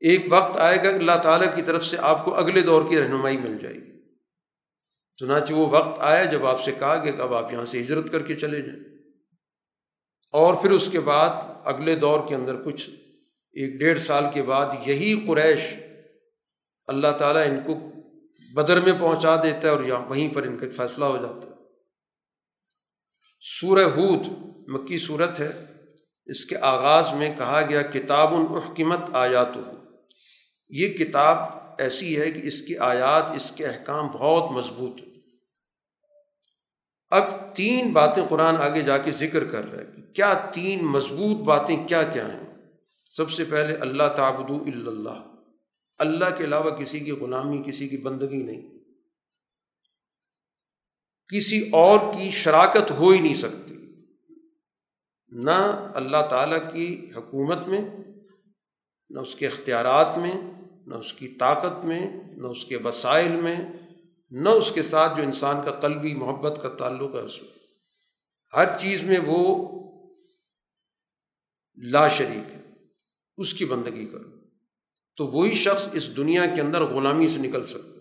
ایک وقت آئے گا اللہ تعالیٰ کی طرف سے آپ کو اگلے دور کی رہنمائی مل جائے گی۔ چنانچہ وہ وقت آیا جب آپ سے کہا کہ اب آپ یہاں سے ہجرت کر کے چلے جائیں۔ اور پھر اس کے بعد اگلے دور کے اندر کچھ ایک ڈیڑھ سال کے بعد یہی قریش اللہ تعالیٰ ان کو بدر میں پہنچا دیتا ہے اور یہاں وہیں پر ان کا فیصلہ ہو جاتا ہے۔ سورہ ہود مکی صورت ہے۔ اس کے آغاز میں کہا گیا، کتاب الحکمت آیات یہ کتاب ایسی ہے کہ اس کی آیات، اس کے احکام بہت مضبوط اب تین باتیں قرآن آگے جا کے ذکر کر رہے کہ کیا تین مضبوط باتیں کیا کیا ہیں؟ سب سے پہلے اللہ تعبد اللہ۔ اللہ کے علاوہ کسی کی غلامی، کسی کی بندگی نہیں۔ کسی اور کی شراکت ہو ہی نہیں سکتی۔ نہ اللہ تعالیٰ کی حکومت میں، نہ اس کے اختیارات میں، نہ اس کی طاقت میں، نہ اس کے وسائل میں، نہ اس کے ساتھ جو انسان کا قلبی محبت کا تعلق ہے، اس میں۔ ہر چیز میں وہ لا شریک ہے۔ اس کی بندگی کرو۔ تو وہی شخص اس دنیا کے اندر غلامی سے نکل سکتا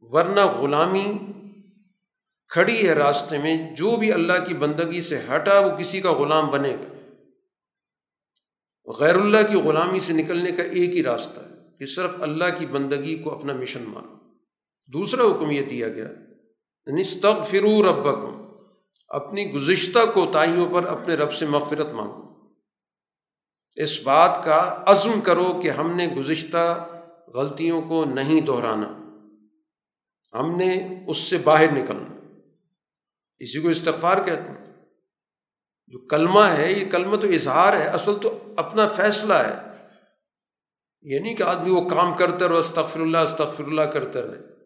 ورنہ غلامی کھڑی ہے راستے میں، جو بھی اللہ کی بندگی سے ہٹا، وہ کسی کا غلام بنے گا۔ غیر اللہ کی غلامی سے نکلنے کا ایک ہی راستہ ہے کہ صرف اللہ کی بندگی کو اپنا مشن مانو۔ دوسرا حکم یہ دیا گیا نستغ فرور ربکم، اپنی گزشتہ کوتاہیوں پر اپنے رب سے مغفرت مانگو۔ اس بات کا عزم کرو کہ ہم نے گزشتہ غلطیوں کو نہیں دہرانا۔ ہم نے اس سے باہر نکلنا۔ اسی کو استغفار کہتے ہیں۔ جو کلمہ ہے، یہ کلمہ تو اظہار ہے، اصل تو اپنا فیصلہ ہے۔ یہ نہیں کہ آدمی وہ کام کرتا رہو استغفر اللہ استغفر اللہ کرتا رہے۔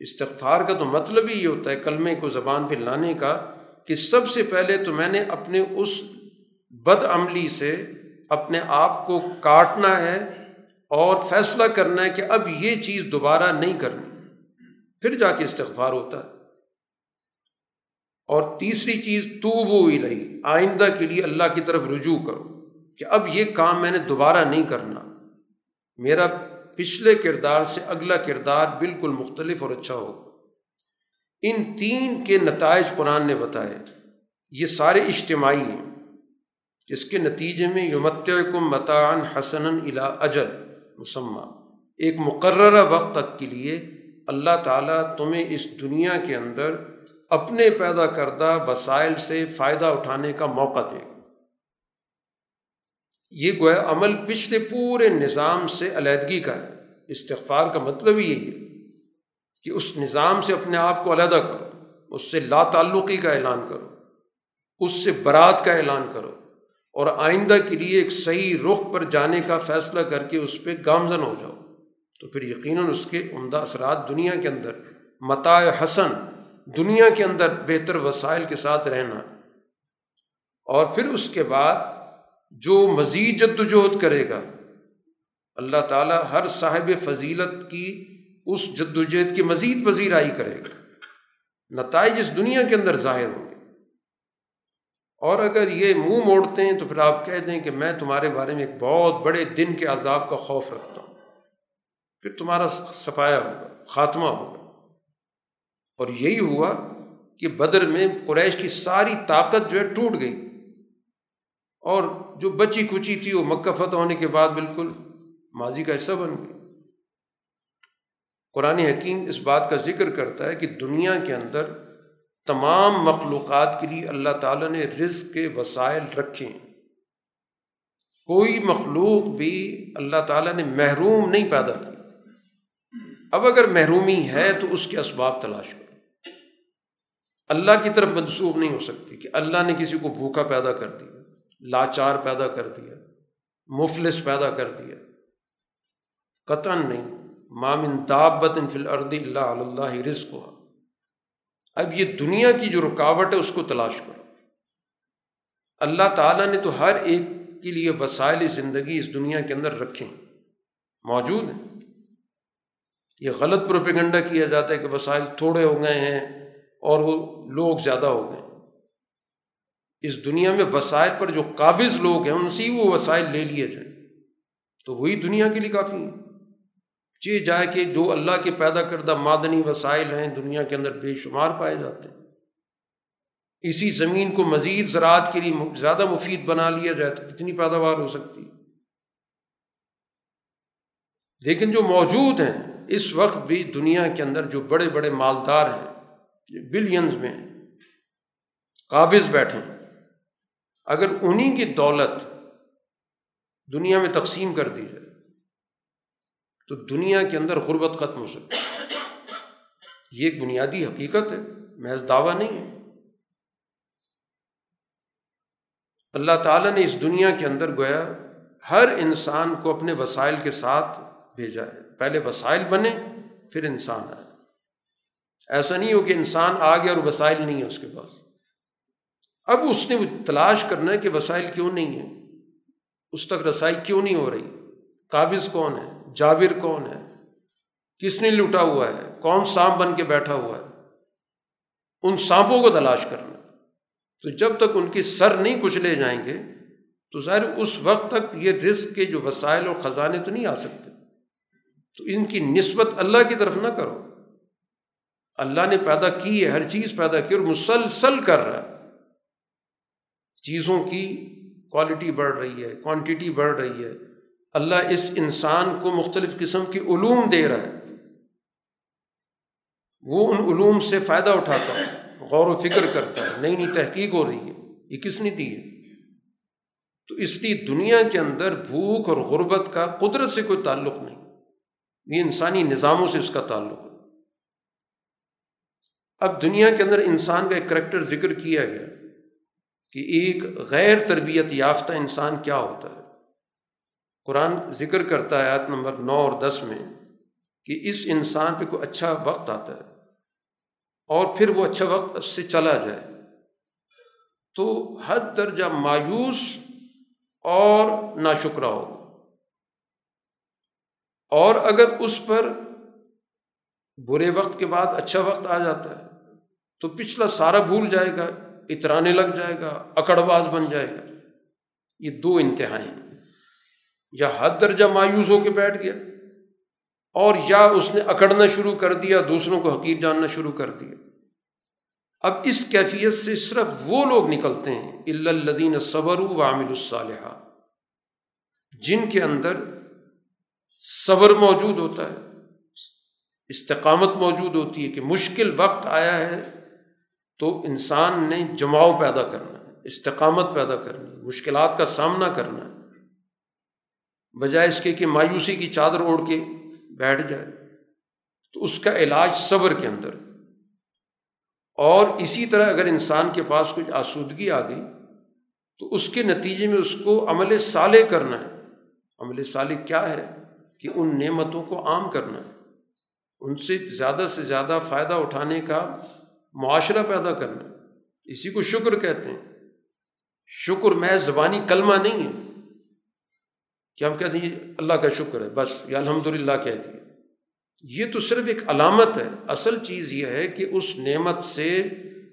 استغفار کا تو مطلب ہی یہ ہوتا ہے، کلمے کو زبان پہ لانے کا کہ سب سے پہلے تو میں نے اپنے اس بد عملی سے اپنے آپ کو کاٹنا ہے اور فیصلہ کرنا ہے کہ اب یہ چیز دوبارہ نہیں کرنی۔ پھر جا کے استغفار ہوتا ہے۔ اور تیسری چیز تو وہ ہی آئندہ کے لیے اللہ کی طرف رجوع کرو کہ اب یہ کام میں نے دوبارہ نہیں کرنا۔ میرا پچھلے کردار سے اگلا کردار بالکل مختلف اور اچھا ہو۔ ان تین کے نتائج قرآن نے بتائے۔ یہ سارے اجتماعی ہیں۔ جس کے نتیجے میں یومت کم متعن حسن الا اجل مسمہ ایک مقررہ وقت تک کے لیے اللہ تعالیٰ تمہیں اس دنیا کے اندر اپنے پیدا کردہ وسائل سے فائدہ اٹھانے کا موقع دے۔ گا یہ گویا عمل پچھلے پورے نظام سے علیحدگی کا ہے۔ استغفار کا مطلب ہی یہی ہے کہ اس نظام سے اپنے آپ کو علیحدہ کرو، اس سے لا تعلقی کا اعلان کرو، اس سے برات کا اعلان کرو۔ اور آئندہ کے لیے ایک صحیح رخ پر جانے کا فیصلہ کر کے اس پہ گامزن ہو جاؤ۔ تو پھر یقیناً اس کے عمدہ اثرات دنیا کے اندر، متاع حسن، دنیا کے اندر بہتر وسائل کے ساتھ رہنا۔ اور پھر اس کے بعد جو مزید جد وجہد کرے گا۔ اللہ تعالیٰ ہر صاحب فضیلت کی اس جد وجہد کی مزید پذیرائی کرے گا۔ نتائج اس دنیا کے اندر ظاہر ہوں گے۔ اور اگر یہ منہ موڑتے ہیں تو پھر آپ کہہ دیں کہ میں تمہارے بارے میں ایک بہت بڑے دن کے عذاب کا خوف رکھتا ہوں۔ پھر تمہارا صفایا ہوگا، خاتمہ ہوگا۔ اور یہی ہوا کہ بدر میں قریش کی ساری طاقت جو ہے ٹوٹ گئی۔ اور جو بچی کچی تھی وہ مکہ فتح ہونے کے بعد بالکل ماضی کا حصہ بن گئی۔ قرآن حکیم اس بات کا ذکر کرتا ہے کہ دنیا کے اندر تمام مخلوقات کے لیے اللہ تعالیٰ نے رزق کے وسائل رکھے۔ کوئی مخلوق بھی اللہ تعالیٰ نے محروم نہیں پیدا کی اب اگر محرومی ہے تو اس کے اسباب تلاش کرو۔ اللہ کی طرف منسوخ نہیں ہو سکتی کہ اللہ نے کسی کو بھوکا پیدا کر دیا، لاچار پیدا کر دیا، مفلس پیدا کر دیا۔ قطن نہیں مامن دابت فی الارض اللہ اللہ رزق ہوا اب یہ دنیا کی جو رکاوٹ ہے اس کو تلاش کرو۔ اللہ تعالیٰ نے تو ہر ایک کے لیے وسائل زندگی اس دنیا کے اندر رکھیں موجود ہیں۔ یہ غلط پروپیگنڈا کیا جاتا ہے کہ وسائل تھوڑے ہو گئے ہیں اور وہ لوگ زیادہ ہو گئے۔ اس دنیا میں وسائل پر جو قابض لوگ ہیں، ان سے ہی وہ وسائل لے لیے جائیں۔ تو وہی دنیا کے لیے کافی ہیں۔ چی جائے کہ جو اللہ کے پیدا کردہ معدنی وسائل ہیں دنیا کے اندر بے شمار پائے جاتے ہیں۔ اسی زمین کو مزید زراعت کے لیے زیادہ مفید بنا لیا جائے تو کتنی پیداوار ہو سکتی لیکن جو موجود ہیں، اس وقت بھی دنیا کے اندر جو بڑے بڑے مالدار ہیں بلینز میں قابض بیٹھے اگر انہیں کی دولت دنیا میں تقسیم کر دی جائے تو دنیا کے اندر غربت ختم ہو سکتی یہ ایک بنیادی حقیقت ہے، محض دعویٰ نہیں ہے۔ اللہ تعالیٰ نے اس دنیا کے اندر گویا ہر انسان کو اپنے وسائل کے ساتھ بھیجا ہے۔ پہلے وسائل بنے، پھر انسان آئے۔ ایسا نہیں ہو کہ انسان آ گیا اور وسائل نہیں ہے اس کے پاس۔ اب اس نے تلاش کرنا ہے کہ وسائل کیوں نہیں ہیں؟ اس تک رسائی کیوں نہیں ہو رہی؟ قابض کون ہے؟ جاویر کون ہے؟ کس نے لوٹا ہوا ہے؟ کون سانپ بن کے بیٹھا ہوا ہے؟ ان سانپوں کو تلاش کرنا۔ تو جب تک ان کے سر نہیں کچلے جائیں گے، تو ظاہر اس وقت تک یہ رزق کے جو وسائل اور خزانے تو نہیں آ سکتے۔ تو ان کی نسبت اللہ کی طرف نہ کرو۔ اللہ نے پیدا کی ہے، ہر چیز پیدا کی اور مسلسل کر رہا ہے۔ چیزوں کی کوالٹی بڑھ رہی ہے کوانٹٹی بڑھ رہی ہے۔ اللہ اس انسان کو مختلف قسم کی علوم دے رہا ہے۔ وہ ان علوم سے فائدہ اٹھاتا ہے، غور و فکر کرتا ہے، نئی نئی تحقیق ہو رہی ہے۔ یہ کس نے دی ہے؟ تو اس لیے دنیا کے اندر بھوک اور غربت کا قدرت سے کوئی تعلق نہیں۔ یہ انسانی نظاموں سے اس کا تعلق ہے۔ اب دنیا کے اندر انسان کا ایک کریکٹر ذکر کیا گیا کہ ایک غیر تربیت یافتہ انسان کیا ہوتا ہے؟ قرآن ذکر کرتا ہے آیت نمبر نو اور دس میں کہ اس انسان پہ کوئی اچھا وقت آتا ہے اور پھر وہ اچھا وقت اس سے چلا جائے۔ تو حد درجہ مایوس اور ناشکرا ہو۔ اور اگر اس پر برے وقت کے بعد اچھا وقت آ جاتا ہے، تو پچھلا سارا بھول جائے گا، اترانے لگ جائے گا اکڑ باز بن جائے گا۔ یہ دو انتہائی یا حد درجہ مایوس ہو کے بیٹھ گیا اور یا اس نے اکڑنا شروع کر دیا، دوسروں کو حقیق جاننا شروع کر دیا۔ اب اس کیفیت سے صرف وہ لوگ نکلتے ہیں الدین صبر و عامل الصالحہ۔ جن کے اندر صبر موجود ہوتا ہے، استقامت موجود ہوتی ہے کہ مشکل وقت آیا ہے تو انسان نے جماؤ پیدا کرنا ہے، استقامت پیدا کرنی مشکلات کا سامنا کرنا ہے۔ بجائے اس کے کہ مایوسی کی چادر اوڑھ کے بیٹھ جائے۔ تو اس کا علاج صبر کے اندر۔ اور اسی طرح اگر انسان کے پاس کچھ آسودگی آ گئی، تو اس کے نتیجے میں اس کو عمل صالح کرنا ہے۔ عمل صالح کیا ہے؟ کہ ان نعمتوں کو عام کرنا ہے۔ ان سے زیادہ سے زیادہ فائدہ اٹھانے کا معاشرہ پیدا کرنا اسی کو شکر کہتے ہیں۔ شکر میں زبانی کلمہ نہیں ہے۔ کہ ہم کہتے ہیں اللہ کا شکر ہے، بس یا الحمد للہ کہہ دیے یہ تو صرف ایک علامت ہے، اصل چیز یہ ہے کہ اس نعمت سے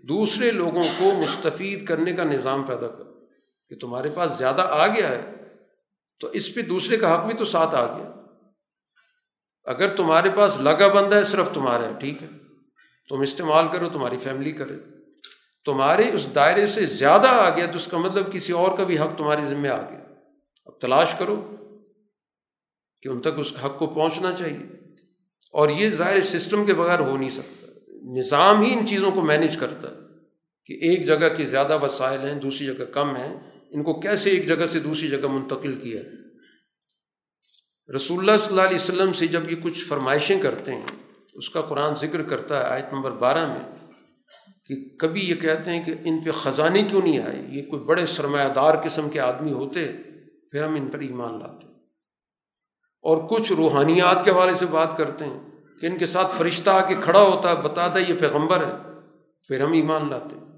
دوسرے لوگوں کو مستفید کرنے کا نظام پیدا کر۔ کہ تمہارے پاس زیادہ آ گیا ہے، تو اس پہ دوسرے کا حق بھی تو ساتھ آ گیا۔ اگر تمہارے پاس لگا بندہ ہے، صرف تمہارا ہے، ٹھیک ہے۔ تم استعمال کرو، تمہاری فیملی کرے۔ تمہارے اس دائرے سے زیادہ آ گیا، تو اس کا مطلب کسی اور کا بھی حق تمہاری ذمہ آ گیا۔ اب تلاش کرو کہ ان تک اس حق کو پہنچنا چاہیے۔ اور یہ ظاہر سسٹم کے بغیر ہو نہیں سکتا۔ نظام ہی ان چیزوں کو مینیج کرتا ہے کہ ایک جگہ کے زیادہ وسائل ہیں، دوسری جگہ کم ہیں۔ ان کو کیسے ایک جگہ سے دوسری جگہ منتقل کیا رسول اللہ صلی اللہ علیہ وسلم سے جب یہ کچھ فرمائشیں کرتے ہیں، اس کا قرآن ذکر کرتا ہے آیت نمبر بارہ میں کہ کبھی یہ کہتے ہیں کہ ان پہ خزانے کیوں نہیں آئے؟ یہ کوئی بڑے سرمایہ دار قسم کے آدمی ہوتے پھر ہم ان پر ایمان لاتے ہیں۔ اور کچھ روحانیات کے حوالے سے بات کرتے ہیں کہ ان کے ساتھ فرشتہ آ کے کھڑا ہوتا ہے بتاتا ہے یہ پیغمبر ہے، پھر ہم ایمان لاتے ہیں۔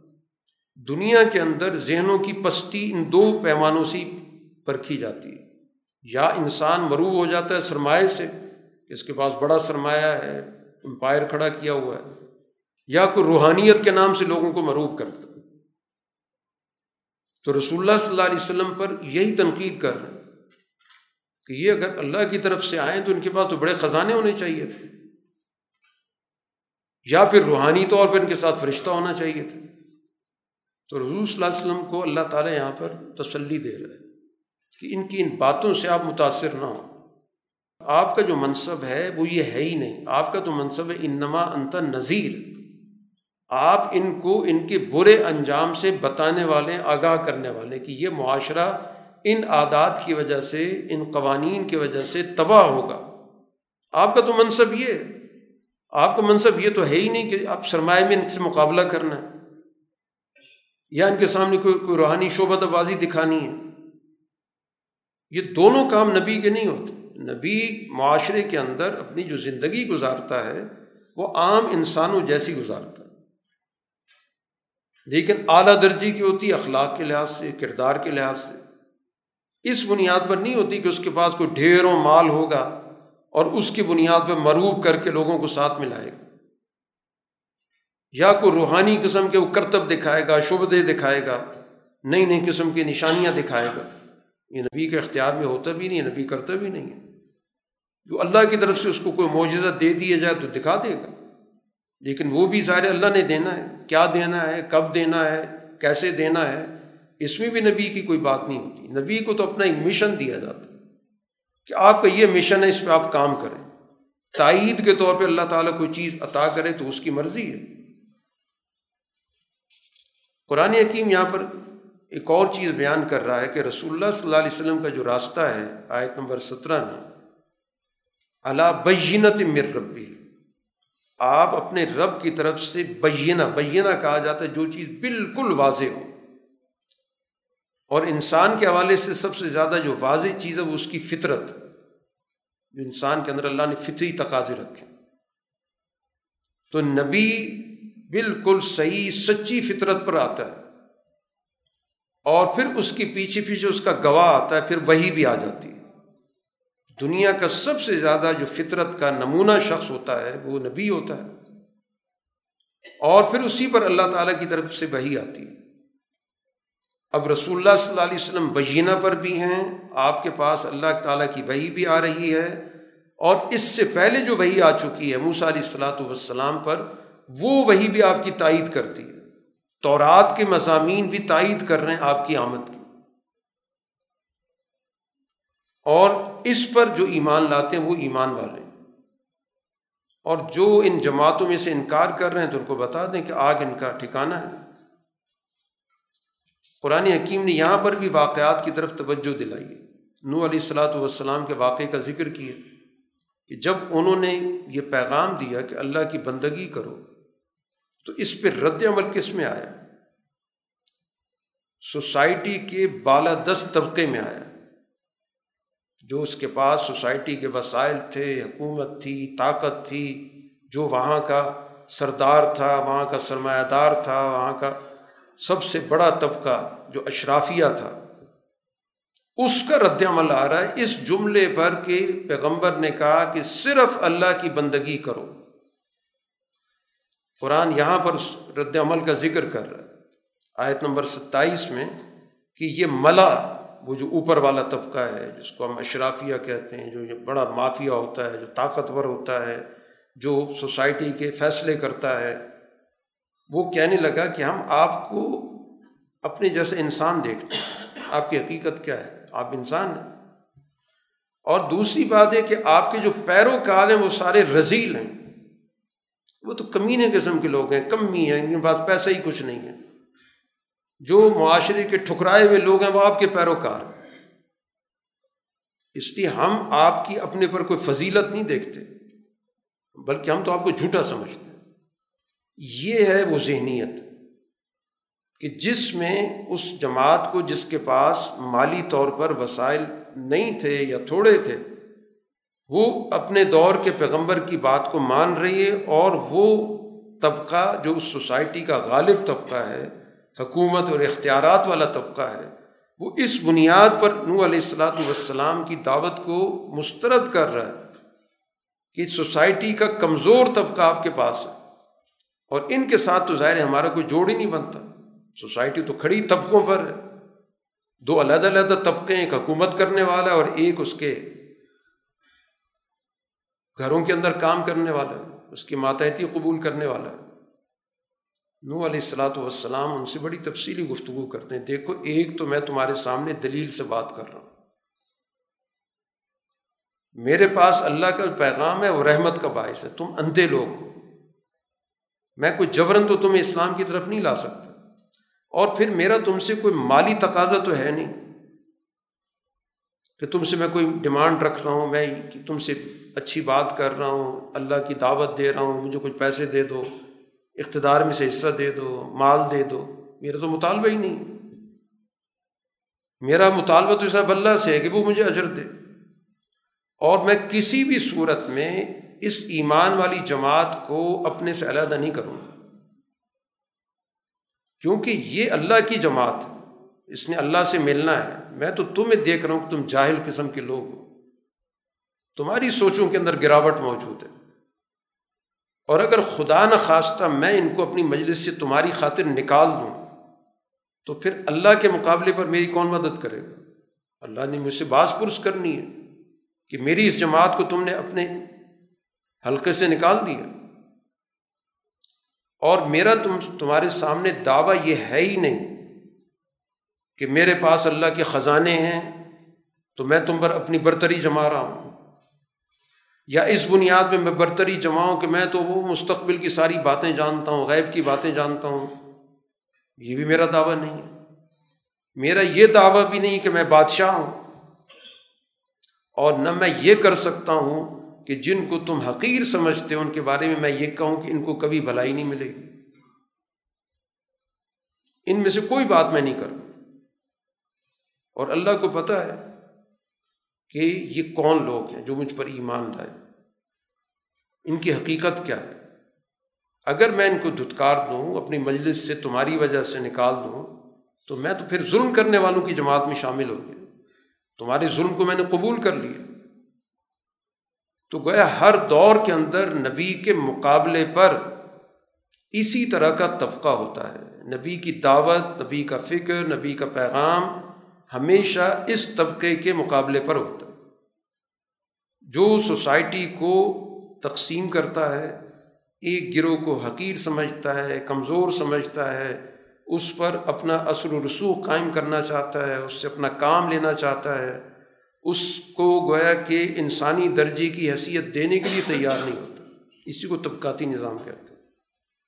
دنیا کے اندر ذہنوں کی پستی ان دو پیمانوں سے پرکھی جاتی ہے۔ یا انسان مروب ہو جاتا ہے سرمایہ سے کہ اس کے پاس بڑا سرمایہ ہے، امپائر کھڑا کیا ہوا ہے، یا کوئی روحانیت کے نام سے لوگوں کو مروب کرتا تو رسول اللہ صلی اللہ علیہ وسلم پر یہی تنقید کر رہے ہیں کہ یہ اگر اللہ کی طرف سے آئیں تو ان کے پاس تو بڑے خزانے ہونے چاہیے تھے۔ یا پھر روحانی طور پر ان کے ساتھ فرشتہ ہونا چاہیے تھا۔ تو رضول صلی اللہ علیہ وسلم کو اللہ تعالیٰ یہاں پر تسلی دے رہا ہے کہ ان کی ان باتوں سے آپ متاثر نہ ہوں۔ آپ کا جو منصب ہے وہ یہ ہے ہی نہیں۔ آپ کا تو منصب ہے انما انت نذیر آپ ان کو ان کے برے انجام سے بتانے والے، آگاہ کرنے والے کہ یہ معاشرہ ان عادات کی وجہ سے، ان قوانین کی وجہ سے تباہ ہوگا۔ آپ کا تو منصب یہ ہے۔ آپ کا منصب یہ تو ہے ہی نہیں کہ آپ سرمایہ میں ان سے مقابلہ کرنا ہے۔ یا ان کے سامنے کوئی کوئی روحانی شعبہ بازی دکھانی ہے۔ یہ دونوں کام نبی کے نہیں ہوتے۔ نبی معاشرے کے اندر اپنی جو زندگی گزارتا ہے، وہ عام انسانوں جیسی گزارتا ہے۔ لیکن اعلیٰ درجے کی ہوتی ہے، اخلاق کے لحاظ سے، کردار کے لحاظ سے۔ اس بنیاد پر نہیں ہوتی کہ اس کے پاس کوئی ڈھیروں مال ہوگا اور اس کی بنیاد پر مروب کر کے لوگوں کو ساتھ ملائے گا۔ یا کوئی روحانی قسم کے وہ کرتب دکھائے گا، شبدے دکھائے گا، نئی نئی قسم کی نشانیاں دکھائے گا۔ یہ نبی کے اختیار میں ہوتا بھی نہیں نبی کرتا بھی نہیں ہے۔ جو اللہ کی طرف سے اس کو کوئی معجزہ دے دیا جائے تو دکھا دے گا۔ لیکن وہ بھی ظاہر اللہ نے دینا ہے، کیا دینا ہے، کب دینا ہے، کیسے دینا ہے، اس میں بھی نبی کی کوئی بات نہیں ہوتی۔ نبی کو تو اپنا ایک مشن دیا جاتا ہے کہ آپ کا یہ مشن ہے، اس پہ آپ کام کریں۔ تائید کے طور پہ اللہ تعالیٰ کوئی چیز عطا کرے تو اس کی مرضی ہے۔ قرآن حکیم یہاں پر ایک اور چیز بیان کر رہا ہے کہ رسول اللہ صلی اللہ علیہ وسلم کا جو راستہ ہے، آیت نمبر سترہ میں اللہ بینت مر ربی آپ اپنے رب کی طرف سے بینہ بینہ کہا جاتا ہے جو چیز بالکل واضح ہو۔ اور انسان کے حوالے سے سب سے زیادہ جو واضح چیز ہے وہ اس کی فطرت، جو انسان کے اندر اللہ نے فطری تقاضے رکھے۔ تو نبی بالکل صحیح، سچی فطرت پر آتا ہے۔ اور پھر اس کی پیچھے پیچھے اس کا گواہ آتا ہے، پھر وہی بھی آ جاتی ہے۔ دنیا کا سب سے زیادہ جو فطرت کا نمونہ شخص ہوتا ہے، وہ نبی ہوتا ہے۔ اور پھر اسی پر اللہ تعالیٰ کی طرف سے وہی آتی ہے۔ اب رسول اللہ صلی اللہ علیہ وسلم بینہ پر بھی ہیں، آپ کے پاس اللہ تعالیٰ کی وہی بھی آ رہی ہے۔ اور اس سے پہلے جو وہی آ چکی ہے موسا علیہ السلاۃ والسلام پر، وہ وہی بھی آپ کی تائید کرتی ہے۔ تورات کے مضامین بھی تائید کر رہے ہیں آپ کی آمد کی۔ اور اس پر جو ایمان لاتے ہیں وہ ایمان والے ہیں۔ اور جو ان جماعتوں میں سے انکار کر رہے ہیں تو ان کو بتا دیں کہ آگ ان کا ٹھکانا ہے۔ قرآن حکیم نے یہاں پر بھی واقعات کی طرف توجہ دلائی ہے۔ نو علیہ السلاۃ والسلام کے واقعے کا ذکر کیا کہ جب انہوں نے یہ پیغام دیا کہ اللہ کی بندگی کرو، تو اس پہ رد عمل کس میں آیا؟ سوسائٹی کے بالادست طبقے میں آیا۔ جو اس کے پاس سوسائٹی کے وسائل تھے، حکومت تھی، طاقت تھی، جو وہاں کا سردار تھا، وہاں کا سرمایہ دار تھا، وہاں کا سب سے بڑا طبقہ جو اشرافیہ تھا۔ اس کا رد عمل آ رہا ہے۔ اس جملے پر کہ پیغمبر نے کہا کہ صرف اللہ کی بندگی کرو۔ قرآن یہاں پر اس رد عمل کا ذکر کر رہا ہے۔ آیت نمبر ستائیس میں کہ یہ ملا وہ جو اوپر والا طبقہ ہے، جس کو ہم اشرافیہ کہتے ہیں، جو بڑا مافیا ہوتا ہے، جو طاقتور ہوتا ہے، جو سوسائٹی کے فیصلے کرتا ہے، وہ کہنے لگا کہ ہم آپ کو اپنے جیسے انسان دیکھتے ہیں۔ آپ کی حقیقت کیا ہے؟ آپ انسان ہیں۔ اور دوسری بات ہے کہ آپ کے جو پیروکار ہیں، وہ سارے رزیل ہیں۔ وہ تو کمینے قسم کے لوگ ہیں، کمی ہیں، ان کے پاس پیسہ ہی کچھ نہیں ہے۔ جو معاشرے کے ٹھکرائے ہوئے لوگ ہیں وہ آپ کے پیروکار ہیں۔ اس لیے ہم آپ کی اپنے پر کوئی فضیلت نہیں دیکھتے، بلکہ ہم تو آپ کو جھوٹا سمجھتے ہیں۔ یہ ہے وہ ذہنیت کہ جس میں اس جماعت کو جس کے پاس مالی طور پر وسائل نہیں تھے یا تھوڑے تھے، وہ اپنے دور کے پیغمبر کی بات کو مان رہی ہے اور وہ طبقہ جو اس سوسائٹی کا غالب طبقہ ہے حکومت اور اختیارات والا طبقہ ہے، وہ اس بنیاد پر نو علیہ السلاۃ والسلام کی دعوت کو مسترد کر رہا ہے کہ سوسائٹی کا کمزور طبقہ آپ کے پاس ہے اور ان کے ساتھ تو ظاہر ہے ہمارا کوئی جوڑ ہی نہیں بنتا۔ سوسائٹی تو کھڑی طبقوں پر ہے۔ دو علیحدہ علیحدہ طبقے ایک حکومت کرنے والا اور ایک اس کے گھروں کے اندر کام کرنے والا ہے، اس کی ماتحتی قبول کرنے والا ہے۔ نو علیہ السلاۃ والسلام ان سے بڑی تفصیلی گفتگو کرتے ہیں۔ دیکھو، ایک تو میں تمہارے سامنے دلیل سے بات کر رہا ہوں۔ میرے پاس اللہ کا پیغام ہے، وہ رحمت کا باعث ہے۔ تم اندھے لوگ ہو۔ میں کوئی جبرن تو تمہیں اسلام کی طرف نہیں لا سکتا۔ اور پھر میرا تم سے کوئی مالی تقاضا تو ہے نہیں۔ کہ تم سے میں کوئی ڈیمانڈ رکھ رہا ہوں، میں تم سے اچھی بات کر رہا ہوں، اللہ کی دعوت دے رہا ہوں، مجھے کچھ پیسے دے دو۔ اقتدار میں سے حصہ دے دو، مال دے دو۔ میرا تو مطالبہ ہی نہیں۔ میرا مطالبہ تو صاحب اللہ سے ہے کہ وہ مجھے اجر دے۔ اور میں کسی بھی صورت میں اس ایمان والی جماعت کو اپنے سے علیحدہ نہیں کروں گا۔ کیونکہ یہ اللہ کی جماعت، اس نے اللہ سے ملنا ہے۔ میں تو تمہیں دیکھ رہا ہوں کہ تم جاہل قسم کے لوگ ہو۔ تمہاری سوچوں کے اندر گراوٹ موجود ہے۔ اور اگر خدا نہ خواستہ میں ان کو اپنی مجلس سے تمہاری خاطر نکال دوں، تو پھر اللہ کے مقابلے پر میری کون مدد کرے گا؟ اللہ نے مجھ سے باز پرس کرنی ہے کہ میری اس جماعت کو تم نے اپنے حلقے سے نکال دیا۔ اور میرا تم، تمہارے سامنے دعویٰ یہ ہے ہی نہیں کہ میرے پاس اللہ کے خزانے ہیں، تو میں تم پر اپنی برتری جما رہا ہوں۔ یا اس بنیاد میں میں برتری جماؤں کہ میں تو وہ مستقبل کی ساری باتیں جانتا ہوں، غیب کی باتیں جانتا ہوں۔ یہ بھی میرا دعویٰ نہیں ہے۔ میرا یہ دعویٰ بھی نہیں کہ میں بادشاہ ہوں۔ اور نہ میں یہ کر سکتا ہوں کہ جن کو تم حقیر سمجھتے ہو، ان کے بارے میں میں یہ کہوں کہ ان کو کبھی بھلائی نہیں ملے گی۔ ان میں سے کوئی بات میں نہیں کروں۔ اور اللہ کو پتہ ہے کہ یہ کون لوگ ہیں جو مجھ پر ایمان لائے؟ ان کی حقیقت کیا ہے؟ اگر میں ان کو دھتکار دوں، اپنی مجلس سے تمہاری وجہ سے نکال دوں، تو میں تو پھر ظلم کرنے والوں کی جماعت میں شامل ہو گیا تمہارے ظلم کو میں نے قبول کر لیا۔ تو گویا ہر دور کے اندر نبی کے مقابلے پر اسی طرح کا طبقہ ہوتا ہے۔ نبی کی دعوت، نبی کا فکر، نبی کا پیغام ہمیشہ اس طبقے کے مقابلے پر ہوتا ہے۔ جو سوسائٹی کو تقسیم کرتا ہے، ایک گروہ کو حقیر سمجھتا ہے، کمزور سمجھتا ہے، اس پر اپنا اثر و رسوخ قائم کرنا چاہتا ہے، اس سے اپنا کام لینا چاہتا ہے۔ اس کو گویا کہ انسانی درجے کی حیثیت دینے کے لیے تیار نہیں ہوتا۔ اسی کو طبقاتی نظام کہتے ہیں۔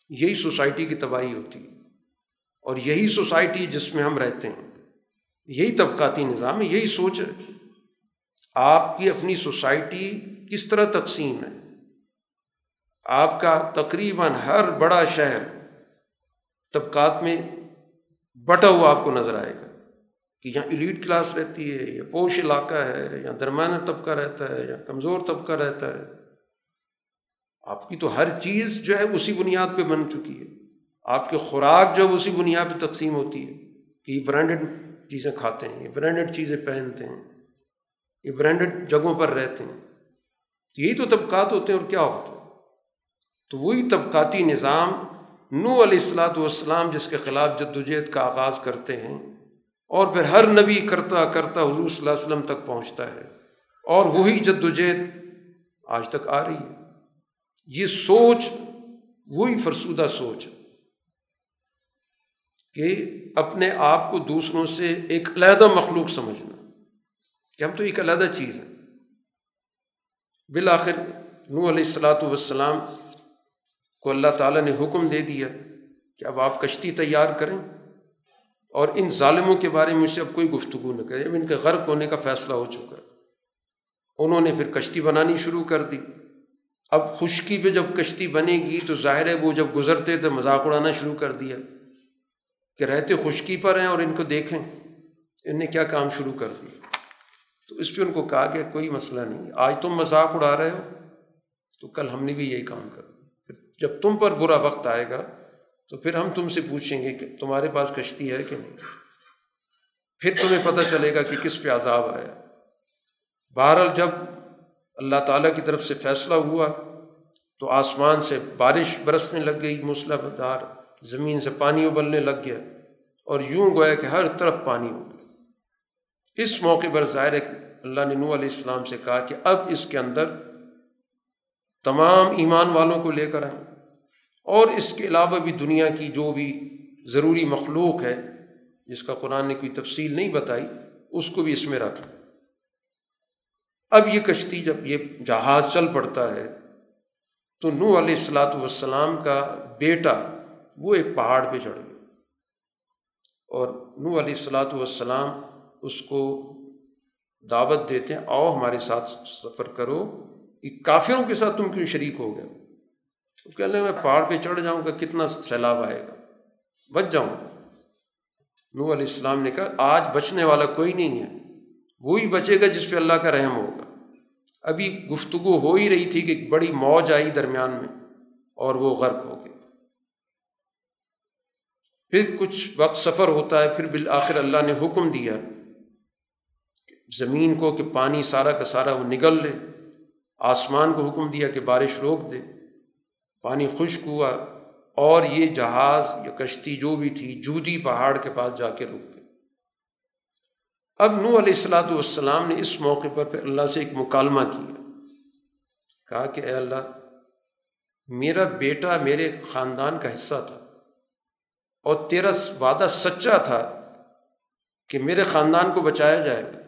یہی سوسائٹی کی تباہی ہوتی ہے۔ اور یہی سوسائٹی جس میں ہم رہتے ہیں، یہی طبقاتی نظام ہے، یہی سوچ ہے۔ آپ کی اپنی سوسائٹی کس طرح تقسیم ہے؟ آپ کا تقریباً ہر بڑا شہر طبقات میں بٹا ہوا آپ کو نظر آئے گا کہ یہاں ایلیٹ کلاس رہتی ہے، یا پوش علاقہ ہے، یا درمیانہ طبقہ رہتا ہے، یا کمزور طبقہ رہتا ہے۔ آپ کی تو ہر چیز جو ہے اسی بنیاد پہ بن چکی ہے۔ آپ کے خوراک جو ہے اسی بنیاد پہ تقسیم ہوتی ہے کہ یہ برانڈڈ چیزیں کھاتے ہیں، یہ برانڈڈ چیزیں پہنتے ہیں۔ یہ برانڈڈ جگہوں پر رہتے ہیں۔ تو یہی تو طبقات ہوتے ہیں اور کیا ہوتا ہے تو وہی طبقاتی نظام نو علیہ السلاۃ والسلام جس کے خلاف جد وجہد کا آغاز کرتے ہیں اور پھر ہر نبی کرتا کرتا حضور صلی اللہ علیہ وسلم تک پہنچتا ہے اور وہی جد وجہد آج تک آ رہی ہے۔ یہ سوچ، وہی فرسودہ سوچ کہ اپنے آپ کو دوسروں سے ایک علیحدہ مخلوق سمجھنا۔ کہ ہم تو ایک علیحدہ چیز ہے بالآخر نو علیہ السلاۃ والسلام کو اللہ تعالیٰ نے حکم دے دیا کہ اب آپ کشتی تیار کریں اور ان ظالموں کے بارے میں مجھ سے اب کوئی گفتگو نہ کرے اب ان کے غرق ہونے کا فیصلہ ہو چکا انہوں نے پھر کشتی بنانی شروع کر دی۔ اب خشکی پہ جب کشتی بنے گی تو ظاہر ہے وہ جب گزرتے تھے، مذاق اڑانا شروع کر دیا کہ رہتے خشکی پر ہیں اور ان کو دیکھیں۔ ان نے کیا کام شروع کر دیا؟ تو اس پہ ان کو کہا کہ کوئی مسئلہ نہیں، آج تم مذاق اڑا رہے ہو، تو کل ہم نے بھی یہی کام کر پھر جب تم پر برا وقت آئے گا، تو پھر ہم تم سے پوچھیں گے کہ تمہارے پاس کشتی ہے کہ نہیں۔ پھر تمہیں پتہ چلے گا کہ کس پہ عذاب آیا۔ بہرحال جب اللہ تعالیٰ کی طرف سے فیصلہ ہوا، تو آسمان سے بارش برسنے لگ گئی مسلح دار زمین سے پانی ابلنے لگ گیا اور یوں گویا کہ ہر طرف پانی ہو گیا۔ اس موقع پر ظاہر اللہ نے نو علیہ السلام سے کہا کہ اب اس کے اندر تمام ایمان والوں کو لے کر آئیں۔ اور اس کے علاوہ بھی دنیا کی جو بھی ضروری مخلوق ہے، جس کا قرآن نے کوئی تفصیل نہیں بتائی، اس کو بھی اس میں رکھ اب یہ کشتی جب یہ جہاز چل پڑتا ہے، تو نو علیہ السلاۃ والسلام کا بیٹا وہ ایک پہاڑ پہ چڑھ گیا۔ اور نو علیہ السلاۃ والسلام اس کو دعوت دیتے ہیں، آؤ ہمارے ساتھ سفر کرو۔ کہ کافروں کے ساتھ تم کیوں شریک ہو گئے؟ تو کہہ لیں میں پہاڑ پہ چڑھ جاؤں گا، کتنا سیلاب آئے گا؟ بچ جاؤں۔ گا نو علیہ السلام نے کہا، آج بچنے والا کوئی نہیں ہے۔ وہی بچے گا جس پہ اللہ کا رحم ہوگا۔ ابھی گفتگو ہو ہی رہی تھی کہ بڑی موج آئی درمیان میں اور وہ غرق ہو گئے پھر کچھ وقت سفر ہوتا ہے، پھر بالآخر اللہ نے حکم دیا۔ زمین کو کہ پانی سارا کا سارا وہ نگل لے، آسمان کو حکم دیا کہ بارش روک دے۔ پانی خشک ہوا اور یہ جہاز یا کشتی جو بھی تھی، جودی پہاڑ کے پاس جا کے رک گئی۔ اب نو علیہ السلاۃ والسلام نے اس موقع پر پھر اللہ سے ایک مکالمہ کیا۔ کہا کہ اے اللہ، میرا بیٹا میرے خاندان کا حصہ تھا اور تیرا وعدہ سچا تھا کہ میرے خاندان کو بچایا جائے گا۔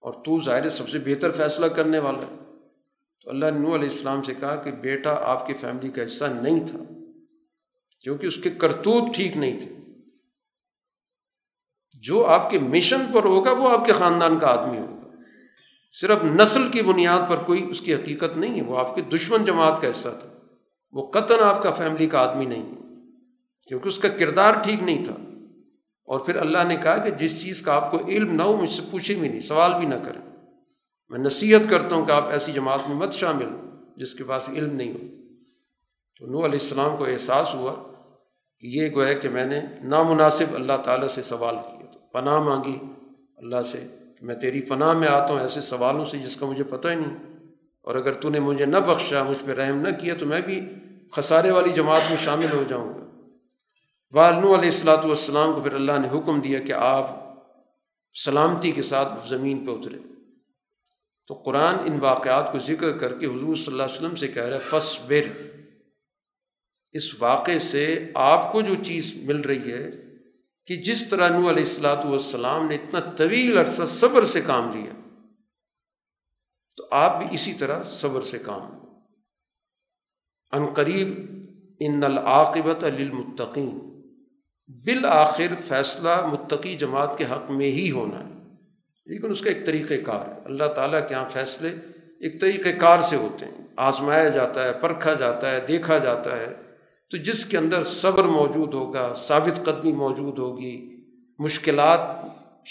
اور تو ظاہر سب سے بہتر فیصلہ کرنے والا ہے۔ تو اللہ نو علیہ السلام سے کہا کہ بیٹا آپ کی فیملی کا حصہ نہیں تھا، کیونکہ اس کے کرتوت ٹھیک نہیں تھے۔ جو آپ کے مشن پر ہوگا، وہ آپ کے خاندان کا آدمی ہوگا۔ صرف نسل کی بنیاد پر کوئی اس کی حقیقت نہیں ہے، وہ آپ کے دشمن جماعت کا حصہ تھا۔ وہ قطن آپ کا فیملی کا آدمی نہیں ہے، کیونکہ اس کا کردار ٹھیک نہیں تھا۔ اور پھر اللہ نے کہا کہ جس چیز کا آپ کو علم نہ ہو، مجھ سے پوچھے بھی نہیں، سوال بھی نہ کریں۔ میں نصیحت کرتا ہوں کہ آپ ایسی جماعت میں مت شامل ہوں جس کے پاس علم نہیں ہو۔ تو نو علیہ السلام کو احساس ہوا کہ یہ گویا کہ میں نے نامناسب اللہ تعالیٰ سے سوال کیا تو پناہ مانگی، اللہ سے کہ میں تیری پناہ میں آتا ہوں ایسے سوالوں سے جس کا مجھے پتہ ہی نہیں۔ اور اگر تو نے مجھے نہ بخشا، مجھ پہ رحم نہ کیا، تو میں بھی خسارے والی جماعت میں شامل ہو جاؤں گا۔ والنو علیہ السلاۃ والسلام کو پھر اللہ نے حکم دیا کہ آپ سلامتی کے ساتھ زمین پہ اترے تو قرآن ان واقعات کو ذکر کر کے حضور صلی اللہ علیہ وسلم سے کہہ رہا ہے فس بر اس واقعے سے آپ کو جو چیز مل رہی ہے کہ جس طرح نو علیہ السلاۃ والسلام نے اتنا طویل عرصہ صبر سے کام لیا، تو آپ بھی اسی طرح صبر سے کام۔ ان قریب، ان العاقبت للمتقین۔ بالآخر فیصلہ متقی جماعت کے حق میں ہی ہونا ہے۔ لیکن اس کا ایک طریقۂ کار ہے۔ اللہ تعالیٰ کے یہاں فیصلے ایک طریقۂ کار سے ہوتے ہیں۔ آزمایا جاتا ہے، پرکھا جاتا ہے، دیکھا جاتا ہے۔ تو جس کے اندر صبر موجود ہوگا، ثابت قدمی موجود ہوگی، مشکلات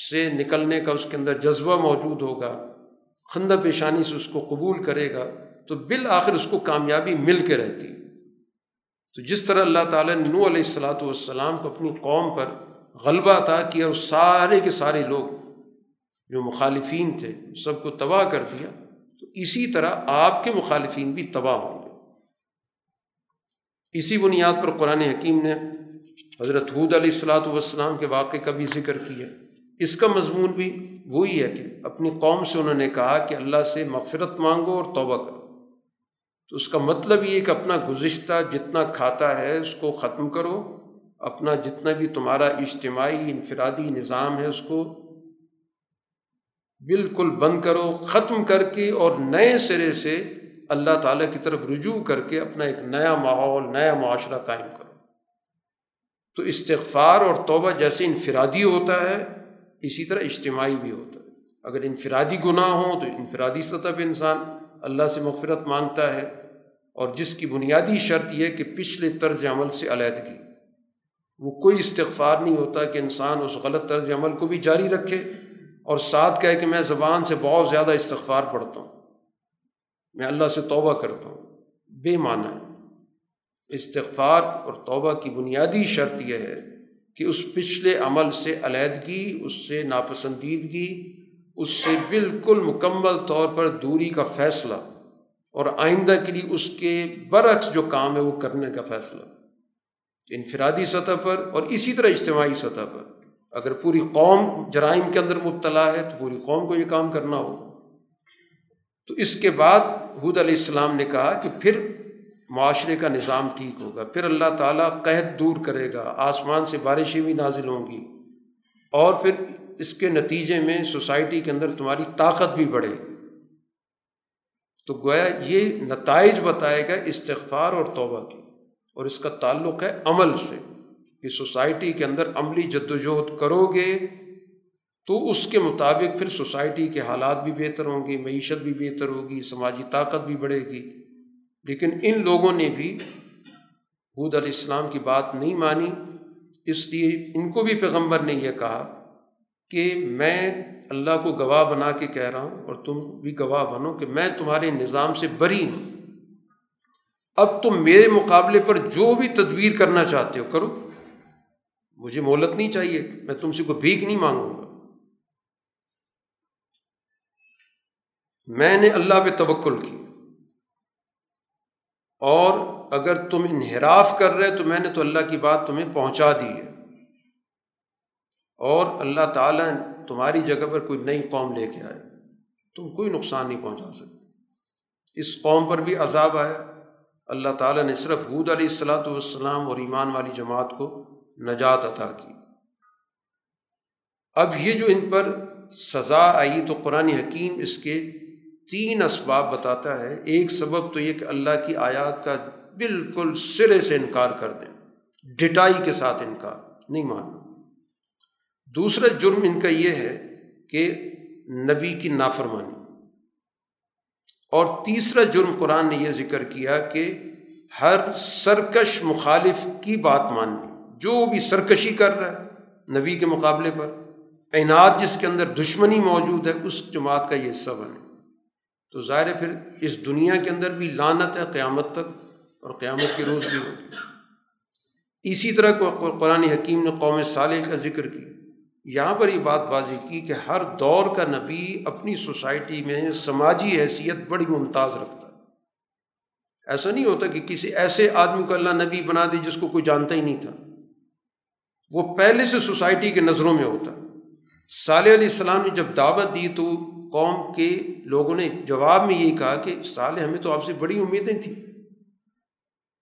سے نکلنے کا اس کے اندر جذبہ موجود ہوگا، خندہ پیشانی سے اس کو قبول کرے گا، تو بالآخر اس کو کامیابی مل کے رہتی۔ تو جس طرح اللہ تعالیٰ نے نو علیہ السلاۃ والسلام کو اپنی قوم پر غلبہ عطا کیا اور سارے کے سارے لوگ جو مخالفین تھے سب کو تباہ کر دیا، تو اسی طرح آپ کے مخالفین بھی تباہ ہوں گے۔ اسی بنیاد پر قرآن حکیم نے حضرت حود علیہ السلاۃ والسلام کے واقعے کا بھی ذکر کیا۔ اس کا مضمون بھی وہی ہے کہ اپنی قوم سے انہوں نے کہا کہ اللہ سے مغفرت مانگو اور توبہ کرو۔ تو اس کا مطلب یہ کہ اپنا گزشتہ جتنا کھاتا ہے، اس کو ختم کرو۔ اپنا جتنا بھی تمہارا اجتماعی انفرادی نظام ہے، اس کو بالکل بند کرو، ختم کر کے اور نئے سرے سے اللہ تعالیٰ کی طرف رجوع کر کے اپنا ایک نیا ماحول، نیا معاشرہ قائم کرو۔ تو استغفار اور توبہ جیسے انفرادی ہوتا ہے، اسی طرح اجتماعی بھی ہوتا ہے۔ اگر انفرادی گناہ ہوں تو انفرادی سطح پہ انسان اللہ سے مغفرت مانگتا ہے۔ اور جس کی بنیادی شرط یہ کہ پچھلے طرز عمل سے علیحدگی۔ وہ کوئی استغفار نہیں ہوتا کہ انسان اس غلط طرز عمل کو بھی جاری رکھے اور ساتھ کہے کہ میں زبان سے بہت زیادہ استغفار پڑھتا ہوں۔ میں اللہ سے توبہ کرتا ہوں۔ بے معنی ہے۔ استغفار اور توبہ کی بنیادی شرط یہ ہے کہ اس پچھلے عمل سے علیحدگی، اس سے ناپسندیدگی، اس سے بالکل مکمل طور پر دوری کا فیصلہ۔ اور آئندہ کے لیے اس کے برعکس جو کام ہے وہ کرنے کا فیصلہ۔ انفرادی سطح پر اور اسی طرح اجتماعی سطح پر۔ اگر پوری قوم جرائم کے اندر مبتلا ہے تو پوری قوم کو یہ کام کرنا ہو تو اس کے بعد حود علیہ السلام نے کہا کہ پھر معاشرے کا نظام ٹھیک ہوگا۔ پھر اللہ تعالیٰ قحط دور کرے گا۔ آسمان سے بارشیں بھی نازل ہوں گی۔ اور پھر اس کے نتیجے میں سوسائٹی کے اندر تمہاری طاقت بھی بڑھے گی۔ تو گویا یہ نتائج بتائے گا استغفار اور توبہ کی، اور اس کا تعلق ہے عمل سے، کہ سوسائٹی کے اندر عملی جد وجہد کرو گے تو اس کے مطابق پھر سوسائٹی کے حالات بھی بہتر ہوں گے، معیشت بھی بہتر ہوگی، سماجی طاقت بھی بڑھے گی۔ لیکن ان لوگوں نے بھی حود علیہ السلام کی بات نہیں مانی، اس لیے ان کو بھی پیغمبر نے یہ کہا کہ میں اللہ کو گواہ بنا کے کہہ رہا ہوں اور تم بھی گواہ بنو کہ میں تمہارے نظام سے بری ہوں۔ اب تم میرے مقابلے پر جو بھی تدبیر کرنا چاہتے ہو کرو۔ مجھے مہلت نہیں چاہیے، میں تم سے کوئی بھیک نہیں مانگوں گا۔ میں نے اللہ پہ توکل کی۔ اور اگر تم انحراف کر رہے تو میں نے تو اللہ کی بات تمہیں پہنچا دی ہے۔ اور اللہ تعالیٰ تمہاری جگہ پر کوئی نئی قوم لے کے آئے، تم کوئی نقصان نہیں پہنچا سکتے۔ اس قوم پر بھی عذاب آیا۔ اللہ تعالیٰ نے صرف حود علیہ السلاۃ والسلام اور ایمان والی جماعت کو نجات عطا کی۔ اب یہ جو ان پر سزا آئی تو قرآن حکیم اس کے تین اسباب بتاتا ہے۔ ایک سبب تو یہ کہ اللہ کی آیات کا بالکل سرے سے انکار کر دیں، ڈٹائی کے ساتھ انکار، نہیں ماننا۔ دوسرا جرم ان کا یہ ہے کہ نبی کی نافرمانی۔ اور تیسرا جرم قرآن نے یہ ذکر کیا کہ ہر سرکش مخالف کی بات ماننی جو بھی سرکشی کر رہا ہے نبی کے مقابلے پر اعنات جس کے اندر دشمنی موجود ہے، اس جماعت کا یہ حصہ بنے۔ تو ظاہر پھر اس دنیا کے اندر بھی لانت ہے قیامت تک اور قیامت کے روز بھی ہوگی۔ اسی طرح قرآن حکیم نے قوم صالح کا ذکر کیا۔ یہاں پر یہ بات واضح کی کہ ہر دور کا نبی اپنی سوسائٹی میں سماجی حیثیت بڑی ممتاز رکھتا ہے۔ ایسا نہیں ہوتا کہ کسی ایسے آدمی کو اللہ نبی بنا دے جس کو کوئی جانتا ہی نہیں تھا۔ وہ پہلے سے سوسائٹی کے نظروں میں ہوتا۔ صالح علیہ السلام نے جب دعوت دی تو قوم کے لوگوں نے جواب میں یہی کہا کہ صالح ہمیں تو آپ سے بڑی امیدیں تھیں۔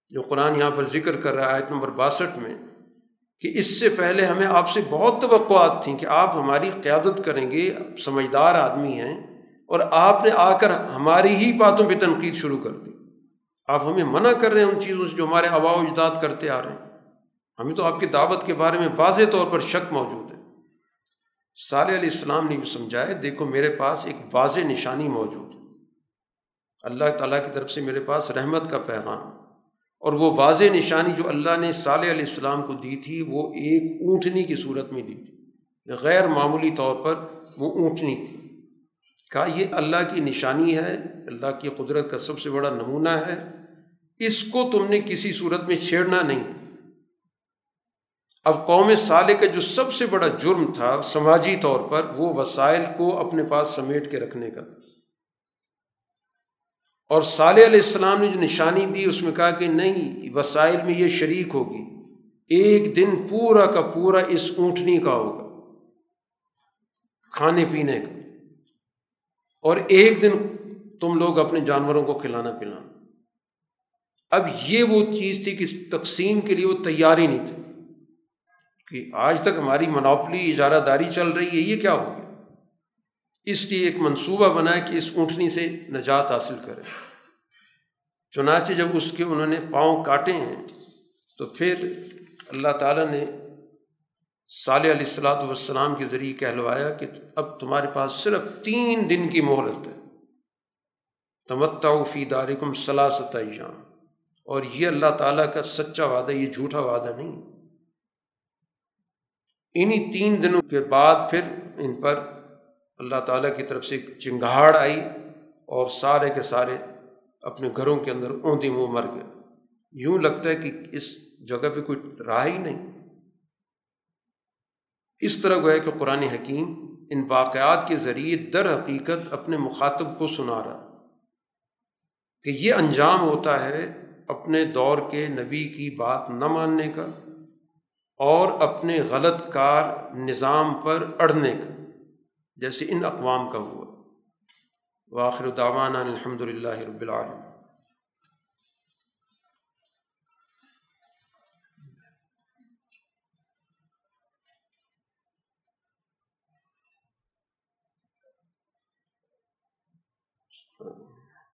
جو قرآن یہاں پر ذکر کر رہا ہے آیت نمبر باسٹھ میں کہ اس سے پہلے ہمیں آپ سے بہت توقعات تھیں کہ آپ ہماری قیادت کریں گے سمجھدار آدمی ہیں اور آپ نے آ کر ہماری ہی باتوں پہ تنقید شروع کر دی۔ آپ ہمیں منع کر رہے ہیں ان چیزوں سے جو ہمارے آبا و اجداد کرتے آ رہے ہیں۔ ہمیں تو آپ کی دعوت کے بارے میں واضح طور پر شک موجود ہے۔ صالح علیہ السلام نے بھی سمجھایا، دیکھو میرے پاس ایک واضح نشانی موجود ہے۔ اللہ تعالیٰ کی طرف سے میرے پاس رحمت کا پیغام۔ اور وہ واضح نشانی جو اللہ نے صالح علیہ السلام کو دی تھی، وہ ایک اونٹنی کی صورت میں دی تھی۔ غیر معمولی طور پر وہ اونٹنی تھی۔ کہا، یہ اللہ کی نشانی ہے، اللہ کی قدرت کا سب سے بڑا نمونہ ہے۔ اس کو تم نے کسی صورت میں چھیڑنا نہیں۔ اب قوم صالح کا جو سب سے بڑا جرم تھا سماجی طور پر، وہ وسائل کو اپنے پاس سمیٹ کے رکھنے کا تھا۔ اور صالح علیہ السلام نے جو نشانی دی، اس میں کہا کہ نہیں، وسائل میں یہ شریک ہوگی۔ ایک دن پورا کا پورا اس اونٹنی کا ہوگا، کھانے پینے کا۔ اور ایک دن تم لوگ اپنے جانوروں کو کھلانا پلانا۔ اب یہ وہ چیز تھی کہ تقسیم کے لیے وہ تیار ہی نہیں تھے کہ آج تک ہماری منوپلی اجارہ داری چل رہی ہے، یہ کیا ہو گیا؟ اس لیے ایک منصوبہ بنا کہ اس اونٹنی سے نجات حاصل کرے۔ چنانچہ جب اس کے انہوں نے پاؤں کاٹے ہیں، تو پھر اللہ تعالیٰ نے صالح علیہ السلاۃ والسلام کے ذریعے کہلوایا کہ اب تمہارے پاس صرف تین دن کی مہلت ہے۔ تمتا فی دارکم سلاست ایام۔ اور یہ اللہ تعالیٰ کا سچا وعدہ، یہ جھوٹا وعدہ نہیں۔ انہیں تین دنوں کے بعد پھر ان پر اللہ تعالیٰ کی طرف سے ایک چنگاڑ آئی اور سارے کے سارے اپنے گھروں کے اندر اونتی منہ مر گئے۔ یوں لگتا ہے کہ اس جگہ پہ کوئی راہ ہی نہیں۔ اس طرح گویا کہ قرآن حکیم ان واقعات کے ذریعے در حقیقت اپنے مخاطب کو سنا رہا کہ یہ انجام ہوتا ہے اپنے دور کے نبی کی بات نہ ماننے کا اور اپنے غلط کار نظام پر اڑنے کا۔ جیسے ان اقوام کا ہوا۔ واخر دعوانا الحمد للہ رب العالم